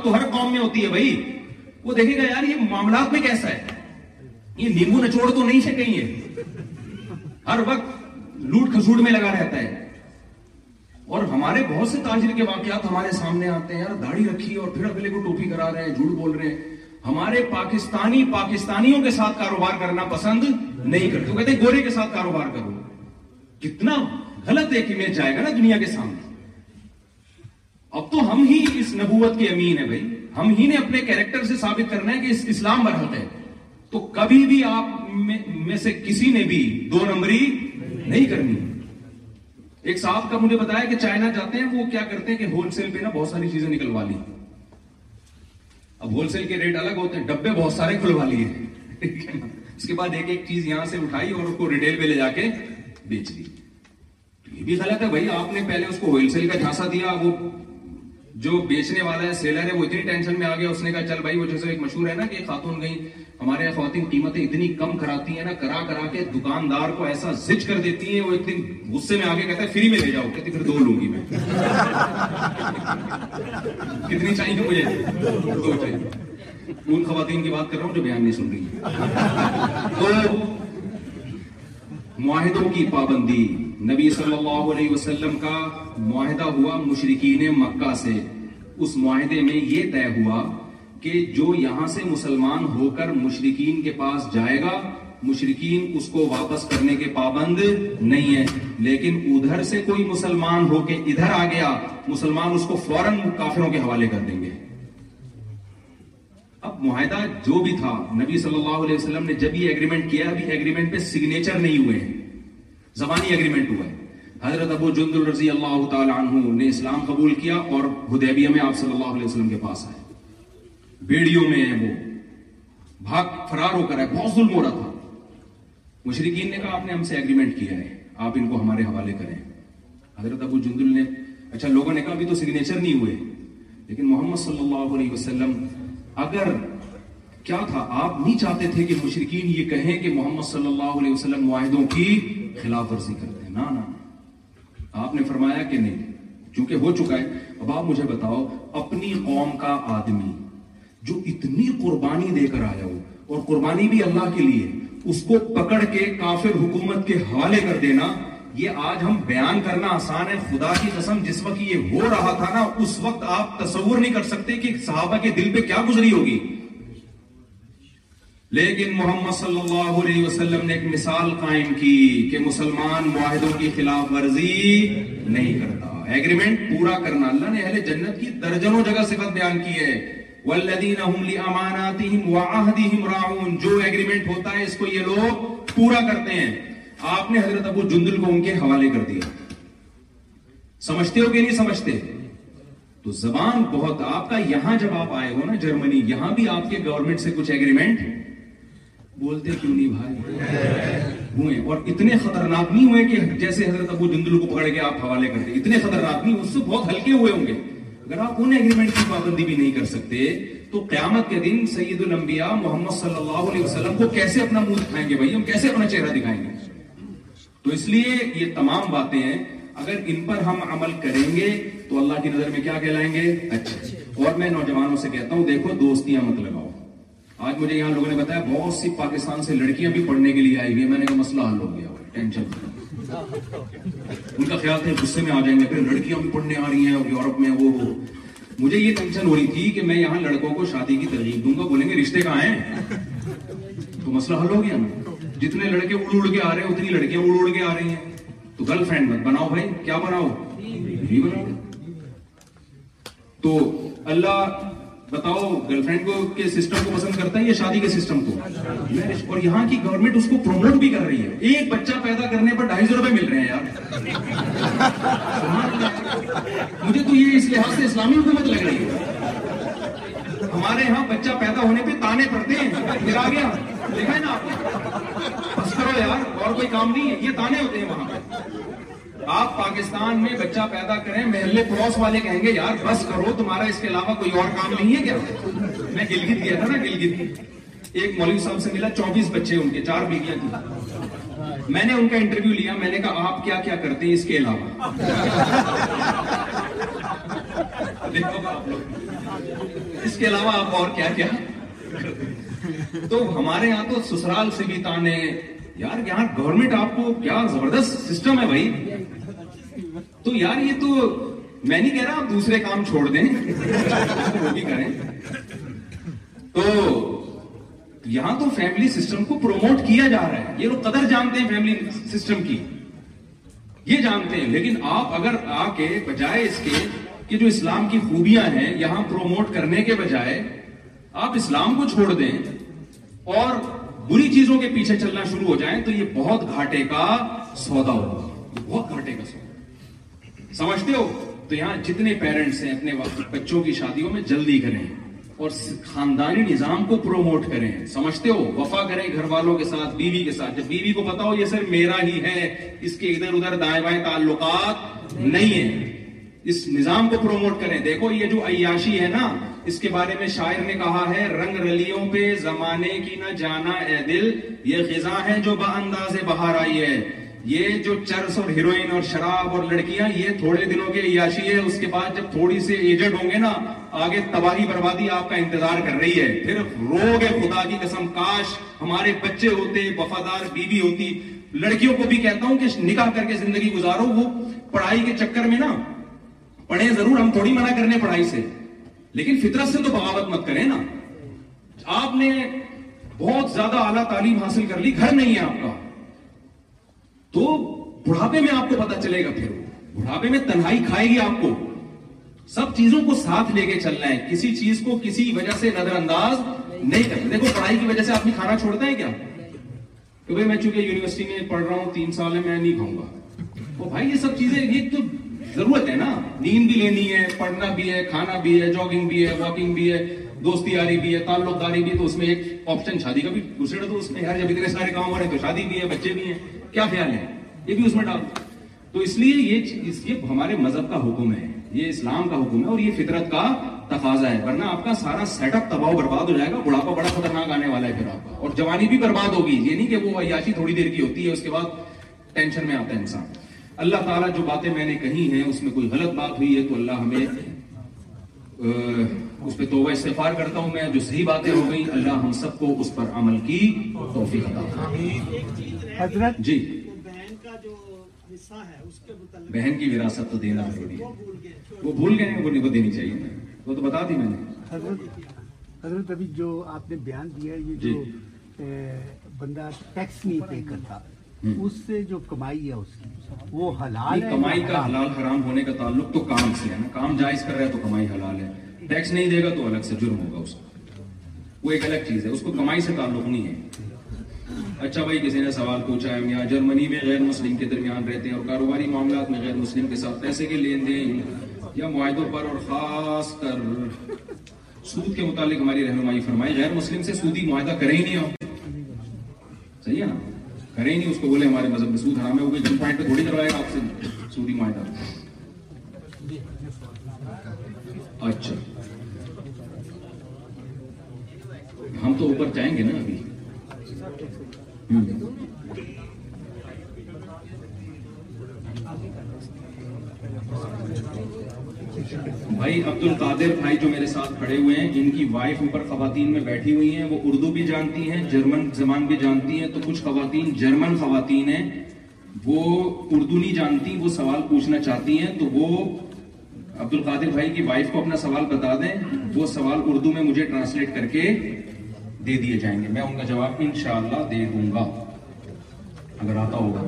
تو ہر قوم میں ہوتی ہے بھائی وہ دیکھے گا یار یہ معاملات میں کیسا ہے یہ نیمبو نچوڑ تو نہیں ہے کہیں ہر وقت لوٹ کھسوٹ میں لگا رہتا ہے اور ہمارے بہت سے تاجر کے واقعات ہمارے سامنے آتے ہیں یار داڑھی رکھی اور پھر اگلے کو ٹوپی کرا رہے ہیں جھوٹ بول رہے ہیں ہمارے پاکستانی پاکستانیوں کے ساتھ کاروبار کرنا پسند نہیں کرتے وہ کہتے ہیں گورے کے ساتھ کاروبار کرو کتنا غلط ہے کہ میں جائے گا نا دنیا کے سامنے اب تو ہم ہی اس نبوت کے امین ہے بھائی ہم ہی نے اپنے کیریکٹر سے ثابت کرنا ہے کہ اسلام برحق ہے تو کبھی بھی آپ میں سے کسی نے بھی دو نمبری نہیں کرنی ایک صاحب کا مجھے بتایا کہ چائنا ہول پہ نا بہت ساری چیزیں نکلوا لی اب ہول سیل کے ریٹ الگ ہوتے ہیں ڈبے بہت سارے کھلوا لیے اس کے بعد ایک ایک چیز یہاں سے اٹھائی اور اس کو ریٹیل پہ لے جا کے بیچ لی یہ بھی غلط ہے بھائی آپ نے پہلے اس کو ہول سیل کا جھانسا دیا وہ جو بیچنے والا ہے سیلر ہے وہ اتنی ٹینشن میں آ گیا اس نے کہا چل بھائی وہ جیسے ایک مشہور ہے نا کہ خاتون گئی ہمارے یہاں خواتین قیمتیں اتنی کم کراتی ہیں نا کرا کرا کے دکاندار کو ایسا زج کر دیتی ہیں وہ غصے میں کہتا ہے فری میں لے جاؤ کہتے دو لوں گی میں کتنی چاہیے مجھے دو چاہیے ان خواتین کی بات کر رہا ہوں جو بیان نہیں سن رہی تو معاہدوں کی پابندی نبی صلی اللہ علیہ وسلم کا معاہدہ ہوا مشرقین مکہ سے اس معاہدے میں یہ طے ہوا کہ جو یہاں سے مسلمان ہو کر مشرقین کے پاس جائے گا مشرقین اس کو واپس کرنے کے پابند نہیں ہے لیکن ادھر سے کوئی مسلمان ہو کے ادھر آ گیا مسلمان اس کو فوراً کافروں کے حوالے کر دیں گے اب معاہدہ جو بھی تھا نبی صلی اللہ علیہ وسلم نے جب یہ ایگریمنٹ کیا ابھی ایگریمنٹ پہ سگنیچر نہیں ہوئے ہیں زبانی اگریمنٹ ہوا ہے حضرت ابو جندل رضی اللہ تعالیٰ عنہ نے اسلام قبول کیا اور حدیبیہ میں آپ صلی اللہ علیہ وسلم کے پاس آئے بیڑیوں میں ہیں وہ بھاگ فرار ہو کر بہت ظلم ہو رہا تھا مشرقین نے نے کہا آپ ہم سے اگریمنٹ کیا ہے آپ ان کو ہمارے حوالے کریں حضرت ابو جندل نے اچھا لوگوں نے کہا ابھی تو سگنیچر نہیں ہوئے لیکن محمد صلی اللہ علیہ وسلم اگر کیا تھا آپ نہیں چاہتے تھے کہ مشرقین یہ کہیں کہ محمد صلی اللہ علیہ وسلم معاہدوں کی خلاف ورزی کرتے ہیں نا نا آپ نے فرمایا کہ نہیں چونکہ ہو چکا ہے اب آپ مجھے بتاؤ اپنی قوم کا آدمی جو اتنی قربانی دے کر آیا ہو اور قربانی بھی اللہ کے لیے اس کو پکڑ کے کافر حکومت کے حوالے کر دینا یہ آج ہم بیان کرنا آسان ہے خدا کی قسم جس وقت یہ ہو رہا تھا نا اس وقت آپ تصور نہیں کر سکتے کہ صحابہ کے دل پہ کیا گزری ہوگی لیکن محمد صلی اللہ علیہ وسلم نے ایک مثال قائم کی کہ مسلمان معاہدوں کی خلاف ورزی نہیں کرتا ایگریمنٹ پورا کرنا اللہ نے اہل جنت کی درجنوں جگہ صفت بیان کی ہے جو ایگریمنٹ ہوتا ہے اس کو یہ لوگ پورا کرتے ہیں آپ نے حضرت ابو جندل کو ان کے حوالے کر دیا سمجھتے ہو کہ نہیں سمجھتے تو زبان بہت آپ کا یہاں جب آپ آئے ہو نا جرمنی یہاں بھی آپ کے گورنمنٹ سے کچھ ایگریمنٹ بولتے کیوں نہیں بھائی ہوئے اور اتنے خطرناک نہیں ہوئے کہ جیسے حضرت ابو جندلو کو پکڑ کے آپ حوالے کرتے اتنے خطرناک نہیں اس سے بہت ہلکے ہوئے ہوں گے اگر آپ ان ایگریمنٹ کی پابندی بھی نہیں کر سکتے تو قیامت کے دن سید الانبیاء محمد صلی اللہ علیہ وسلم کو کیسے اپنا منہ دکھائیں گے بھائی ہم کیسے اپنا چہرہ دکھائیں گے تو اس لیے یہ تمام باتیں ہیں اگر ان پر ہم عمل کریں گے تو اللہ کی نظر میں کیا کہلائیں گے اچھا اور میں نوجوانوں سے کہتا ہوں دیکھو دوستیاں مت لگاؤ آج مجھے یہاں لوگوں نے بتایا بہت سی پاکستان سے لڑکیاں بھی پڑھنے کے لیے آئی ہوئی میں نے کہا مسئلہ حل ہو گیا ٹینشن ان کا خیال تھا غصے میں آ جائیں گے پھر لڑکیاں بھی پڑھنے آ رہی ہیں یورپ میں وہ وہ مجھے یہ ٹینشن ہو رہی تھی کہ میں یہاں لڑکوں کو شادی کی ترغیب دوں گا بولیں گے رشتے کہاں ہیں تو مسئلہ حل ہو گیا نا جتنے لڑکے اڑ اڑ کے آ رہے ہیں اتنی لڑکیاں اڑ اڑ کے آ رہی ہیں تو گرل فرینڈ مت بناؤ بھائی کیا بناؤ بناؤ تو اللہ بتاؤ گرل فرینڈ کو کے سسٹم کو پسند کرتا ہے یا شادی کے سسٹم کو اور یہاں کی گورنمنٹ اس کو پروموٹ بھی کر رہی ہے ایک بچہ پیدا کرنے پر ڈھائی سو روپے مل رہے ہیں یار مجھے تو یہ اس لحاظ سے اسلامی حکومت لگ رہی ہے ہمارے یہاں بچہ پیدا ہونے پہ تانے پڑتے ہیں پھر آ گیا دیکھا ہے نا آپ بس کرو یار اور کوئی کام نہیں ہے یہ تانے ہوتے ہیں وہاں پہ آپ پاکستان میں بچہ پیدا کریں محلے پڑوس والے کہیں گے یار بس کرو تمہارا اس کے علاوہ کوئی اور کام نہیں ہے کیا میں گلگت گیا تھا نا گلگت ایک مولوی صاحب سے ملا چوبیس بچے ان کے چار کی میں نے ان کا انٹرویو لیا میں نے کہا آپ کیا کیا کرتے ہیں اس کے علاوہ اس کے علاوہ آپ اور کیا کیا تو ہمارے ہاں تو سسرال سے بھی تانے یار یہاں گورنمنٹ آپ کو کیا زبردست سسٹم ہے بھائی تو یار یہ تو میں نہیں کہہ رہا آپ دوسرے کام چھوڑ دیں وہ بھی کریں تو تو یہاں فیملی سسٹم کو پروموٹ کیا جا رہا ہے یہ لوگ قدر جانتے ہیں فیملی سسٹم کی یہ جانتے ہیں لیکن آپ اگر آ کے بجائے اس کے کہ جو اسلام کی خوبیاں ہیں یہاں پروموٹ کرنے کے بجائے آپ اسلام کو چھوڑ دیں اور بری چیزوں کے پیچھے چلنا شروع ہو جائیں تو یہ بہت گھاٹے گھاٹے کا کا سودا سودا ہوگا بہت سمجھتے ہو تو یہاں جتنے پیرنٹس ہیں اپنے بچوں کی شادیوں میں جلدی کریں اور خاندانی نظام کو پروموٹ کریں سمجھتے ہو وفا کریں گھر والوں کے ساتھ بیوی کے ساتھ جب بیوی کو پتا ہو یہ صرف میرا ہی ہے اس کے ادھر ادھر دائیں بائیں تعلقات نہیں ہیں اس نظام کو پروموٹ کریں دیکھو یہ جو عیاشی ہے نا اس کے بارے میں شاعر نے کہا ہے رنگ رلیوں پہ زمانے کی نہ جانا اے دل یہ خزاں ہے جو بہ انداز آئی ہے یہ جو چرس اور ہیروئن اور شراب اور لڑکیاں یہ تھوڑے دنوں کے عیاشی ہے اس کے بعد جب تھوڑی سے ایجڈ ہوں گے نا آگے تباہی بربادی آپ کا انتظار کر رہی ہے پھر رو کی قسم کاش ہمارے بچے ہوتے وفادار بیوی ہوتی لڑکیوں کو بھی کہتا ہوں کہ نکاح کر کے زندگی گزارو وہ پڑھائی کے چکر میں نا پڑھیں ضرور ہم تھوڑی منع کرنے پڑھائی سے لیکن فطرت سے تو بغاوت مت کریں نا آپ نے بہت زیادہ اعلیٰ تعلیم حاصل کر لی گھر نہیں ہے آپ آپ کا تو بڑھاپے بڑھاپے میں میں کو چلے گا پھر تنہائی کھائے گی آپ کو سب چیزوں کو ساتھ لے کے چلنا ہے کسی چیز کو کسی وجہ سے نظر انداز نہیں کرتے دیکھو پڑھائی کی وجہ سے آپ نے کھانا چھوڑتا ہے کیا کہ میں چونکہ یونیورسٹی میں پڑھ رہا ہوں تین سال ہے میں نہیں کھاؤں گا بھائی یہ سب چیزیں یہ تو ضرورت ہے نا نیند بھی لینی ہے پڑھنا بھی ہے کھانا بھی ہے بھی بھی ہے ہے واکنگ دوستی یاری بھی ہے تعلق داری بھی تو اس میں ایک آپشن شادی کا بھی دوسرے تو میں جب اتنے سارے کام ہو رہے ہیں شادی بھی ہے بچے بھی بھی ہیں کیا خیال ہے یہ اس میں ڈال تو اس لیے یہ اس ہمارے مذہب کا حکم ہے یہ اسلام کا حکم ہے اور یہ فطرت کا تقاضا ہے ورنہ آپ کا سارا سیٹ اپ دباؤ برباد ہو جائے گا بڑھاپا بڑا خطرناک آنے والا ہے پھر آپ کا اور جوانی بھی برباد ہوگی یہ نہیں کہ وہ عیاشی تھوڑی دیر کی ہوتی ہے اس کے بعد ٹینشن میں آتا ہے انسان اللہ تعالیٰ جو باتیں میں نے کہی ہیں اس میں کوئی غلط بات ہوئی ہے تو اللہ ہمیں اس پہ توبہ استفار کرتا ہوں میں جو صحیح باتیں ہو گئیں اللہ ہم سب کو اس پر عمل کی توفیق عطا حضرت جی بہن کی وراثت تو دینا ہے وہ بھول گئے وہ کو دینی چاہیے وہ تو بتا دی میں نے حضرت ابھی جو آپ نے بیان دیا یہ جی۔ جو بندہ ٹیکس نہیں پے کرتا اس سے جو کمائی ہے اس کی وہ حلال کمائی کا حلال حرام ہونے کا تعلق تو کام سے ہے کام جائز کر رہا ہے تو کمائی حلال ہے ٹیکس نہیں دے گا تو الگ سے جرم ہوگا اس کا وہ ایک الگ چیز ہے اس کو کمائی سے تعلق نہیں ہے اچھا بھائی کسی نے سوال پوچھا ہے میاں جرمنی میں غیر مسلم کے درمیان رہتے ہیں اور کاروباری معاملات میں غیر مسلم کے ساتھ پیسے کے لین دین یا معاہدوں پر اور خاص کر سود کے متعلق ہماری رہنمائی فرمائی غیر مسلم سے سودی معاہدہ کریں ہی نہیں ہم کریں نہیں اس کو بولے ہمارے مذہب میں سود حرام ہے وہ جن پوائنٹ پہ تھوڑی کروائے گا آپ سے سودی معاہدہ اچھا ہم تو اوپر جائیں گے نا ابھی Thank بھائی عبد القادر بھائی جو میرے ساتھ کھڑے ہوئے ہیں جن کی وائف اوپر خواتین میں بیٹھی ہوئی ہیں وہ اردو بھی جانتی ہیں جرمن زبان بھی جانتی ہیں تو کچھ خواتین جرمن خواتین ہیں وہ اردو نہیں جانتی وہ سوال پوچھنا چاہتی ہیں تو وہ بھائی کی وائف کو اپنا سوال بتا دیں وہ سوال اردو میں مجھے ٹرانسلیٹ کر کے دے دیے جائیں گے میں ان کا جواب انشاءاللہ دے دوں گا اگر آتا ہوگا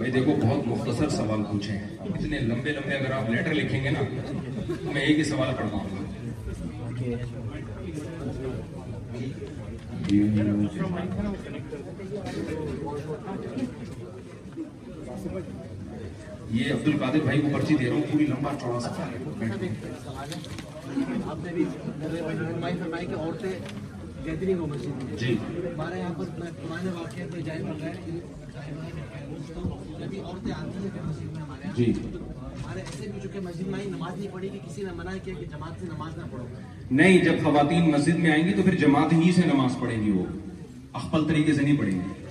بھائی دیکھو بہت مختصر سوال پوچھے ہیں اتنے لمبے لمبے اگر آپ لیٹر لکھیں گے نا تو میں ایک ہی سوال پڑھ پاؤں گا یہ عبد القادر بھائی کو پرچی دے رہا ہوں پوری لمبا چوڑا جی۔ جی نہیں جب خواتین مسجد میں آئیں گی تو پھر جماعت ہی سے نماز پڑھیں گی وہ اخبل طریقے سے نہیں پڑھیں گی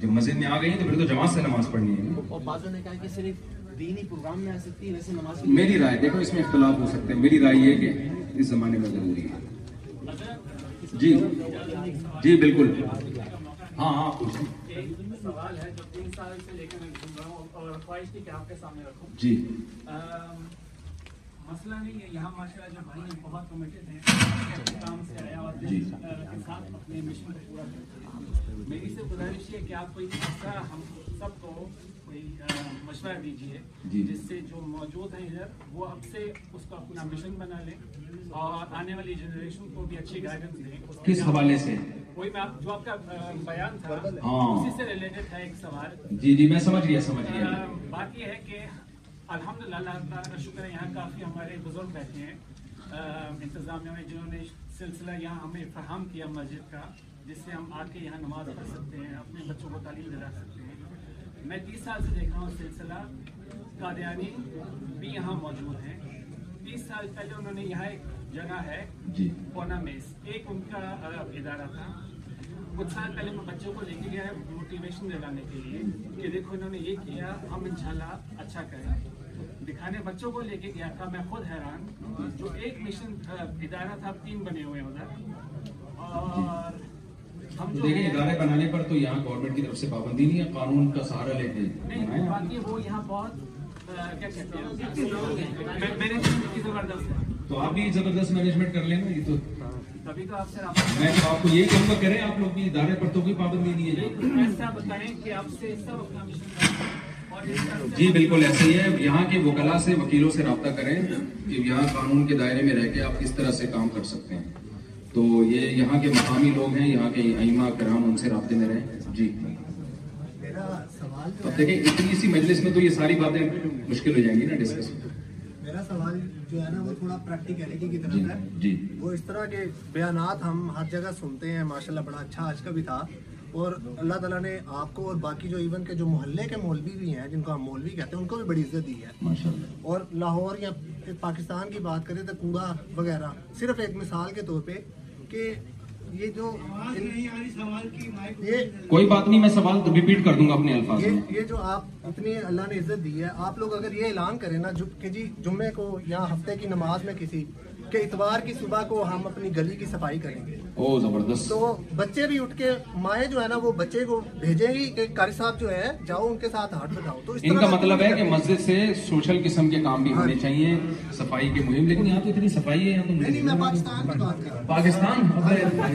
جب مسجد میں آ گئی تو پھر تو جماعت سے نماز پڑھنی ہے میری رائے دیکھو اس میں اختلاف ہو سکتے ہیں میری رائے یہ کہ اس زمانے میں ضروری ہے جی جی بالکل ہاں ہاں سوال ہے جو تین سال سے لے کے میں گھوم رہا ہوں اور خواہش تھی کہ آپ کے سامنے رکھوں جی مسئلہ نہیں ہے یہاں ماشاء جو بھائی ہیں ہیں بہت کام سے آیا اور جی۔ اپنے مشن کو بھی میری سے گزارش ہے کہ آپ کوئی ایسا ہم سب کو کوئی مشورہ دیجیے جی۔ جس سے جو موجود ہیں ادھر وہ اب سے اس کو اپنا مشن بنا لیں اور آنے والی جنریشن کو بھی اچھی گائیڈنس دیں کس حوالے سے جو آپ کا بیان تھا ہاں۔ اسی سے ریلیٹڈ تھا ایک جی، جی، گیا بات یہ ہے کہ الحمد للہ تعالیٰ کا شکر ہے یہاں کافی ہمارے بزرگ بیٹھے ہیں انتظامیہ میں جنہوں نے سلسلہ یہاں ہمیں فراہم کیا مسجد کا جس سے ہم آ کے یہاں نماز پڑھ سکتے ہیں اپنے بچوں کو تعلیم دلا سکتے ہیں میں تیس سال سے دیکھا ہوں سلسلہ قادیانی بھی یہاں موجود ہیں تیس سال پہلے انہوں نے یہاں ایک جگہ ہے کونس جی۔ ایک ان کا ادارہ تھا کچھ سال پہلے میں بچوں کو لے کے گیا موٹیویشن دلانے کے لیے کہ دیکھو انہوں نے یہ کیا ہم انشاءاللہ اچھا کریں دکھانے بچوں کو لے کے گیا تھا میں خود حیران جو ایک مشن ادارہ تھا تین بنے ہوئے ادھر اور دیکھیں ادارے بنانے پر تو یہاں گورنمنٹ کی طرف سے پابندی نہیں ہے قانون کا سہارا لے ہیں باقی وہ یہاں بہت کیا کہتے ہیں تو آپ بھی زبردست مینجمنٹ کر لیں گے یہ تو میں آپ آپ کو کہوں گا کریں لوگ ادارے پر تو پابندی نہیں ہے جی بالکل ایسے ہی ہے یہاں کے وکلا سے وکیلوں سے رابطہ کریں کہ یہاں قانون کے دائرے میں رہ کے آپ کس طرح سے کام کر سکتے ہیں تو یہ یہاں کے مقامی لوگ ہیں یہاں کے ائمہ کرام ان سے رابطے میں رہیں جی اب دیکھیں اتنی سی مجلس میں تو یہ ساری باتیں مشکل ہو جائیں گی نا ڈسکس میرا سوال جو ہے نا وہ تھوڑا پریکٹیکلٹی کی طرف جی، ہے جی۔ وہ اس طرح کے بیانات ہم ہر جگہ سنتے ہیں ماشاءاللہ بڑا اچھا آج کا بھی تھا اور اللہ تعالیٰ نے آپ کو اور باقی جو ایون کے جو محلے کے مولوی بھی ہیں جن کو ہم مولوی کہتے ہیں ان کو بھی بڑی عزت دی ہے اور لاہور یا پاکستان کی بات کریں تو کوڑا وغیرہ صرف ایک مثال کے طور پہ کہ یہ جو کوئی بات نہیں میں سوال ریپیٹ کر دوں گا اپنے الفاظ یہ جو آپ اتنی اللہ نے عزت دی ہے آپ لوگ اگر یہ اعلان کریں نا کہ جی جمعے کو یا ہفتے کی نماز میں کسی کہ اتوار کی صبح کو ہم اپنی گلی کی صفائی کریں گے زبردست تو بچے بھی اٹھ کے مائیں جو ہے نا وہ بچے کو بھیجیں گی کہ قاری صاحب جو ہے جاؤ ان کے ساتھ ہاتھ ہٹاؤ تو مطلب ہے کہ مسجد سے سوشل قسم کے کام بھی ہونے چاہیے صفائی کی مہم لیکن یہاں تو اتنی صفائی ہے پاکستان پاکستان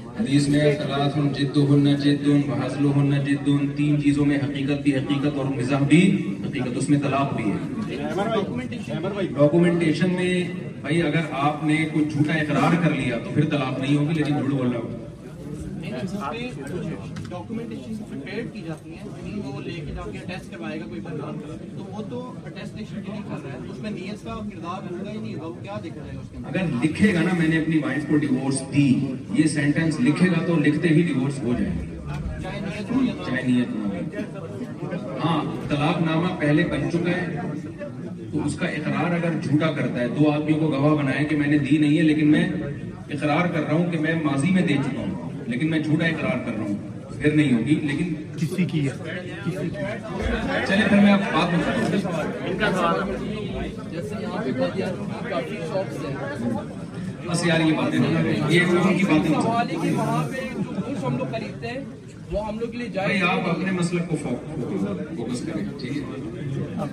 حدیث میں ہوں جد ہن جد نہ ہن جد تین چیزوں میں حقیقت بھی حقیقت اور مزہ بھی حقیقت اس میں طلاق بھی ہے ڈاکومنٹیشن میں بھائی اگر آپ نے کوئی جھوٹا اقرار کر لیا تو پھر طلاق نہیں ہوگی لیکن بول بولنا ہوگا اگر لکھے گا نا میں نے اپنی کو دی یہ سینٹنس لکھے گا تو لکھتے ہی ہو جائے چاہے نیت نہ ہاں طلاق نامہ پہلے بن چکا ہے تو اس کا اقرار اگر جھوٹا کرتا ہے دو آدمیوں کو گواہ بنائے کہ میں نے دی نہیں ہے لیکن میں اقرار کر رہا ہوں کہ میں ماضی میں دے چکا ہوں لیکن میں جھوٹا اقرار کر رہا ہوں پھر نہیں ہوگی لیکن کسی کی ہے چلے پھر میں آپ بات بتا رہا ہوں بس یار یہ باتیں یہ ان کی باتیں ہم لوگ خریدتے ہیں مسئل کو ہاں،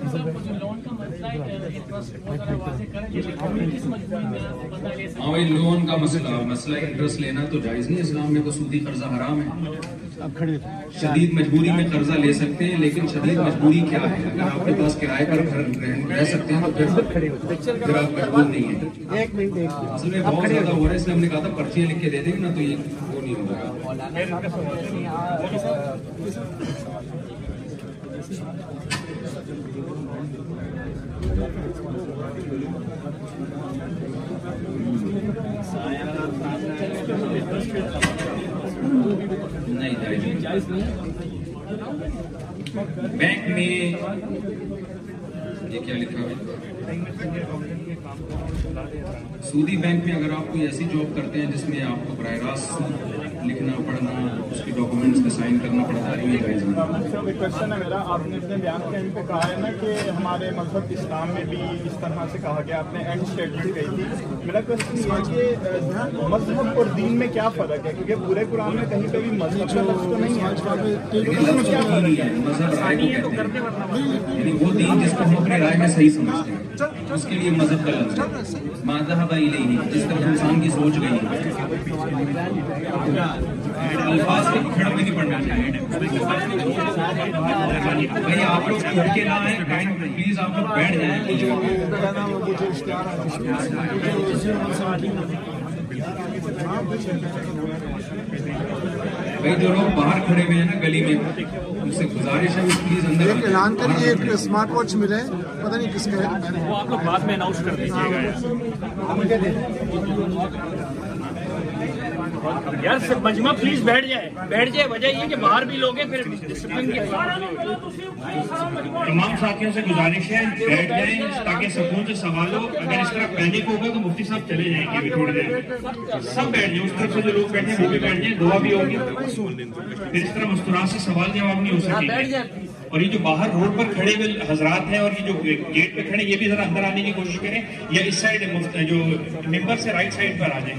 مسئلہ مسئلہ انٹرسٹ لینا تو جائز نہیں میں تو سودی قرضہ حرام ہے شدید مجبوری میں قرضہ لے سکتے ہیں لیکن شدید مجبوری کیا ہے اگر آپ کے پاس کرائے پر رہ سکتے ہیں تو پھر آپ مجبور نہیں ہیں اصل میں بہت زیادہ ہو رہا ہے اس لیے ہم نے کہا تھا پرچیاں لکھ کے دے دیں گے نا تو یہ بینک میں یہ کیا لکھا ہے سودی بینک میں اگر آپ کوئی ایسی جاب کرتے ہیں جس میں آپ کو براہ راست لکھنا پڑھنا اس کی ڈاکومنٹس ہے میرا آپ نے کہا ہے نا کہ ہمارے مذہب اسلام میں بھی اس طرح سے کہا گیا آپ نے کہی تھی میرا ہے کہ مذہب اور دین میں کیا فرق ہے کیونکہ پورے قرآن میں کہیں بھی مذہب میں اس کے لیے مذہب غلط ماندہ بھائی لے گی جس طرح انسان کی سوچ گئی ہے الفاظ نہیں پڑھنا چاہیے بھائی آپ لوگ کھڑ کے نہ آئیں بینڈ پلیز آپ لوگ بیٹھ جائیں بھئی جو لوگ باہر کھڑے ہوئے ہیں نا گلی میں ان سے گزارش ہے پلیز اندر ایک اعلان کر ایک سمارٹ واچ ملے پتہ نہیں کس کا ہے وہ آپ لوگ بعد میں اناؤنس کر دیجیے گا یار سب مجمع پلیز بیٹھ جائے بیٹھ جائے وجہ یہ کہ باہر بھی لوگ ہیں پھر ڈسپلن کے تمام ساتھیوں سے گزارش ہے بیٹھ جائیں تاکہ سکون سے سوال ہو اگر اس طرح پینک ہوگا تو مفتی صاحب چلے جائیں گے تھوڑی دیر سب بیٹھ جائیں اس طرف سے جو لوگ بیٹھے ہیں وہ بھی بیٹھ جائیں دعا بھی ہوگی پھر اس طرح مسکراہٹ سے سوال جواب نہیں ہو سکے ہاں، اور یہ جو باہر روڈ پر کھڑے ہوئے حضرات ہیں اور یہ جو گیٹ پہ کھڑے یہ بھی ذرا اندر آنے کی کوشش کریں یا اس سائڈ جو ممبر سے رائٹ سائڈ پر آ جائیں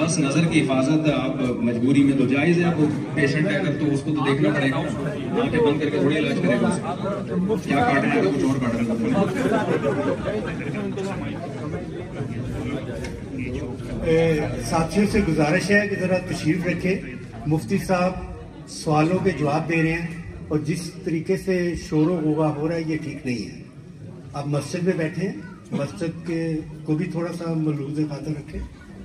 بس نظر کی حفاظت آپ مجبوری میں تو جائز ہے آپ پیشنٹ ہے اگر تو اس کو تو دیکھنا پڑے گا آنکھیں بند کر کے تھوڑی علاج کرے گا کیا کاٹ رہا ہے کچھ اور کاٹ رہا ہے ساتھیوں سے گزارش ہے کہ ذرا تشریف رکھے مفتی صاحب سوالوں کے جواب دے رہے ہیں اور جس طریقے سے شور و غوغا ہو رہا ہے یہ ٹھیک نہیں ہے آپ مسجد میں بیٹھیں مسجد کے کو بھی تھوڑا سا ملوز خاطر رکھیں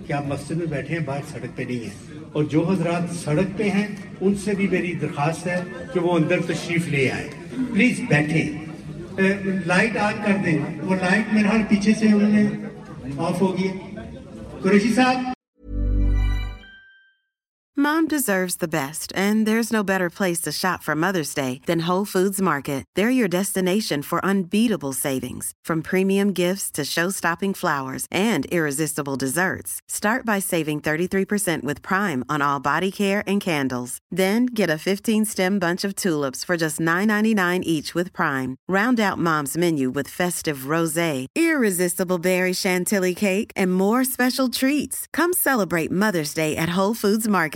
کہ آپ مسجد میں بیٹھے ہیں باہر سڑک پہ نہیں ہیں اور جو حضرات سڑک پہ ہیں ان سے بھی میری درخواست ہے کہ وہ اندر تشریف لے آئیں پلیز بیٹھے لائٹ آن کر دیں وہ لائٹ میرے ہر ہاں پیچھے سے انہوں نے آف قریشی صاحب Mom deserves the best, and there's no better place to shop for Mother's Day than Whole Foods Market. They're your destination for unbeatable savings, from premium gifts to show-stopping flowers and irresistible desserts. Start by saving 33% with Prime on all body care and candles. Then get a 15-stem bunch of tulips for just $9.99 each with Prime. Round out Mom's menu with festive rosé, irresistible berry chantilly cake, and more special treats. Come celebrate Mother's Day at Whole Foods Market.